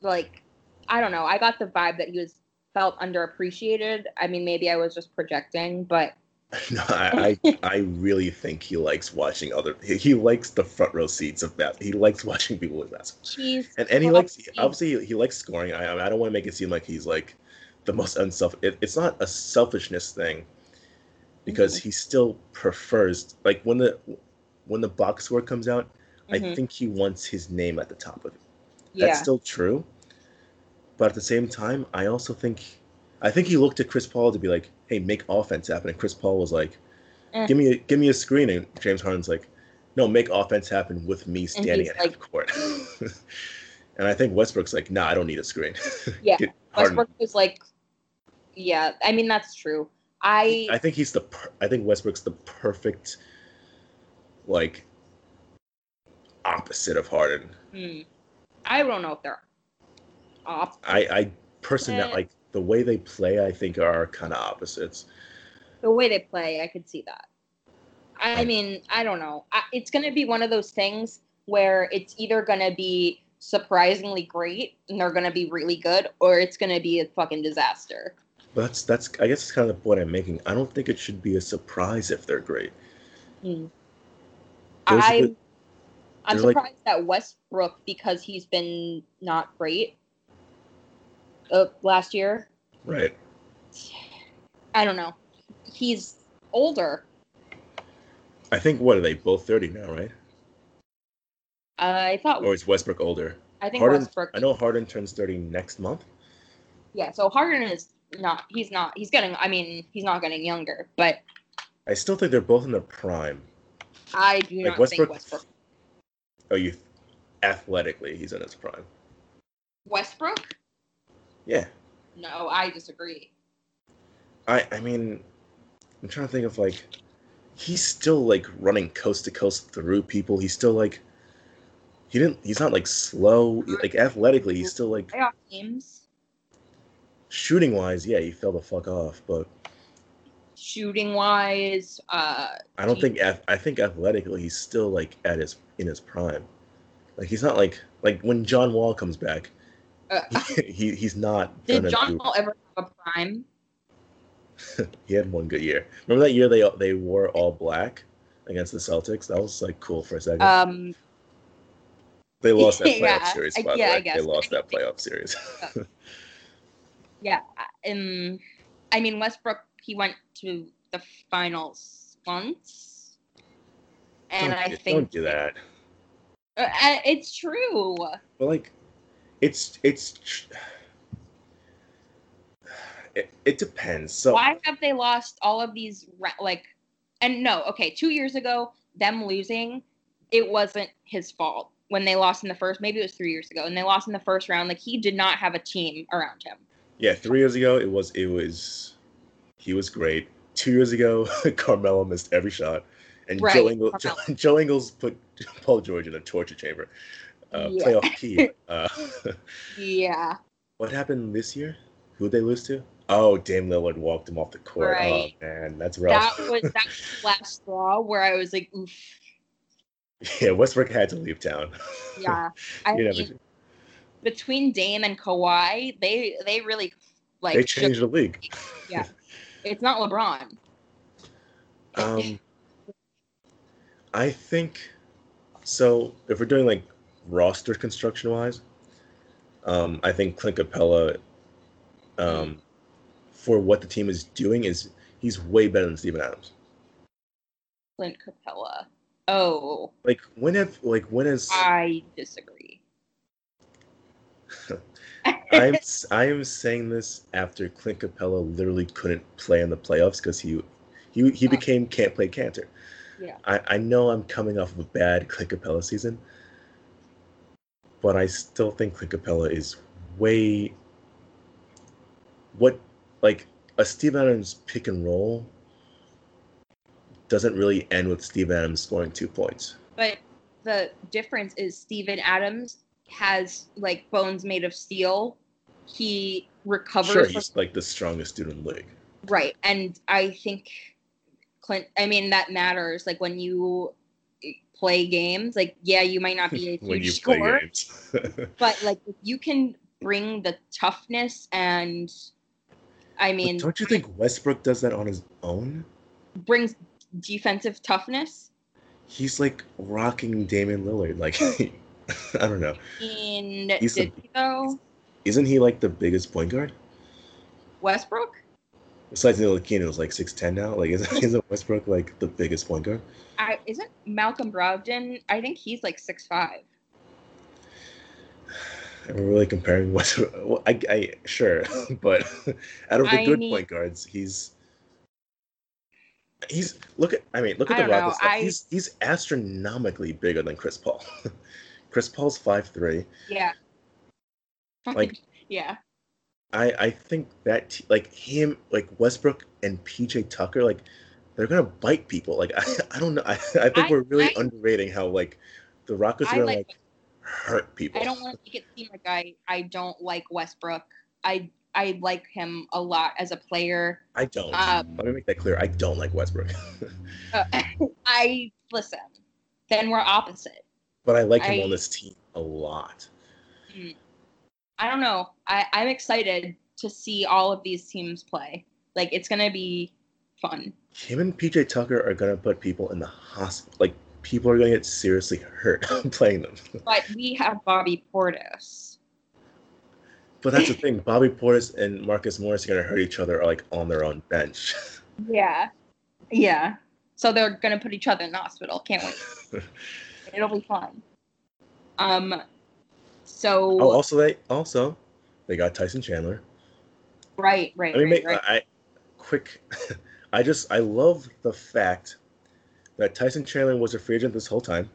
like, I don't know. I got the vibe that he was felt underappreciated. I mean, maybe I was just projecting, but [laughs] No, I, I I really think he likes watching other. He, he likes the front row seats of that. He likes watching people with basketball. he's And and he likes obviously he, he likes scoring. I I don't want to make it seem like he's like the most unself. It, it's not a selfishness thing because he still prefers like when the when the box score comes out. I Mhm. think he wants his name at the top of it. yeah. That's still true. But at the same time, I also think I think he looked at Chris Paul to be like, "Hey, make offense happen." And Chris Paul was like, Eh. "Give me a give me a screen." And James Harden's like, "No, make offense happen with me standing at like- half court." [laughs] and I think Westbrook's like, "Nah, I don't need a screen." [laughs] Yeah, Westbrook was like, yeah. I mean, that's true. I I think he's the per- I think Westbrook's the perfect like opposite of Harden. hmm, I don't know if they're off. I I personally Eh. like the way they play. I think are kind of opposites. the way they play, I could see that. I Right. mean, I don't know. I, it's going to be one of those things where it's either going to be surprisingly great and they're going to be really good, or it's going to be a fucking disaster. But that's that's I guess it's kind of the point I'm making. I don't think it should be a surprise if they're great. Are I'm, the- I'm they're like- surprised that Westbrook, because he's been not great uh, last year, Right. I don't know. He's older. I think what are they both 30 now, right? I thought. Or is Westbrook older? I think Harden. Westbrook. I know Harden turns 30 next month. Yeah, so Harden is not. He's not. He's getting. I mean, he's not getting younger, but I still think they're both in their prime. I do Like not Westbrook. think Westbrook. Oh, you athletically, he's in his prime. Westbrook? Yeah. No, I disagree. I I mean, I'm trying to think of like, he's still like running coast to coast through people. He's still like, he didn't. He's not like slow. Like athletically, he's still like Playoff teams, shooting wise. Yeah, he fell the fuck off. But shooting wise, uh, I don't think. I think athletically, he's still like at his in his prime. Like he's not like like when John Wall comes back, uh he he- he's not [laughs] did John do. Wall ever have a prime? [laughs] He had one good year. Remember that year they they wore all black against the Celtics? That was like cool for a second. Um, They lost that [laughs] playoff Yeah, series, I- by the yeah, I guess. They lost that playoff series. yeah, um, I mean Westbrook. He went to the finals once, and don't, I think don't do that. Uh, uh, it's true. But like, it's it's it, it depends. So Why have they lost all of these like? And no, okay, two years ago, them losing, it wasn't his fault when they lost in the first. Maybe it was three years ago, and they lost in the first round. Like he did not have a team around him. yeah, three years ago it was it was he was great. Two years ago, [laughs] Carmelo missed every shot, and Joe Right, Ingles [laughs] Joe, Joe Ingles put Paul George in a torture chamber. Uh, Yeah. Playoff key. Uh, [laughs] Yeah, what happened this year? Who'd they lose to? Oh, Dame Lillard walked him off the court. Right. Oh man, that's rough. that was that was the [laughs] last straw where I was like, oof. yeah, Westbrook had to leave town. [laughs] Yeah, I mean, between Dame and Kawhi, they they really like. they shook- changed the league. Yeah, it's not LeBron. Um, I think so. If we're doing like roster construction wise, um, I think Clint Capela, um, for what the team is doing, is he's way better than Steven Adams. Clint Capela. Oh, Like when have like when has I disagree. [laughs] I'm [laughs] I am saying this after Clint Capela literally couldn't play in the playoffs because he he he became can't play Kanter. Yeah. I, I know I'm coming off of a bad Clint Capela season, but I still think Clint Capela is way what like a Steve Adams pick and roll doesn't really end with Steve Adams scoring two points. But the difference is Steven Adams has like bones made of steel. He recovers Sure, from- he's like the strongest dude in the league. right, and I think Clint. I mean that matters. Like when you play games, like yeah, you might not be [laughs] a huge when you play scorer, [laughs] but like you can bring the toughness and I mean But don't you think Westbrook does that on his own? brings defensive toughness He's like rocking Damian Lillard. Like [laughs] I don't know. in He's the- did he though Isn't he like the biggest point guard? Westbrook? Besides Ntilikina, who's like six ten now. Like, isn't, [laughs] isn't Westbrook like the biggest point guard? I, isn't Malcolm Brogdon? I think he's like six five. [sighs] We're really comparing [laughs] Westbrook. Well, I, I sure, [laughs] but out of the I good mean- point guards, he's he's look at. I mean, look at I the Rockets. He's he's astronomically bigger than Chris Paul. Chris Paul's five three. Yeah. Like- yeah. I I think that t- like him like Westbrook and PJ Tucker like they're gonna bite people. Like [laughs] I, I don't know. I, I think I- we're really I- underrating how like the Rockets are like- like hurt people. I don't want to make it seem like I I don't like Westbrook. I I like him a lot as a player. I don't. Um, Let me make that clear. I don't like Westbrook, [laughs] Uh, I listen. Then we're opposite. but I like him on this team a lot. I don't know. I I'm excited to see all of these teams play. Like it's gonna be fun. Him and PJ Tucker are gonna put people in the hospital. Like people are gonna get seriously hurt [laughs] playing them. But we have Bobby Portis. But that's the thing. Bobby Portis and Marcus Morris are gonna hurt each other like on their own bench. [laughs] Yeah. Yeah. So they're gonna put each other in the hospital. Can't wait. [laughs] It'll be fun. Um. So oh, also they also they got Tyson Chandler. right, right, I mean, right, make, right. I quick. [laughs] I just I love the fact that Tyson Chandler was a free agent this whole time.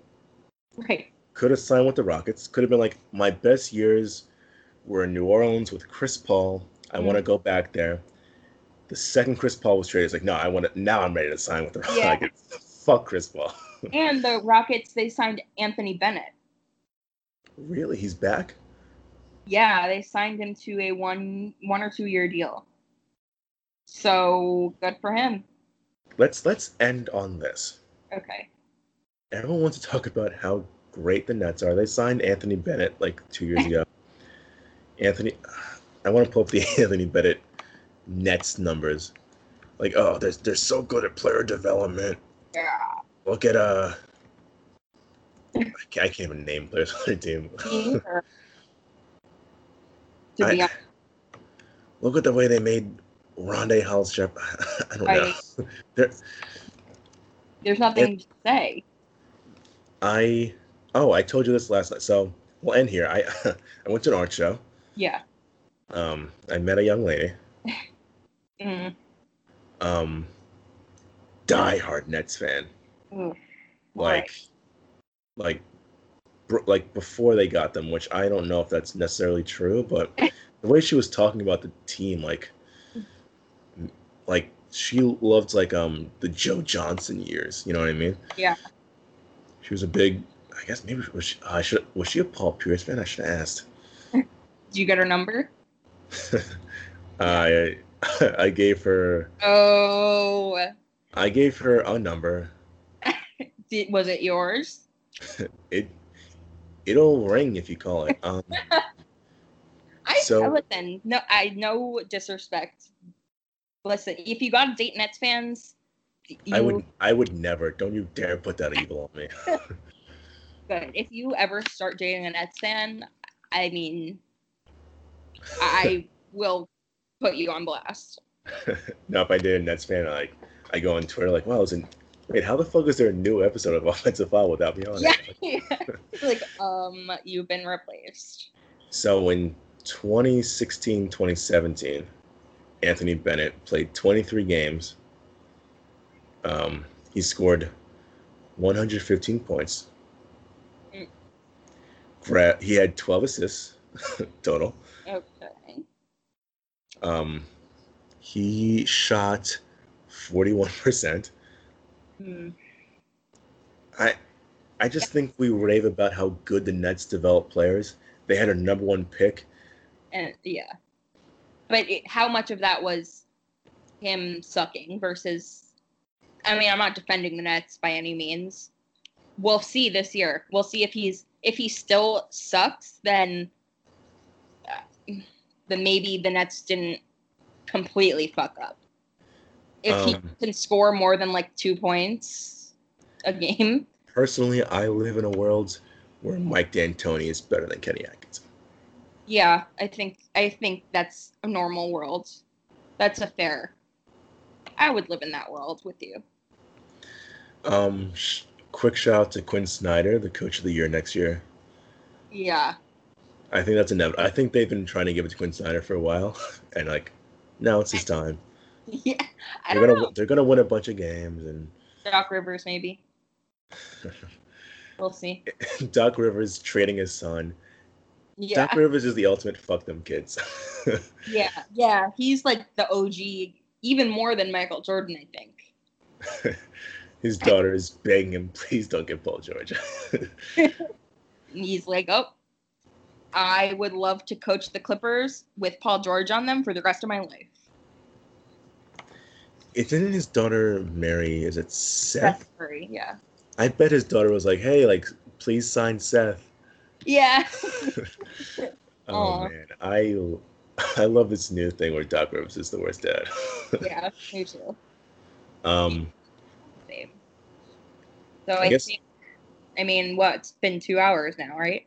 right. Could have signed with the Rockets. Could have been like my best years were in New Orleans with Chris Paul. I want to Mm. go back there. The second Chris Paul was traded, it's like no, I want to. Now I'm ready to sign with the Yeah. Rockets. [laughs] Fuck Chris Paul. [laughs] And the Rockets they signed Anthony Bennett. Really, he's back. Yeah, they signed him to a one one or two year deal. So good for him. Let's let's end on this. Okay. Everyone wants to talk about how great the Nets are. They signed Anthony Bennett like two years [laughs] ago. Anthony, I want to pull up the [laughs] Anthony Bennett Nets numbers. Like, oh, they're they're so good at player development. Yeah. Look at uh, I can't, even name [laughs] players on their team. Me neither. to be I- Look at the way they made Rondae Hollis-Jep. [laughs] I don't Right. [laughs] know. There's nothing to say. I oh, I told you this last night. So we'll end here. I I went to an art show. Yeah. Um, I met a young lady. Mm. um diehard Nets fan. Like like br- like before they got them, which I don't know if that's necessarily true, but [laughs] the way she was talking about the team like like she loved like um the Joe Johnson years, you know what I mean? Yeah. She was a big I guess maybe was she, I should was she a Paul Pierce fan? I should have asked. [laughs] Did you get her number? [laughs] I I gave her Oh, I gave her a number. did, was it yours? [laughs] It it'll ring if you call it. [laughs] Um, I So- listen. No, I no disrespect. Listen, if you got to date Nets fans, you, I would I would never. Don't you dare put that evil on me. [laughs] good. If you ever start dating a Nets fan, I mean, I will put you on blast. no, if I did a Nets fan, I, like I go on Twitter like, wow, isn't wait, how the fuck is there a new episode of [laughs] Offensive Foul without me on Yeah, [laughs] it? like um, you've been replaced. So in 2016, 2017, Anthony Bennett played 23 games. Um, he scored 115 points. Mm. Gra- he had 12 assists [laughs] total. Okay. Um, he shot 41%. Hmm. I I just think we rave about how good the Nets develop players. They had a number one pick. And yeah, but it, how much of that was him sucking versus? I mean, I'm not defending the Nets by any means. We'll see this year. We'll see if he's if he still sucks. Then, uh, then maybe the Nets didn't completely fuck up. If he Um, can score more than like two points a game, Personally, I live in a world where Mike D'Antoni is better than Kenny Atkinson. yeah, I think I think that's a normal world. That's a fair I would live in that world with you. Um, sh- quick shout out to Quin Snyder, the coach of the year next year. Yeah. I think that's inevitable. I think they've been trying to give it to Quin Snyder for a while, [laughs] and like now it's his time. [laughs] Yeah. I They're gonna know. they're gonna win a bunch of games, and Doc Rivers, maybe. [laughs] We'll see. [laughs] Doc Rivers trading his son. Yeah. Doc Rivers is the ultimate fuck them kids. Yeah. Yeah. He's like the OG, even more than Michael Jordan, I think. his daughter is begging him, please don't get Paul George. He's like, oh, I would love to coach the Clippers with Paul George on them for the rest of my life. Isn't his daughter Mary? Is it Seth? Seth Curry, yeah. I bet his daughter was like, "Hey, like, please sign Seth." Yeah. [laughs] [laughs] Oh Aw. man, I [laughs] I love this new thing where Doc Rivers is the worst dad. yeah, me too. um, Same. So I I, guess- think, I mean, what? It's been two hours now, right?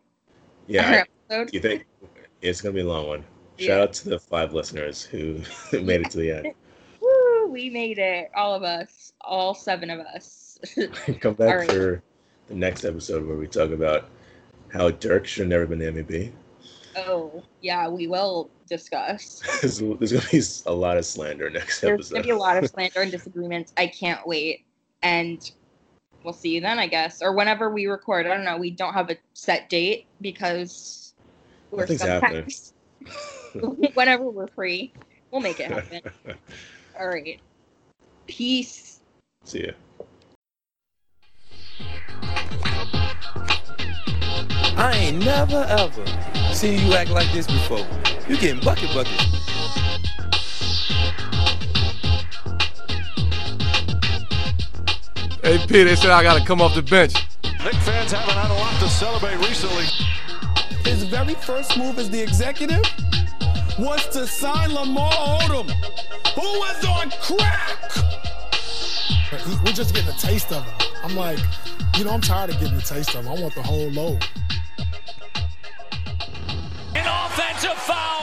yeah. Episode? You think it's gonna be a long one? Shout out to the five listeners who made it to the end. Woo, we made it. All of us. All seven of us. [laughs] Come back right. for the next episode where we talk about how Dirk should have never been the MVP. oh, yeah, we will discuss. [laughs] there's, there's gonna be a lot of slander next There's episode. going to be a lot of [laughs] slander and disagreements. I can't wait. And we'll see you then, I guess. Or whenever we record. I don't know. We don't have a set date because we're Nothing's sometimes. whenever we're free, we'll make it happen. All right. Peace. See ya. I ain't never ever seen you act like this before. You getting bucket bucket. Hey, P, they said I gotta come off the bench. Knick fans haven't had a lot to celebrate recently. His very first move as the executive was to sign Lamar Odom, who was on crack. He- We're just getting a taste of him. I'm like, you know, I'm tired of getting a taste of him. I want the whole load. An offensive foul.